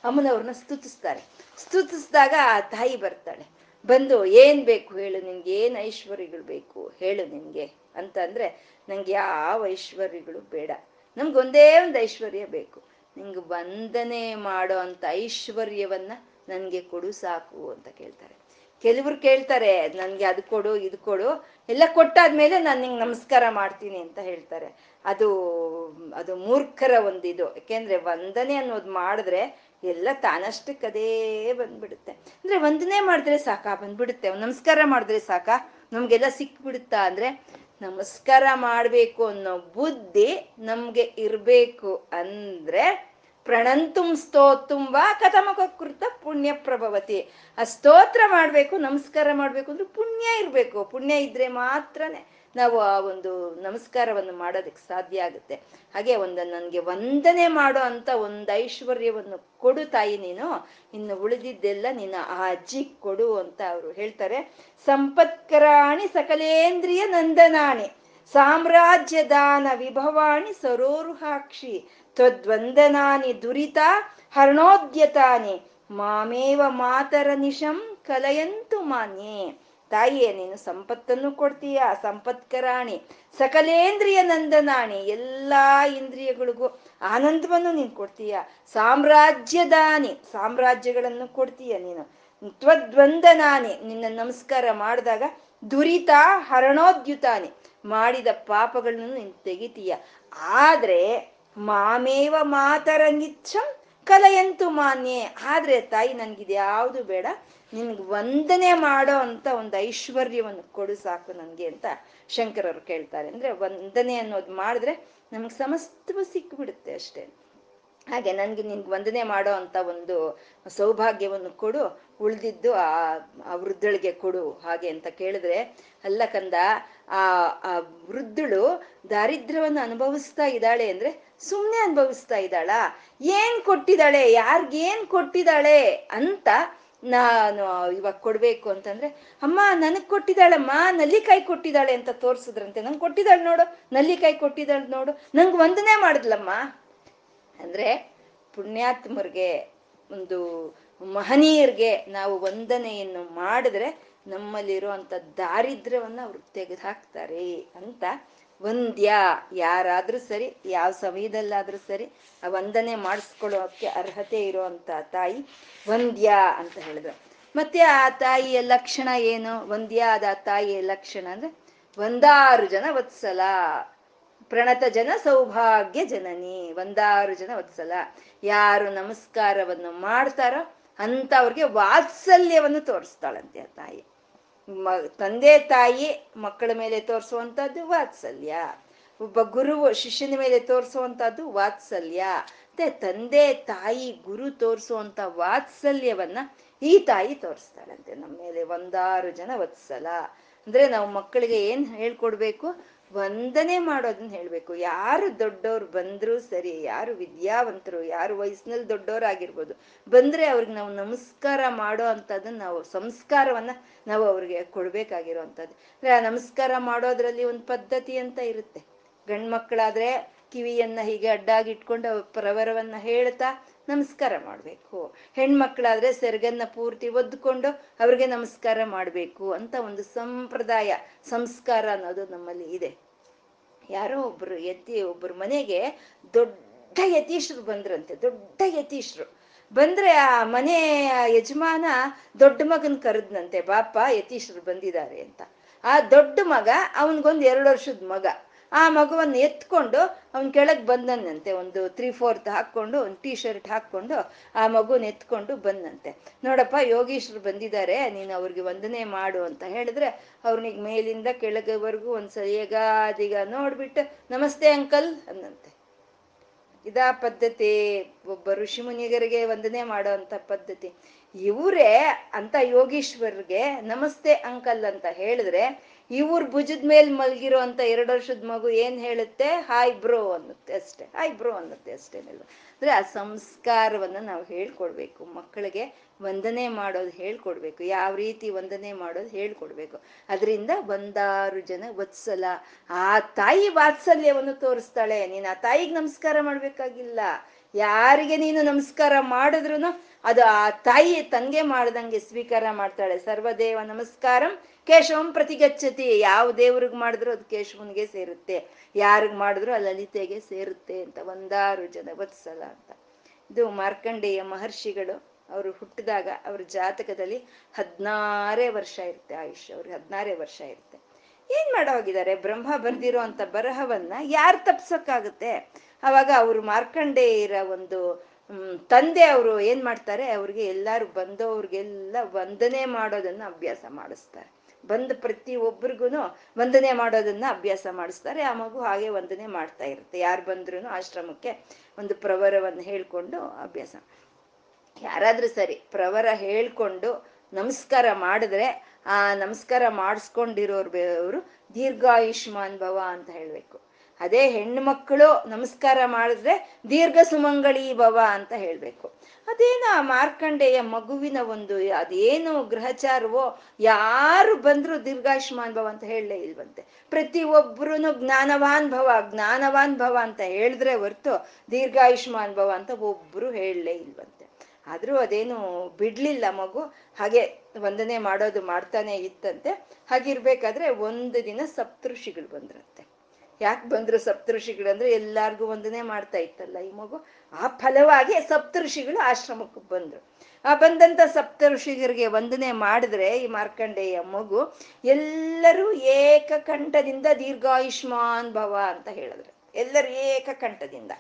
A: ಅಮ್ಮನವ್ರನ್ನ ಸ್ತುತಿಸ್ತಾರೆ. ಸ್ತುತಿಸಿದಾಗ ಆ ತಾಯಿ ಬರ್ತಾಳೆ. ಬಂದು, ಏನ್ ಬೇಕು ಹೇಳು ನಿನ್ಗೆ ಏನ್ ಐಶ್ವರ್ಯಗಳು ಬೇಕು? ಹೇಳು ನಿನ್ಗೆ. ಅಂತ ಅಂದ್ರೆ ನಂಗೆ ಯಾವ ಐಶ್ವರ್ಯಗಳು ಬೇಡ. ಒಂದೇ ಒಂದು ಐಶ್ವರ್ಯ ಬೇಕು. ನಿಂಗೆ ವಂದನೆ ಮಾಡೋ ಅಂತ ಐಶ್ವರ್ಯವನ್ನ ನನ್ಗೆ ಕೊಡು ಸಾಕು ಅಂತ ಕೇಳ್ತಾರೆ. ಕೆಲವ್ರು ಕೇಳ್ತಾರೆ, ನನ್ಗೆ ಅದು ಕೊಡು, ಇದು ಕೊಡು. ಎಲ್ಲ ಕೊಟ್ಟಾದ್ಮೇಲೆ ನಾನು ನಿಂಗೆ ನಮಸ್ಕಾರ ಮಾಡ್ತೀನಿ ಅಂತ ಹೇಳ್ತಾರೆ. ಅದು ಅದು ಮೂರ್ಖರ ಒಂದಿದು ಯಾಕೆಂದ್ರೆ ವಂದನೆ ಅನ್ನೋದು ಮಾಡಿದ್ರೆ ಎಲ್ಲ ತಾನಷ್ಟಕ್ಕೆ ಅದೇ ಬಂದ್ಬಿಡುತ್ತೆ. ಅಂದ್ರೆ ವಂದನೆ ಮಾಡಿದ್ರೆ ಸಾಕಾ? ಬಂದ್ಬಿಡುತ್ತೆ. ನಮಸ್ಕಾರ ಮಾಡಿದ್ರೆ ಸಾಕಾ? ನಮ್ಗೆಲ್ಲ ಸಿಕ್ಬಿಡುತ್ತಾ? ಅಂದ್ರೆ ನಮಸ್ಕಾರ ಮಾಡಬೇಕು ಅನ್ನೋ ಬುದ್ಧಿ ನಮ್ಗೆ ಇರಬೇಕು ಅಂದ್ರೆ ಪ್ರಣಂತುಂ ಸ್ತೋತುಂ ವಾ ಕಥಮಕ ಕೃತ ಪುಣ್ಯ ಪ್ರಭವತಿ. ಆ ಸ್ತೋತ್ರ ಮಾಡಬೇಕು, ನಮಸ್ಕಾರ ಮಾಡಬೇಕು ಅಂದ್ರೆ ಪುಣ್ಯ ಇರಬೇಕು. ಪುಣ್ಯ ಇದ್ರೆ ಮಾತ್ರನೇ. ನಾವು ಆ ಒಂದು ನಮಸ್ಕಾರವನ್ನು ಮಾಡೋದಕ್ಕೆ ಸಾಧ್ಯ ಆಗುತ್ತೆ. ಹಾಗೆ ಒಂದು ನನಗೆ ವಂದನೆ ಮಾಡೋ ಅಂತ ಒಂದು ಐಶ್ವರ್ಯವನ್ನು ಕೊಡು ತಾಯಿ ನೀನು. ಇನ್ನು ಉಳಿದಿದ್ದೆಲ್ಲ ನಿನ್ನ ಆ ಅಜ್ಜಿ ಕೊಡು ಅಂತ ಅವರು ಹೇಳ್ತಾರೆ. ಸಂಪತ್ಕರಾಣಿ ಸಕಲೇಂದ್ರಿಯ ನಂದನಾಣಿ. ಸಾಮ್ರಾಜ್ಯದಾನ ವಿಭವಾಣಿ ಸರೋರುಹಾಕ್ಷಿ ತ್ವದ್ವಂದನಾನಿ ದುರಿತ ಹರಣೋದ್ಯತಾನಿ. ಮಾಮೇವ ಮಾತರ ನಿಶಂ ಕಲಯಂತು ಮಾನ್ಯೇ. ತಾಯಿಯೇ, ನೀನು ಸಂಪತ್ತನ್ನು ಕೊಡ್ತೀಯ? ಸಂಪತ್ಕರಾಣಿ, ಸಕಲೇಂದ್ರಿಯ ನಂದನಾಣಿ, ಎಲ್ಲಾ ಇಂದ್ರಿಯಗಳಿಗೂ ಆನಂದವನ್ನು ನೀನು ಕೊಡ್ತೀಯ? ಸಾಮ್ರಾಜ್ಯದಾನಿ, ಸಾಮ್ರಾಜ್ಯಗಳನ್ನು ಕೊಡ್ತೀಯ ನೀನು? ತ್ವದ್ವಂದನಾನಿ, ನಿನ್ನ ನಮಸ್ಕಾರ ಮಾಡಿದಾಗ ದುರಿತ ಹರಣೋದ್ಯುತಾನಿ ಮಾಡಿದ ಪಾಪಗಳನ್ನು ನೀನು ತೆಗಿತೀಯ? ಆದ್ರೆ ಮಾಮೇವ ಮಾತರಂಗಿಚ್ಛಂ, ಕಲೆಯಂತು ಮಾನ್ಯೆ. ಆದ್ರೆ ತಾಯಿ, ನನ್ಗಿದ್ಯಾವುದು ಬೇಡ. ನಿನ್ಗೆ ವಂದನೆ ಮಾಡೋ ಅಂತ ಒಂದು ಐಶ್ವರ್ಯವನ್ನು ಕೊಡು ಸಾಕು ನನಗೆ ಅಂತ ಶಂಕರರು ಕೇಳ್ತಾರೆ. ಅಂದ್ರೆ ವಂದನೆ ಅನ್ನೋದು ಮಾಡಿದ್ರೆ ನಮ್ಗೆ ಸಮಸ್ತವ ಸಿಕ್ಬಿಡುತ್ತೆ ಅಷ್ಟೇ. ಹಾಗೆ ನನ್ಗೆ ನಿನ್ಗೆ ವಂದನೆ ಮಾಡೋ ಅಂತ ಒಂದು ಸೌಭಾಗ್ಯವನ್ನು ಕೊಡು, ಉಳಿದಿದ್ದು ಆ ವೃದ್ಧಳಿಗೆ ಕೊಡು ಹಾಗೆ ಅಂತ ಕೇಳಿದ್ರೆ, ಅಲ್ಲ ಕಂದ, ಆ ಆ ವೃದ್ಧಳು ದಾರಿದ್ರ್ಯವನ್ನು ಅನುಭವಿಸ್ತಾ ಇದ್ದಾಳೆ ಅಂದ್ರೆ ಸುಮ್ಮನೆ ಅನುಭವಿಸ್ತಾ ಇದ್ದಾಳ? ಏನ್ ಕೊಟ್ಟಿದ್ದಾಳೆ? ಯಾರಿಗೇನ್ ಕೊಟ್ಟಿದ್ದಾಳೆ? ಅಂತ ನಾನು ಇವಾಗ ಕೊಡ್ಬೇಕು ಅಂತಂದ್ರೆ, ಅಮ್ಮ, ನನಗ್ ಕೊಟ್ಟಿದ್ದಾಳಮ್ಮ, ನಲ್ಲಿಕಾಯಿ ಕೊಟ್ಟಿದ್ದಾಳೆ ಅಂತ ತೋರ್ಸಿದ್ರಂತೆ. ನಂಗೆ ಕೊಟ್ಟಿದ್ದಾಳೆ ನೋಡು, ನಲ್ಲಿಕಾಯಿ ಕೊಟ್ಟಿದ್ದಾಳೆ ನೋಡು. ನಂಗೆ ವಂದನೆ ಮಾಡಿದ್ಲಮ್ಮ. ಅಂದ್ರೆ ಪುಣ್ಯಾತ್ಮರಿಗೆ ಒಂದು ಮಹನೀಯರಿಗೆ ನಾವು ವಂದನೆಯನ್ನು ಮಾಡಿದ್ರೆ ನಮ್ಮಲ್ಲಿರುವಂತ ದಾರಿದ್ರ್ಯವನ್ನ ಅವ್ರು ತೆಗೆದು ಹಾಕ್ತಾರೆ ಅಂತ ವಂದ್ಯ ಯಾರಾದ್ರೂ ಸರಿ, ಯಾವ ಸಮಯದಲ್ಲಾದ್ರೂ ಸರಿ, ಆ ವಂದನೆ ಮಾಡಿಸ್ಕೊಳ್ಳೋಕೆ ಅರ್ಹತೆ ಇರುವಂತ ತಾಯಿ ವಂದ್ಯ ಅಂತ ಹೇಳಿದ್ರು. ಮತ್ತೆ ಆ ತಾಯಿಯ ಲಕ್ಷಣ ಏನು? ವಂದ್ಯ ಆದ ತಾಯಿಯ ಲಕ್ಷಣ ಅಂದ್ರೆ, ಒಂದಾರು ಜನ ವತ್ಸಲ, ಪ್ರಣತ ಜನ ಸೌಭಾಗ್ಯ ಜನನಿ, ಒಂದಾರು ಜನ ವತ್ಸಲ. ಯಾರು ನಮಸ್ಕಾರವನ್ನು ಮಾಡ್ತಾರೋ ಅವ್ರಿಗೆ ವಾತ್ಸಲ್ಯವನ್ನು ತೋರಿಸ್ತಾಳಂತೆ ಆ ತಾಯಿ. ಮ, ತಂದೆ ತಾಯಿ ಮಕ್ಕಳ ಮೇಲೆ ತೋರಿಸುವಂಥದ್ದು ವಾತ್ಸಲ್ಯ. ಒಬ್ಬ ಗುರುವು ಶಿಷ್ಯನ ಮೇಲೆ ತೋರಿಸುವಂಥದ್ದು ವಾತ್ಸಲ್ಯ. ಮತ್ತೆ ತಂದೆ ತಾಯಿ ಗುರು ತೋರಿಸುವಂತ ವಾತ್ಸಲ್ಯವನ್ನ ಈ ತಾಯಿ ತೋರಿಸ್ತಾಳಂತೆ. ನಮ್ಮ ಮೇಲೆ ಒಂದಾರು ಜನ ವತ್ಸಲ. ಅಂದ್ರೆ ನಾವು ಮಕ್ಕಳಿಗೆ ಏನ್ ಹೇಳ್ಕೊಡ್ಬೇಕು? ವಂದನೆ ಮಾಡೋದನ್ನ ಹೇಳ್ಬೇಕು. ಯಾರು ದೊಡ್ಡವ್ರು ಬಂದ್ರು ಸರಿ, ಯಾರು ವಿದ್ಯಾವಂತರು, ಯಾರು ವಯಸ್ಸಿನಲ್ಲಿ ದೊಡ್ಡವರಾಗಿರ್ಬೋದು, ಬಂದ್ರೆ ಅವ್ರಿಗೆ ನಾವು ನಮಸ್ಕಾರ ಮಾಡೋ ಅಂತದನ್ನ ನಾವು, ಸಂಸ್ಕಾರವನ್ನ ನಾವು ಅವ್ರಿಗೆ ಕೊಡ್ಬೇಕಾಗಿರೋ ಅಂತದ್ದು ನಮಸ್ಕಾರ ಮಾಡೋದ್ರಲ್ಲಿ ಒಂದು ಪದ್ಧತಿ ಅಂತ ಇರುತ್ತೆ. ಗಂಡ್ ಮಕ್ಕಳಾದ್ರೆ ಕಿವಿಯನ್ನ ಹೀಗೆ ಅಡ್ಡಾಗಿ ಇಟ್ಕೊಂಡು ಪ್ರವರವನ್ನ ಹೇಳ್ತಾ ನಮಸ್ಕಾರ ಮಾಡಬೇಕು. ಹೆಣ್ಮಕ್ಳಾದ್ರೆ ಸೆರಗನ್ನ ಪೂರ್ತಿ ಒದ್ಕೊಂಡು ಅವ್ರಿಗೆ ನಮಸ್ಕಾರ ಮಾಡಬೇಕು ಅಂತ ಒಂದು ಸಂಪ್ರದಾಯ, ಸಂಸ್ಕಾರ ಅನ್ನೋದು ನಮ್ಮಲ್ಲಿ ಇದೆ. ಯಾರೋ ಒಬ್ರು ಯತಿ, ಒಬ್ರು ಮನೆಗೆ ದೊಡ್ಡ ಯತೀಶ್ರು ಬಂದ್ರಂತೆ, ದೊಡ್ಡ ಯತೀಶ್ರು. ಬಂದ್ರೆ ಆ ಮನೆ ಯಜಮಾನ ದೊಡ್ಡ ಮಗನ್ ಕರೆದ್ನಂತೆ, ಬಾಪ, ಯತೀಶ್ರು ಬಂದಿದ್ದಾರೆ ಅಂತ. ಆ ದೊಡ್ಡ ಮಗ ಅವನಿಗೊಂದು ಎರಡು ವರ್ಷದ ಮಗ. ಆ ಮಗುವನ್ನು ಎತ್ಕೊಂಡು ಅವನ್ ಕೆಳಗೆ ಬಂದನಂತೆ. ಒಂದು ತ್ರೀ ಫೋರ್ತ್ ಹಾಕೊಂಡು ಒಂದು ಟೀ ಶರ್ಟ್ ಹಾಕೊಂಡು ಆ ಮಗುನ ಎತ್ಕೊಂಡು ಬಂದಂತೆ ನೋಡಪ್ಪ, ಯೋಗೀಶ್ರು ಬಂದಿದ್ದಾರೆ, ನೀನು ಅವ್ರಿಗೆ ವಂದನೆ ಮಾಡು ಅಂತ ಹೇಳಿದ್ರೆ ಅವ್ರನಿಗೆ ಮೇಲಿಂದ ಕೆಳಗವರೆಗೂ ಒಂದ್ ಸರಿಯಗಾದಿಗ ನೋಡ್ಬಿಟ್ಟು, ನಮಸ್ತೆ ಅಂಕಲ್ ಅಂದಂತೆ ಇದಾ ಪದ್ಧತಿ, ಒಬ್ಬ ಋಷಿ ಮುನಿಗರಿಗೆ ವಂದನೆ ಮಾಡೋ ಅಂತ ಪದ್ಧತಿ. ಇವರೇ ಅಂತ ಯೋಗೀಶ್ವರ್ಗೆ ನಮಸ್ತೆ ಅಂಕಲ್ ಅಂತ ಹೇಳಿದ್ರೆ ಇವ್ರ ಭುಜದ ಮೇಲೆ ಮಲಗಿರೋ ಅಂತ ಎರಡು ವರ್ಷದ ಮಗು ಏನ್ ಹೇಳುತ್ತೆ? ಹಾಯ್ ಬ್ರೋ ಅನ್ನುತ್ತೆ ಅಷ್ಟೇ. ಹಾಯ್ ಬ್ರೋ ಅನ್ನುತ್ತೆ ಅಷ್ಟೇನಿಲ್ಲ ಅಂದ್ರೆ ಆ ಸಂಸ್ಕಾರವನ್ನ ನಾವು ಹೇಳ್ಕೊಡ್ಬೇಕು. ಮಕ್ಕಳಿಗೆ ವಂದನೆ ಮಾಡೋದು ಹೇಳ್ಕೊಡ್ಬೇಕು. ಯಾವ ರೀತಿ ವಂದನೆ ಮಾಡೋದು ಹೇಳ್ಕೊಡ್ಬೇಕು. ಅದರಿಂದ ಒಂದಾರು ಜನ ವತ್ಸಲ. ಆ ತಾಯಿ ವಾತ್ಸಲ್ಯವನ್ನು ತೋರಿಸ್ತಾಳೆ. ನೀನು ಆ ತಾಯಿಗೆ ನಮಸ್ಕಾರ ಮಾಡ್ಬೇಕಾಗಿಲ್ಲ. ಯಾರಿಗೆ ನೀನು ನಮಸ್ಕಾರ ಮಾಡಿದ್ರು ಅದು ಆ ತಾಯಿ ತಂಗೆ ಮಾಡ್ದಂಗೆ ಸ್ವೀಕಾರ ಮಾಡ್ತಾಳೆ. ಸರ್ವದೇವ ನಮಸ್ಕಾರಂ ಕೇಶವಂ ಪ್ರತಿಗಚ್ಚತಿ. ಯಾವ ದೇವ್ರಿಗೆ ಮಾಡಿದ್ರು ಅದು ಕೇಶವನ್ಗೆ ಸೇರುತ್ತೆ. ಯಾರಿಗ್ ಮಾಡಿದ್ರು ಆ ಲಲಿತೆಗೆ ಸೇರುತ್ತೆ ಅಂತ ಒಂದಾರು ಜನ ವತ್ಸಲ ಅಂತ. ಇದು ಮಾರ್ಕಂಡೇಯ ಮಹರ್ಷಿಗಳು ಅವರು ಹುಟ್ಟಿದಾಗ ಅವ್ರ ಜಾತಕದಲ್ಲಿ ಹದಿನಾರೇ ವರ್ಷ ಇರುತ್ತೆ ಆಯುಷ್ ಅವ್ರಿಗೆ ಹದಿನಾರೇ ವರ್ಷ ಇರುತ್ತೆ. ಏನ್ ಮಾಡೋ ಹೋಗಿದ್ದಾರೆ ಬ್ರಹ್ಮ ಬರ್ದಿರೋ ಅಂತ ಬರಹವನ್ನ ಯಾರು ತಪ್ಸಕ್ಕಾಗುತ್ತೆ? ಅವಾಗ ಅವರು ಮಾರ್ಕಂಡೇಯರ ಒಂದು ತಂದೆ ಅವರು ಏನ್ ಮಾಡ್ತಾರೆ? ಅವ್ರಿಗೆ ಎಲ್ಲಾರು ಬಂದವ್ರಿಗೆಲ್ಲ ವಂದನೆ ಮಾಡೋದನ್ನ ಅಭ್ಯಾಸ ಮಾಡಿಸ್ತಾರೆ. ಬಂದ ಪ್ರತಿ ಒಬ್ರಿಗೂ ವಂದನೆ ಮಾಡೋದನ್ನ ಅಭ್ಯಾಸ ಮಾಡಿಸ್ತಾರೆ. ಆ ಮಗು ಹಾಗೆ ವಂದನೆ ಮಾಡ್ತಾ ಇರುತ್ತೆ. ಯಾರು ಬಂದ್ರು ಆಶ್ರಮಕ್ಕೆ ಒಂದು ಪ್ರವರವನ್ನು ಹೇಳ್ಕೊಂಡು ಅಭ್ಯಾಸ. ಯಾರಾದ್ರೂ ಸರಿ ಪ್ರವರ ಹೇಳ್ಕೊಂಡು ನಮಸ್ಕಾರ ಮಾಡಿದ್ರೆ ಆ ನಮಸ್ಕಾರ ಮಾಡಿಸ್ಕೊಂಡಿರೋರು ಅವರು ದೀರ್ಘಾಯುಷ್ಮಾನ್ ಭವ ಅಂತ ಹೇಳ್ಬೇಕು. ಅದೇ ಹೆಣ್ಮಕ್ಳು ನಮಸ್ಕಾರ ಮಾಡಿದ್ರೆ ದೀರ್ಘ ಸುಮಂಗಳಿ ಭವ ಅಂತ ಹೇಳ್ಬೇಕು. ಅದೇನು ಆ ಮಾರ್ಕಂಡೆಯ ಮಗುವಿನ ಒಂದು ಅದೇನು ಗ್ರಹಚಾರವೋ ಯಾರು ಬಂದ್ರು ದೀರ್ಘಾಯುಷ್ಮಾನ್ ಭವ ಅಂತ ಹೇಳಲೇ ಇಲ್ವಂತೆ. ಪ್ರತಿ ಜ್ಞಾನವಾನ್ ಭವ ಜ್ಞಾನವಾನ್ ಭವ ಅಂತ ಹೇಳಿದ್ರೆ ಹೊರ್ತು ದೀರ್ಘಾಯುಷ್ಮಾನ್ ಭವ ಅಂತ ಒಬ್ರು ಹೇಳಲೇ ಇಲ್ವಂತೆ. ಆದ್ರೂ ಅದೇನು ಬಿಡ್ಲಿಲ್ಲ ಮಗು, ಹಾಗೆ ವಂದನೆ ಮಾಡೋದು ಮಾಡ್ತಾನೆ ಇತ್ತಂತೆ. ಹಾಗಿರ್ಬೇಕಾದ್ರೆ ಒಂದು ದಿನ ಸಪ್ತಋಷಿಗಳು ಬಂದ್ರಂತೆ. ಯಾಕೆ ಬಂದ್ರು ಸಪ್ತಋಷಿಗಳು ಅಂದ್ರೆ ಎಲ್ಲಾರ್ಗು ಒಂದನೇ ಮಾಡ್ತಾ ಇತ್ತಲ್ಲ ಈ ಮಗು? ಆ ಫಲವಾಗಿ ಸಪ್ತಋಷಿಗಳು ಆಶ್ರಮಕ್ಕೆ ಬಂದ್ರು. ಆ ಬಂದಂತ ಸಪ್ತಋಷಿಗರಿಗೆ ವಂದನೆ ಮಾಡಿದ್ರೆ ಈ ಮಾರ್ಕಂಡೇಯ ಮಗು ಎಲ್ಲರೂ ಏಕಕಂಠದಿಂದ ದೀರ್ಘಾಯುಷ್ಮಾನ್ ಭವ ಅಂತ ಹೇಳಿದ್ರು. ಎಲ್ಲರೂ ಏಕಕಂಠದಿಂದ.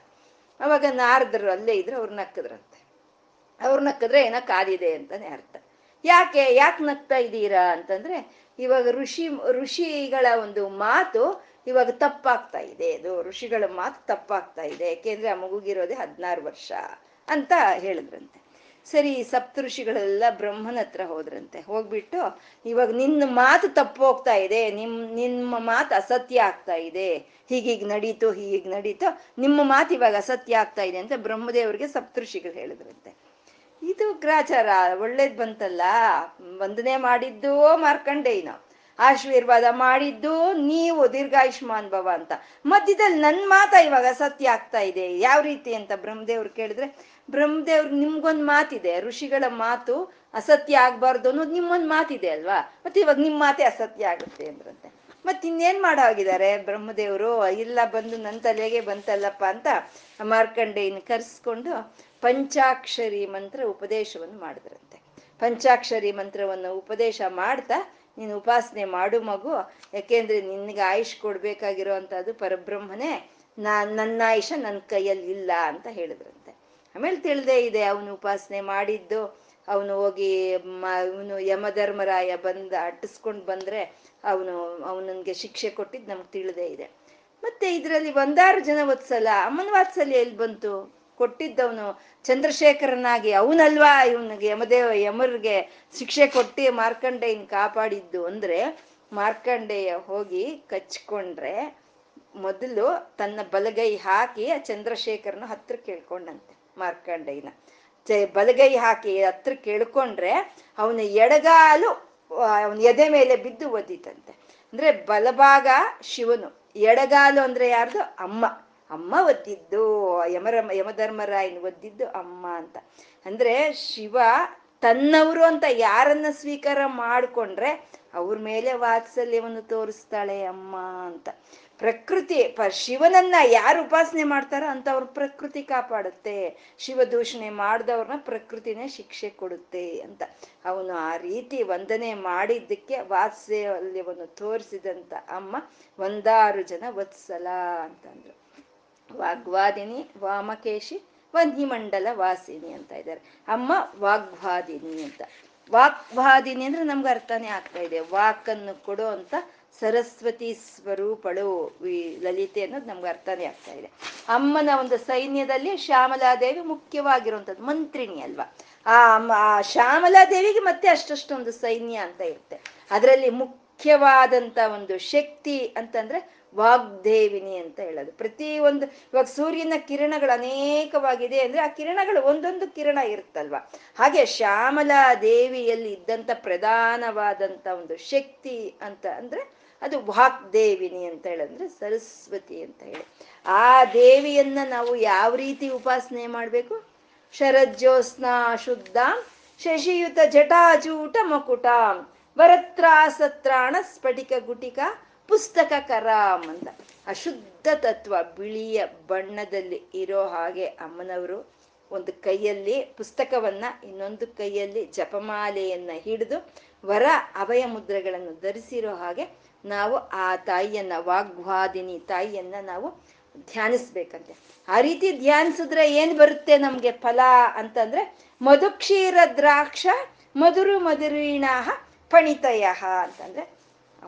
A: ಅವಾಗ ನಾರದರು ಅಲ್ಲೇ ಇದ್ರು, ಅವ್ರು ನಕ್ಕದ್ರಂತೆ. ಅವ್ರು ನಕ್ಕಿದ್ರೆ ಏನೋ ಕಾದಿದೆ ಅಂತಾನೆ ಅರ್ಥ. ಯಾಕೆ ಯಾಕೆ ನಗ್ತಾ ಇದ್ದೀರಾ ಅಂತಂದ್ರೆ ಇವಾಗ ಋಷಿ, ಋಷಿಗಳ ಒಂದು ಮಾತು ಇವಾಗ ತಪ್ಪಾಗ್ತಾ ಇದೆ. ಅದು ಋಷಿಗಳ ಮಾತು ತಪ್ಪಾಗ್ತಾ ಇದೆ. ಯಾಕೆಂದ್ರೆ ಆ ಮಗುಗಿರೋದೇ ಹದಿನಾರು ವರ್ಷ ಅಂತ ಹೇಳಿದ್ರಂತೆ. ಸರಿ ಸಪ್ತ ಋಷಿಗಳೆಲ್ಲ ಬ್ರಹ್ಮನ ಹತ್ರ ಹೋದ್ರಂತೆ. ಹೋಗ್ಬಿಟ್ಟು ಇವಾಗ ನಿನ್ನ ಮಾತು ತಪ್ಪು ಹೋಗ್ತಾ ಇದೆ. ನಿಮ್, ನಿಮ್ಮ ಮಾತು ಅಸತ್ಯ ಆಗ್ತಾ ಇದೆ. ಹೀಗೀಗ ನಡೀತು ಹೀಗೀಗ ನಡೀತು. ನಿಮ್ಮ ಮಾತು ಇವಾಗ ಅಸತ್ಯ ಆಗ್ತಾ ಇದೆ ಅಂತ ಬ್ರಹ್ಮದೇವ್ರಿಗೆ ಸಪ್ತಋಷಿಗಳು ಹೇಳಿದ್ರಂತೆ. ಇದು ಗ್ರಾಚಾರ, ಒಳ್ಳೇದ್ ಬಂತಲ್ಲ. ವಂದನೆ ಮಾರ್ಕಂಡೆ ಮಾರ್ಕಂಡೇಯ್ನ. ಆಶೀರ್ವಾದ ಮಾಡಿದ್ದು ನೀವು ದೀರ್ಘಾಯುಷ್ಮಾನ್ ಭವ ಅಂತ. ಮಧ್ಯದಲ್ಲಿ ನನ್ ಮಾತ ಇವಾಗ ಸತ್ಯ ಆಗ್ತಾ ಇದೆ. ಯಾವ ರೀತಿ ಅಂತ ಬ್ರಹ್ಮದೇವ್ರು ಕೇಳಿದ್ರೆ, ಬ್ರಹ್ಮದೇವ್ರು ನಿಮ್ಗೊಂದು ಮಾತಿದೆ, ಋಷಿಗಳ ಮಾತು ಅಸತ್ಯ ಆಗ್ಬಾರ್ದು ಅನ್ನೋದು ನಿಮ್ಮೊಂದ್ ಮಾತಿದೆ ಅಲ್ವಾ? ಮತ್ತೆ ಇವಾಗ ನಿಮ್ಮ ಮಾತೆ ಅಸತ್ಯ ಆಗುತ್ತೆ ಅಂದ್ರಂತೆ. ಮತ್ತೆ ಇನ್ನೇನ್ ಮಾಡೋ ಹೋಗಿದ್ದಾರೆ ಬ್ರಹ್ಮದೇವರು? ಇಲ್ಲ, ಬಂದು ನನ್ನ ತಲೆಗೆ ಬಂತಲ್ಲಪ್ಪ ಅಂತ ಮಾರ್ಕಂಡೆಯನ್ನ ಕರ್ಸ್ಕೊಂಡು ಪಂಚಾಕ್ಷರಿ ಮಂತ್ರ ಉಪದೇಶವನ್ನು ಮಾಡಿದ್ರಂತೆ. ಪಂಚಾಕ್ಷರಿ ಮಂತ್ರವನ್ನು ಉಪದೇಶ ಮಾಡ್ತಾ ನೀನು ಉಪಾಸನೆ ಮಾಡು ಮಗು. ಯಾಕೆಂದ್ರೆ ನಿನ್ಗೆ ಆಯುಷ್ ಕೊಡ್ಬೇಕಾಗಿರುವಂತಹದ್ದು ಪರಬ್ರಹ್ಮನೇ. ನಾ, ನನ್ನ ಆಯುಷ ನನ್ನ ಕೈಯಲ್ಲಿ ಇಲ್ಲ ಅಂತ ಹೇಳಿದ್ರಂತೆ. ಆಮೇಲೆ ತಿಳಿದೇ ಇದೆ, ಅವನು ಉಪಾಸನೆ ಮಾಡಿದ್ದು, ಅವನು ಹೋಗಿ ಅವನು ಯಮಧರ್ಮರಾಯ ಬಂದ, ಅಟ್ಟಿಸ್ಕೊಂಡು ಬಂದ್ರೆ ಅವನು ಅವನಿಗೆ ಶಿಕ್ಷೆ ಕೊಟ್ಟಿದ್ದು ನಮ್ಗೆ ತಿಳಿದೇ ಇದೆ. ಮತ್ತೆ ಇದರಲ್ಲಿ ಒಂದಾರು ಜನ ವತ್ಸಲ ಅಮ್ಮನ ವಾತ್ಸಲ್ಯ ಎಲ್ಲಿ ಬಂತು? ಕೊಟ್ಟಿದ್ದವನು ಚಂದ್ರಶೇಖರನಾಗಿ, ಅವನಲ್ವಾ ಇವನಿಗೆ ಯಮದೇವ ಯಮರ್ಗೆ ಶಿಕ್ಷೆ ಕೊಟ್ಟಿ ಮಾರ್ಕಂಡೇಯನ್ ಕಾಪಾಡಿದ್ದು ಅಂದ್ರೆ ಮಾರ್ಕಂಡೇಯ ಹೋಗಿ ಕಚ್ಕೊಂಡ್ರೆ ಮೊದಲು ತನ್ನ ಬಲಗೈ ಹಾಕಿ ಆ ಚಂದ್ರಶೇಖರನ ಹತ್ರ ಕೇಳ್ಕೊಂಡಂತೆ ಮಾರ್ಕಂಡೇಯನ. ಬಲಗೈ ಹಾಕಿ ಹತ್ರ ಕೇಳ್ಕೊಂಡ್ರೆ ಅವನ ಎಡಗಾಲು, ಅವನ ಎದೆ ಮೇಲೆ ಬಿದ್ದು ಒದ್ದಿತಂತೆ. ಅಂದ್ರೆ ಬಲಭಾಗ ಶಿವನು, ಎಡಗಾಲು ಅಂದ್ರೆ ಯಾರ್ದು? ಅಮ್ಮ. ಅಮ್ಮ ಒದ್ದಿದ್ದು, ಯಮರ, ಯಮಧರ್ಮರಾಯನ್ ಒದ್ದಿದ್ದು ಅಮ್ಮ ಅಂತ. ಅಂದ್ರೆ ಶಿವ ತನ್ನವರು ಅಂತ ಯಾರನ್ನ ಸ್ವೀಕಾರ ಮಾಡಿಕೊಂಡ್ರೆ ಅವ್ರ ಮೇಲೆ ವಾತ್ಸಲ್ಯವನ್ನು ತೋರಿಸ್ತಾಳೆ ಅಮ್ಮ ಅಂತ. ಪ್ರಕೃತಿ, ಪ, ಶಿವನನ್ನ ಯಾರು ಉಪಾಸನೆ ಮಾಡ್ತಾರೋ ಅಂತವ್ರ ಪ್ರಕೃತಿ ಕಾಪಾಡುತ್ತೆ. ಶಿವ ದೂಷಣೆ ಮಾಡಿದವ್ರನ್ನ ಪ್ರಕೃತಿನೇ ಶಿಕ್ಷೆ ಕೊಡುತ್ತೆ ಅಂತ. ಅವನು ಆ ರೀತಿ ವಂದನೆ ಮಾಡಿದ್ದಕ್ಕೆ ವಾತ್ಸಲ್ಯವನ್ನು ತೋರಿಸಿದಂತ ಅಮ್ಮ, ಒಂದಾರು ಜನ ವತ್ಸಲ ಅಂತಂದ್ರು. ವಾಗ್ವಾದಿನಿ ವಾಮಕೇಶಿ ವನ್ಹಿಮಂಡಲ ವಾಸಿನಿ ಅಂತ ಇದ್ದಾರೆ. ಅಮ್ಮ ವಾಗ್ವಾದಿನಿ ಅಂತ. ವಾಗ್ವಾದಿನಿ ಅಂದ್ರೆ ನಮ್ಗೆ ಅರ್ಥನೇ ಆಗ್ತಾ ಇದೆ. ವಾಕನ್ನು ಕೊಡೋ ಅಂತ ಸರಸ್ವತಿ ಸ್ವರೂಪಳು ಲಲಿತೆ ಅನ್ನೋದು ನಮ್ಗೆ ಅರ್ಥನೇ ಆಗ್ತಾ ಇದೆ. ಅಮ್ಮನ ಒಂದು ಸೈನ್ಯದಲ್ಲಿ ಶ್ಯಾಮಲಾದೇವಿ ಮುಖ್ಯವಾಗಿರುವಂಥದ್ದು ಮಂತ್ರಿಣಿ ಅಲ್ವಾ? ಆ ಆ ಶ್ಯಾಮಲಾದೇವಿಗೆ ಮತ್ತೆ ಅಷ್ಟಷ್ಟೊಂದು ಸೈನ್ಯ ಅಂತ ಇರುತ್ತೆ. ಅದರಲ್ಲಿ ಮುಖ್ಯವಾದಂತ ಒಂದು ಶಕ್ತಿ ಅಂತಂದ್ರೆ ವಾಗ್ದೇವಿನಿ ಅಂತ ಹೇಳೋದು. ಪ್ರತಿ ಒಂದು ಇವಾಗ ಸೂರ್ಯನ ಕಿರಣಗಳು ಅನೇಕವಾಗಿದೆ ಅಂದ್ರೆ ಆ ಕಿರಣಗಳು ಒಂದೊಂದು ಕಿರಣ ಇರುತ್ತಲ್ವ? ಹಾಗೆ ಶ್ಯಾಮಲಾ ದೇವಿಯಲ್ಲಿ ಇದ್ದಂತ ಪ್ರಧಾನವಾದಂತ ಒಂದು ಶಕ್ತಿ ಅಂತ ಅಂದ್ರೆ ಅದು ವಾಗ್ದೇವಿನಿ ಅಂತ ಹೇಳಂದ್ರೆ ಸರಸ್ವತಿ ಅಂತ ಹೇಳಿ. ಆ ದೇವಿಯನ್ನ ನಾವು ಯಾವ ರೀತಿ ಉಪಾಸನೆ ಮಾಡ್ಬೇಕು? ಶರಜ್ಯೋತ್ಸ್ನ ಶುದ್ಧ ಶಶಿಯುತ ಜಟಾಜೂಟ ಮಕುಟ ವರತ್ರಾಸತ್ರಾಣ ಸ್ಫಟಿಕ ಗುಟಿಕ ಪುಸ್ತಕ ಕರಾಮ್ ಅಂತ. ಅಶುದ್ಧ ತತ್ವ ಬಿಳಿಯ ಬಣ್ಣದಲ್ಲಿ ಇರೋ ಹಾಗೆ ಅಮ್ಮನವರು ಒಂದು ಕೈಯಲ್ಲಿ ಪುಸ್ತಕವನ್ನ, ಇನ್ನೊಂದು ಕೈಯಲ್ಲಿ ಜಪಮಾಲೆಯನ್ನ ಹಿಡಿದು ವರ ಅಭಯ ಮುದ್ರೆಗಳನ್ನು ಧರಿಸಿರೋ ಹಾಗೆ ನಾವು ಆ ತಾಯಿಯನ್ನ, ವಾಗ್ವಾದಿನಿ ತಾಯಿಯನ್ನ ನಾವು ಧ್ಯಾನಿಸ್ಬೇಕಂತೆ. ಆ ರೀತಿ ಧ್ಯಾನಿಸಿದ್ರೆ ಏನ್ ಬರುತ್ತೆ ನಮ್ಗೆ ಫಲ ಅಂತಂದ್ರೆ ಮಧುಕ್ಷೀರ ದ್ರಾಕ್ಷ ಮಧುರು ಮಧುರೀಣಾಹ ಪಣಿತಯ ಅಂತಂದ್ರೆ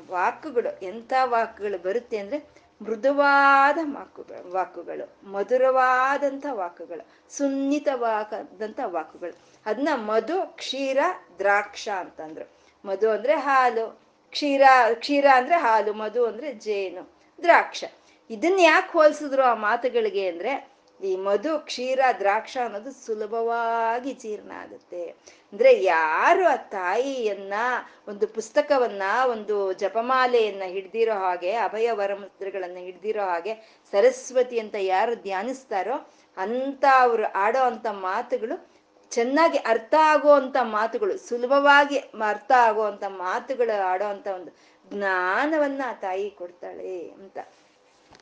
A: ವಾಕುಗಳು, ಎಂಥ ವಾಕುಗಳು ಬರುತ್ತೆ ಅಂದ್ರೆ ಮೃದುವಾದ ವಾಕುಗಳು ವಾಕುಗಳು, ಮಧುರವಾದಂಥ ವಾಕುಗಳು, ಸುನ್ನಿತವಾದಂಥ ವಾಕುಗಳು. ಅದನ್ನ ಮಧು, ಕ್ಷೀರ, ದ್ರಾಕ್ಷ ಅಂತಂದ್ರು. ಮಧು ಅಂದ್ರೆ ಹಾಲು, ಕ್ಷೀರ ಕ್ಷೀರ ಅಂದ್ರೆ ಹಾಲು, ಮಧು ಅಂದ್ರೆ ಜೇನು, ದ್ರಾಕ್ಷ. ಇದನ್ನ ಯಾಕೆ ಹೋಲಿಸಿದ್ರು ಆ ಮಾತುಗಳಿಗೆ ಅಂದ್ರೆ ಈ ಮಧು ಕ್ಷೀರ ದ್ರಾಕ್ಷ ಅನ್ನೋದು ಸುಲಭವಾಗಿ ಜೀರ್ಣ ಆಗುತ್ತೆ. ಅಂದ್ರೆ ಯಾರು ಆ ತಾಯಿಯನ್ನ ಒಂದು ಪುಸ್ತಕವನ್ನ, ಒಂದು ಜಪಮಾಲೆಯನ್ನ ಹಿಡ್ದಿರೋ ಹಾಗೆ, ಅಭಯ ವರಮುದ್ರೆಗಳನ್ನ ಹಿಡ್ದಿರೋ ಹಾಗೆ, ಸರಸ್ವತಿ ಅಂತ ಯಾರು ಧ್ಯಾನಿಸ್ತಾರೋ ಅಂತ ಅವ್ರು ಆಡೋ ಅಂತ ಮಾತುಗಳು, ಚೆನ್ನಾಗಿ ಅರ್ಥ ಆಗುವಂತ ಮಾತುಗಳು, ಸುಲಭವಾಗಿ ಅರ್ಥ ಆಗುವಂತ ಮಾತುಗಳು ಆಡೋ ಅಂತ ಒಂದು ಜ್ಞಾನವನ್ನ ಆ ತಾಯಿ ಕೊಡ್ತಾಳೆ ಅಂತ.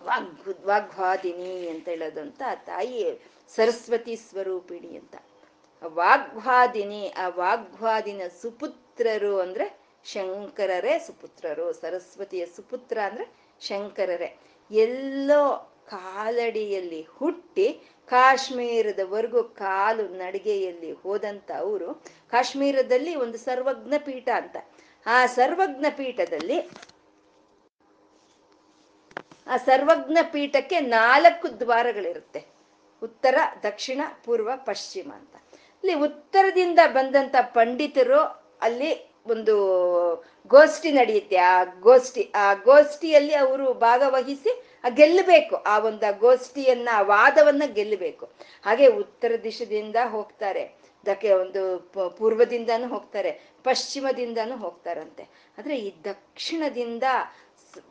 A: ವಾಗ್ ವಾಗ್ವಾದಿನಿ ಅಂತ ಹೇಳೋದು ತಾಯಿ ಸರಸ್ವತಿ ಸ್ವರೂಪಿಣಿ ಅಂತ. ವಾಗ್ವಾದಿನಿ, ಆ ವಾಗ್ವಾದಿನ ಸುಪುತ್ರರು ಅಂದ್ರೆ ಶಂಕರರೇ ಸುಪುತ್ರರು, ಸರಸ್ವತಿಯ ಸುಪುತ್ರ ಅಂದ್ರೆ ಶಂಕರರೇ. ಎಲ್ಲೋ ಕಾಲಡಿಯಲ್ಲಿ ಹುಟ್ಟಿ ಕಾಶ್ಮೀರದವರೆಗೂ ಕಾಲು ನಡಿಗೆಯಲ್ಲಿ ಹೋದಂತ ಅವರು ಕಾಶ್ಮೀರದಲ್ಲಿ ಒಂದು ಸರ್ವಜ್ಞ ಪೀಠ ಅಂತ. ಆ ಸರ್ವಜ್ಞ ಪೀಠದಲ್ಲಿ ಆ ಸರ್ವಜ್ಞ ಪೀಠಕ್ಕೆ ನಾಲ್ಕು ದ್ವಾರಗಳಿರುತ್ತೆ. ಉತ್ತರ, ದಕ್ಷಿಣ, ಪೂರ್ವ, ಪಶ್ಚಿಮ ಅಂತ. ಅಲ್ಲಿ ಉತ್ತರದಿಂದ ಬಂದಂತ ಪಂಡಿತರು ಅಲ್ಲಿ ಒಂದು ಗೋಷ್ಠಿ ನಡೆಯುತ್ತೆ. ಆ ಗೋಷ್ಠಿ, ಆ ಗೋಷ್ಠಿಯಲ್ಲಿ ಅವರು ಭಾಗವಹಿಸಿ ಗೆಲ್ಲಬೇಕು. ಆ ಒಂದು ಗೋಷ್ಠಿಯನ್ನ, ಆ ವಾದವನ್ನ ಗೆಲ್ಲಬೇಕು. ಹಾಗೆ ಉತ್ತರ ದಿಶದಿಂದ ಹೋಗ್ತಾರೆ. ದಕ್ಕೆ ಒಂದು ಪೂರ್ವದಿಂದನೂ ಹೋಗ್ತಾರೆ. ಪಶ್ಚಿಮದಿಂದನೂ ಹೋಗ್ತಾರಂತೆ. ಆದ್ರೆ ಈ ದಕ್ಷಿಣದಿಂದ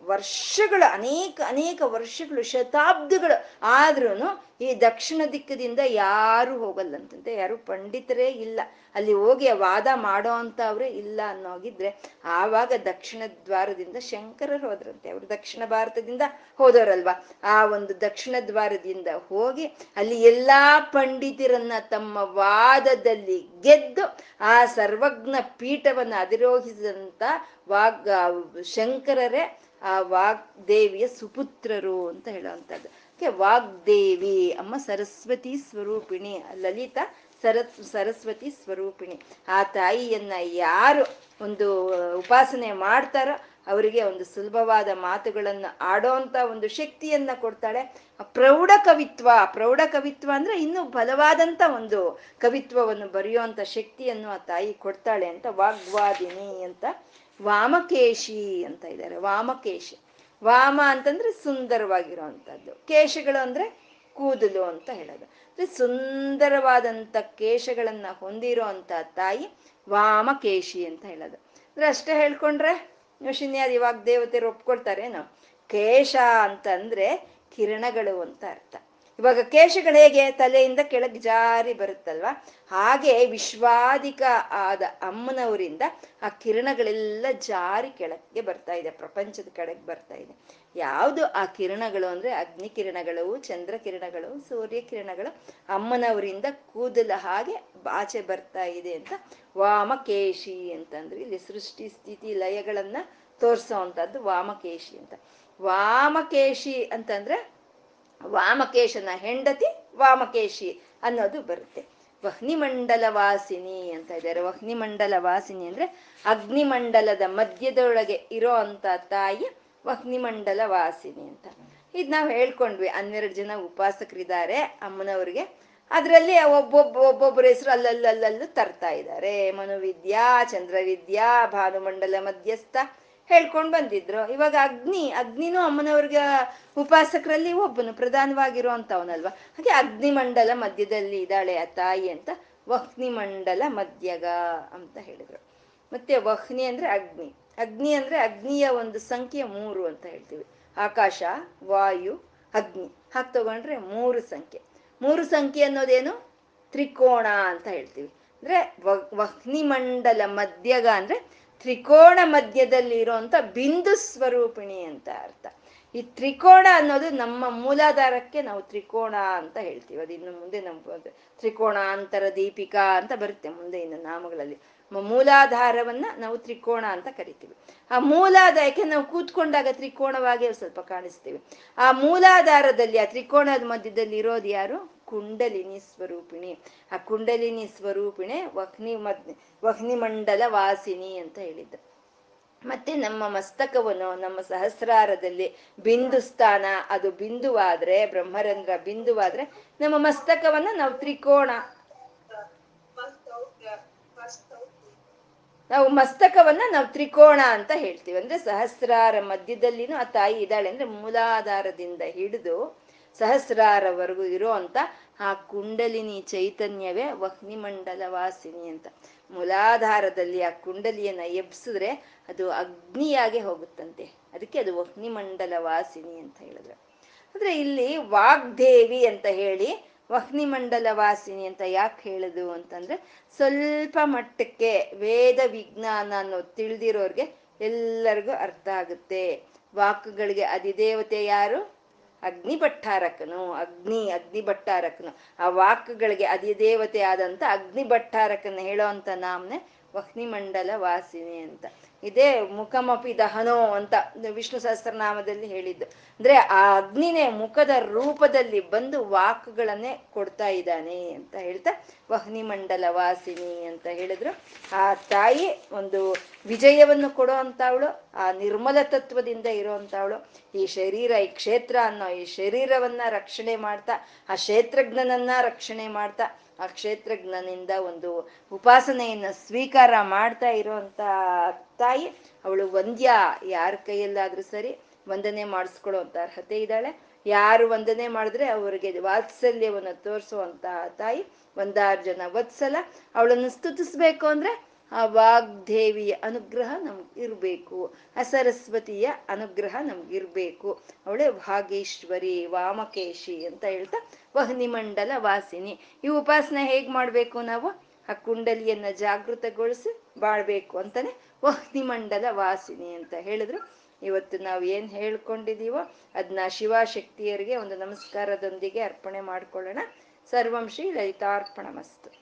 A: ವರ್ಷಗಳು ಅನೇಕ ಅನೇಕ ವರ್ಷಗಳು ಶತಾಬ್ದಗಳು ಆದ್ರೂ ಈ ದಕ್ಷಿಣ ದಿಕ್ಕದಿಂದ ಯಾರು ಹೋಗಲ್ಲಂತಂತೆ, ಯಾರು ಪಂಡಿತರೇ ಇಲ್ಲ. ಅಲ್ಲಿ ಹೋಗಿ ವಾದ ಮಾಡೋ ಅಂತವ್ರೆ ಇಲ್ಲ ಅನ್ನೋಗಿದ್ರೆ, ಆವಾಗ ದಕ್ಷಿಣ ದ್ವಾರದಿಂದ ಶಂಕರರು ಹೋದ್ರಂತೆ. ಅವರು ದಕ್ಷಿಣ ಭಾರತದಿಂದ ಹೋದವರಲ್ವಾ? ಆ ಒಂದು ದಕ್ಷಿಣ ದ್ವಾರದಿಂದ ಹೋಗಿ ಅಲ್ಲಿ ಎಲ್ಲಾ ಪಂಡಿತರನ್ನ ತಮ್ಮ ವಾದದಲ್ಲಿ ಗೆದ್ದು, ಆ ಸರ್ವಜ್ಞ ಪೀಠವನ್ನು ಅಧಿರೋಹಿಸಿದಂತ ವಾಗ್ ಶಂಕರರೇ, ಆ ವಾಗ್ದೇವಿಯ ಸುಪುತ್ರರು ಅಂತ ಹೇಳುವಂಥದ್ದು. ವಾಗ್ದೇವಿ ಅಮ್ಮ ಸರಸ್ವತಿ ಸ್ವರೂಪಿಣಿ. ಲಲಿತಾ ಸರಸ್, ಸರಸ್ವತಿ ಸ್ವರೂಪಿಣಿ. ಆ ತಾಯಿಯನ್ನ ಯಾರು ಒಂದು ಉಪಾಸನೆ ಮಾಡ್ತಾರೋ ಅವರಿಗೆ ಒಂದು ಸುಲಭವಾದ ಮಾತುಗಳನ್ನು ಆಡೋಂತ ಒಂದು ಶಕ್ತಿಯನ್ನ ಕೊಡ್ತಾಳೆ. ಪ್ರೌಢ ಕವಿತ್ವ ಪ್ರೌಢ ಕವಿತ್ವ ಅಂದ್ರೆ ಇನ್ನೂ ಬಲವಾದಂತ ಒಂದು ಕವಿತ್ವವನ್ನು ಬರೆಯುವಂತ ಶಕ್ತಿಯನ್ನು ಆ ತಾಯಿ ಕೊಡ್ತಾಳೆ ಅಂತ ವಾಗ್ವಾದಿನಿ ಅಂತ ವಾಮಕೇಶಿ ಅಂತ ಇದ್ದಾರೆ. ವಾಮಕೇಶಿ. ವಾಮ ಅಂತಂದ್ರೆ ಸುಂದರವಾಗಿರುವಂತದ್ದು ಕೇಶಗಳು ಅಂದ್ರೆ ಕೂದಲು ಅಂತ ಹೇಳೋದು. ಅಂದ್ರೆ ಸುಂದರವಾದಂತ ಕೇಶಗಳನ್ನ ಹೊಂದಿರೋ ಅಂತ ತಾಯಿ ವಾಮಕೇಶಿ ಅಂತ ಹೇಳೋದು. ಅಂದ್ರೆ ಅಷ್ಟೇ ಹೇಳ್ಕೊಂಡ್ರೆ ಶಿನ್ಯಾದ ಇವಾಗ ದೇವತೆರು ಒಪ್ಕೊಳ್ತಾರೇನು ಕೇಶ ಅಂತಂದ್ರೆ ಕಿರಣಗಳು ಅಂತ ಅರ್ಥ. ಇವಾಗ ಕೇಶಗಳು ಹೇಗೆ? ತಲೆಯಿಂದ ಕೆಳಗೆ ಜಾರಿ ಬರುತ್ತಲ್ವಾ? ಹಾಗೆ ವಿಶ್ವಾದಿಕ ಆದ ಅಮ್ಮನವರಿಂದ ಆ ಕಿರಣಗಳೆಲ್ಲ ಜಾರಿ ಕೆಳಗೆ ಬರ್ತಾ ಇದೆ, ಪ್ರಪಂಚದ ಕಡೆಗೆ ಬರ್ತಾ ಇದೆ. ಯಾವುದು ಆ ಕಿರಣಗಳು ಅಂದ್ರೆ? ಅಗ್ನಿ ಕಿರಣಗಳು, ಚಂದ್ರ ಕಿರಣಗಳು, ಸೂರ್ಯ ಕಿರಣಗಳು ಅಮ್ಮನವರಿಂದ ಕೂದಲ ಹಾಗೆ ಆಚೆ ಬರ್ತಾ ಇದೆ ಅಂತ ವಾಮಕೇಶಿ ಅಂತಂದ್ರೆ ಇಲ್ಲಿ ಸೃಷ್ಟಿ ಸ್ಥಿತಿ ಲಯಗಳನ್ನ ತೋರ್ಸೋ ಅಂತದ್ದು ವಾಮಕೇಶಿ ಅಂತ. ವಾಮಕೇಶಿ ಅಂತಂದ್ರೆ ವಾಮಕೇಶನ ಹೆಂಡತಿ ವಾಮಕೇಶಿ ಅನ್ನೋದು ಬರುತ್ತೆ. ವಹ್ನಿಮಂಡಲ ವಾಸಿನಿ ಅಂತ ಇದ್ದಾರೆ. ವಹ್ನಿಮಂಡಲ ವಾಸಿನಿ ಅಂದ್ರೆ ಅಗ್ನಿಮಂಡಲದ ಮಧ್ಯದೊಳಗೆ ಇರೋ ಅಂತ ತಾಯಿ ವಹ್ನಿಮಂಡಲ ವಾಸಿನಿ ಅಂತ. ಇದ್ ನಾವು ಹೇಳ್ಕೊಂಡ್ವಿ. ಹನ್ನೆರಡು ಜನ ಉಪಾಸಕರಿದ್ದಾರೆ ಅಮ್ಮನವ್ರಿಗೆ. ಅದರಲ್ಲಿ ಒಬ್ಬೊಬ್ಬ, ಒಬ್ಬೊಬ್ಬರ ಹೆಸರು ಅಲ್ಲಲ್ಲಲ್ಲಲ್ಲೂ ತರ್ತಾ ಇದ್ದಾರೆ. ಮನುವಿದ್ಯಾ, ಚಂದ್ರವಿದ್ಯಾ, ಭಾನುಮಂಡಲ ಮಧ್ಯಸ್ಥ ಹೇಳ್ಕೊಂಡು ಬಂದಿದ್ರು. ಇವಾಗ ಅಗ್ನಿ, ಅಗ್ನಿನೂ ಅಮ್ಮನವ್ರಿಗೆ ಉಪಾಸಕರಲ್ಲಿ ಒಬ್ಬನು ಪ್ರಧಾನವಾಗಿರುವಂತವನಲ್ವಾ? ಹಾಗೆ ಅಗ್ನಿಮಂಡಲ ಮಧ್ಯದಲ್ಲಿ ಇದ್ದಾಳೆ ಆ ತಾಯಿ ಅಂತ ವಹ್ನಿಮಂಡಲ ಮಧ್ಯಗ ಅಂತ ಹೇಳಿದ್ರು. ಮತ್ತೆ ವಹ್ನಿ ಅಂದ್ರೆ ಅಗ್ನಿ. ಅಗ್ನಿ ಅಂದ್ರೆ ಅಗ್ನಿಯ ಒಂದು ಸಂಖ್ಯೆ ಮೂರು ಅಂತ ಹೇಳ್ತೀವಿ. ಆಕಾಶ, ವಾಯು, ಅಗ್ನಿ. ಹಾಗೆ ತಗೊಂಡ್ರೆ ಮೂರು ಸಂಖ್ಯೆ. ಮೂರು ಸಂಖ್ಯೆ ಅನ್ನೋದೇನು? ತ್ರಿಕೋಣ ಅಂತ ಹೇಳ್ತೀವಿ. ಅಂದ್ರೆ ವಹ್ನಿಮಂಡಲ ಮಧ್ಯಗ ಅಂದ್ರೆ ತ್ರಿಕೋಣ ಮಧ್ಯದಲ್ಲಿ ಇರುವಂತ ಬಿಂದು ಸ್ವರೂಪಿಣಿ ಅಂತ ಅರ್ಥ. ಈ ತ್ರಿಕೋಣ ಅನ್ನೋದು ನಮ್ಮ ಮೂಲಾಧಾರಕ್ಕೆ ನಾವು ತ್ರಿಕೋಣ ಅಂತ ಹೇಳ್ತೀವಿ. ಅದು ಇನ್ನು ಮುಂದೆ ನಮ್ಮ ತ್ರಿಕೋಣಾಂತರ ದೀಪಿಕಾ ಅಂತ ಬರುತ್ತೆ ಮುಂದೆ ಇನ್ನು ನಾಮಗಳಲ್ಲಿ. ಮೂಲಾಧಾರವನ್ನ ನಾವು ತ್ರಿಕೋಣ ಅಂತ ಕರಿತೀವಿ. ಆ ಮೂಲಾಧಾರಕ್ಕೆ ನಾವು ಕೂತ್ಕೊಂಡಾಗ ತ್ರಿಕೋಣವಾಗಿ ಸ್ವಲ್ಪ ಕಾಣಿಸ್ತೀವಿ. ಆ ಮೂಲಾಧಾರದಲ್ಲಿ, ಆ ತ್ರಿಕೋಣದ ಮಧ್ಯದಲ್ಲಿ ಇರೋದು ಯಾರು? ಕುಂಡಲಿನಿ ಸ್ವರೂಪಿಣಿ. ಆ ಕುಂಡಲಿನಿ ಸ್ವರೂಪಿಣಿ ವಹ್ನಿ ಮದ್ ವಹ್ನಿ ಮಂಡಲ ವಾಸಿನಿ ಅಂತ ಹೇಳಿದ್ದ. ಮತ್ತೆ ನಮ್ಮ ಮಸ್ತಕವನ್ನು ನಮ್ಮ ಸಹಸ್ರಾರದಲ್ಲಿ ಬಿಂದು ಸ್ಥಾನ, ಅದು ಬಿಂದುವಾದ್ರೆ ಬ್ರಹ್ಮರಂಧ್ರ ಬಿಂದುವಾದ್ರೆ ನಮ್ಮ ಮಸ್ತಕವನ್ನ ನಾವು ತ್ರಿಕೋಣ. ನಾವು ಮಸ್ತಕವನ್ನ ನಾವು ತ್ರಿಕೋಣ ಅಂತ ಹೇಳ್ತೀವಿ. ಅಂದ್ರೆ ಸಹಸ್ರಾರ ಮಧ್ಯದಲ್ಲಿನೂ ಆ ತಾಯಿ ಇದ್ದಾಳೆ. ಅಂದ್ರೆ ಮೂಲಾಧಾರದಿಂದ ಹಿಡಿದು ಸಹಸ್ರಾರವರೆಗೂ ಇರೋ ಅಂತ ಆ ಕುಂಡಲಿನಿ ಚೈತನ್ಯವೇ ವಹ್ನಿಮಂಡಲ ವಾಸಿನಿ ಅಂತ. ಮೂಲಾಧಾರದಲ್ಲಿ ಆ ಕುಂಡಲಿಯನ್ನ ಎಬ್ಸಿದ್ರೆ ಅದು ಅಗ್ನಿಯಾಗೆ ಹೋಗುತ್ತಂತೆ. ಅದಕ್ಕೆ ಅದು ವಹ್ನಿಮಂಡಲ ವಾಸಿನಿ ಅಂತ ಹೇಳಿದ್ರು. ಅಂದ್ರೆ ಇಲ್ಲಿ ವಾಗ್ದೇವಿ ಅಂತ ಹೇಳಿ ವಹ್ನಿಮಂಡಲ ವಾಸಿನಿ ಅಂತ ಯಾಕೆ ಹೇಳುದು ಅಂತಂದ್ರೆ ಸ್ವಲ್ಪ ಮಟ್ಟಕ್ಕೆ ವೇದ ವಿಜ್ಞಾನ ಅನ್ನೋ ತಿಳಿದಿರೋರ್ಗೆ ಎಲ್ಲರಿಗೂ ಅರ್ಥ ಆಗುತ್ತೆ. ವಾಕ್ಗಳಿಗೆ ಅಧಿದೇವತೆ ಯಾರು? ಅಗ್ನಿ ಭಟ್ಟಾರಕನು ಅಗ್ನಿ ಅಗ್ನಿ ಭಟ್ಟಾರಕನು ಆ ವಾಕ್ಗಳಿಗೆ ಅಧಿದೇವತೆ ಆದಂತ ಅಗ್ನಿ ಭಟ್ಟಾರಕನ ಹೇಳೋ ಅಂತ ನಾಮ್ನೆ ವಹ್ನಿಮಂಡಲ ವಾಸಿನಿ ಅಂತ. ಇದೇ ಮುಖಮಪಿ ದಹನೋ ಅಂತ ವಿಷ್ಣು ಸಹಸ್ರನಾಮದಲ್ಲಿ ಹೇಳಿದ್ದು. ಅಂದ್ರೆ ಆ ಅಗ್ನಿನೇ ಮುಖದ ರೂಪದಲ್ಲಿ ಬಂದು ವಾಕ್ಗಳನ್ನೇ ಕೊಡ್ತಾ ಇದ್ದಾನೆ ಅಂತ ಹೇಳ್ತಾ ವಹ್ನಿಮಂಡಲ ವಾಸಿನಿ ಅಂತ ಹೇಳಿದ್ರು. ಆ ತಾಯಿ ಒಂದು ವಿಜಯವನ್ನು ಕೊಡೋ ಅಂತವಳು ಆ ನಿರ್ಮಲ ತತ್ವದಿಂದ ಇರೋಂಥವಳು ಈ ಶರೀರ, ಈ ಕ್ಷೇತ್ರ ಅನ್ನೋ ಈ ಶರೀರವನ್ನ ರಕ್ಷಣೆ ಮಾಡ್ತಾ, ಆ ಕ್ಷೇತ್ರಜ್ಞನನ್ನ ರಕ್ಷಣೆ ಮಾಡ್ತಾ ಆ ಕ್ಷೇತ್ರಜ್ಞನಿಂದ ಒಂದು ಉಪಾಸನೆಯನ್ನ ಸ್ವೀಕಾರ ಮಾಡ್ತಾ ಇರುವಂತ ತಾಯಿ. ಅವಳು ವಂದ್ಯ. ಯಾರ ಕೈಯಲ್ಲಾದ್ರೂ ಸರಿ ವಂದನೆ ಮಾಡಿಸ್ಕೊಳ್ಳೋ ಅರ್ಹತೆ ಇದ್ದಾಳೆ. ಯಾರು ವಂದನೆ ಮಾಡಿದ್ರೆ ಅವರಿಗೆ ವಾತ್ಸಲ್ಯವನ್ನು ತೋರಿಸುವಂತಹ ತಾಯಿ. ಒಂದಾರು ಜನ ವತ್ಸಲ. ಅವಳನ್ನು ಸ್ತುತಿಸ್ಬೇಕು ಅಂದ್ರೆ ಆ ವಾಗ್ದೇವಿಯ ಅನುಗ್ರಹ ನಮ್ಗೆ ಇರಬೇಕು. ಆ ಸರಸ್ವತಿಯ ಅನುಗ್ರಹ ಇರಬೇಕು. ಅವಳೆ ಭಾಗೇಶ್ವರಿ ವಾಮಕೇಶಿ ಅಂತ ಹೇಳ್ತಾ ವಹ್ನಿಮಂಡಲ ವಾಸಿನಿ. ಈ ಉಪಾಸನೆ ಹೇಗೆ ಮಾಡಬೇಕು ನಾವು? ಆ ಕುಂಡಲಿಯನ್ನ ಜಾಗೃತಗೊಳಿಸಿ ಬಾಳ್ಬೇಕು ಅಂತಾನೆ ವಹ್ನಿಮಂಡಲ ವಾಸಿನಿ ಅಂತ ಹೇಳಿದ್ರು. ಇವತ್ತು ನಾವು ಏನ್ ಹೇಳ್ಕೊಂಡಿದೀವೋ ಅದನ್ನ ಶಿವಶಕ್ತಿಯರಿಗೆ ಒಂದು ನಮಸ್ಕಾರದೊಂದಿಗೆ ಅರ್ಪಣೆ ಮಾಡ್ಕೊಳ್ಳೋಣ. ಸರ್ವಂ ಶ್ರೀ ಲಲಿತಾರ್ಪಣ ಮಸ್ತು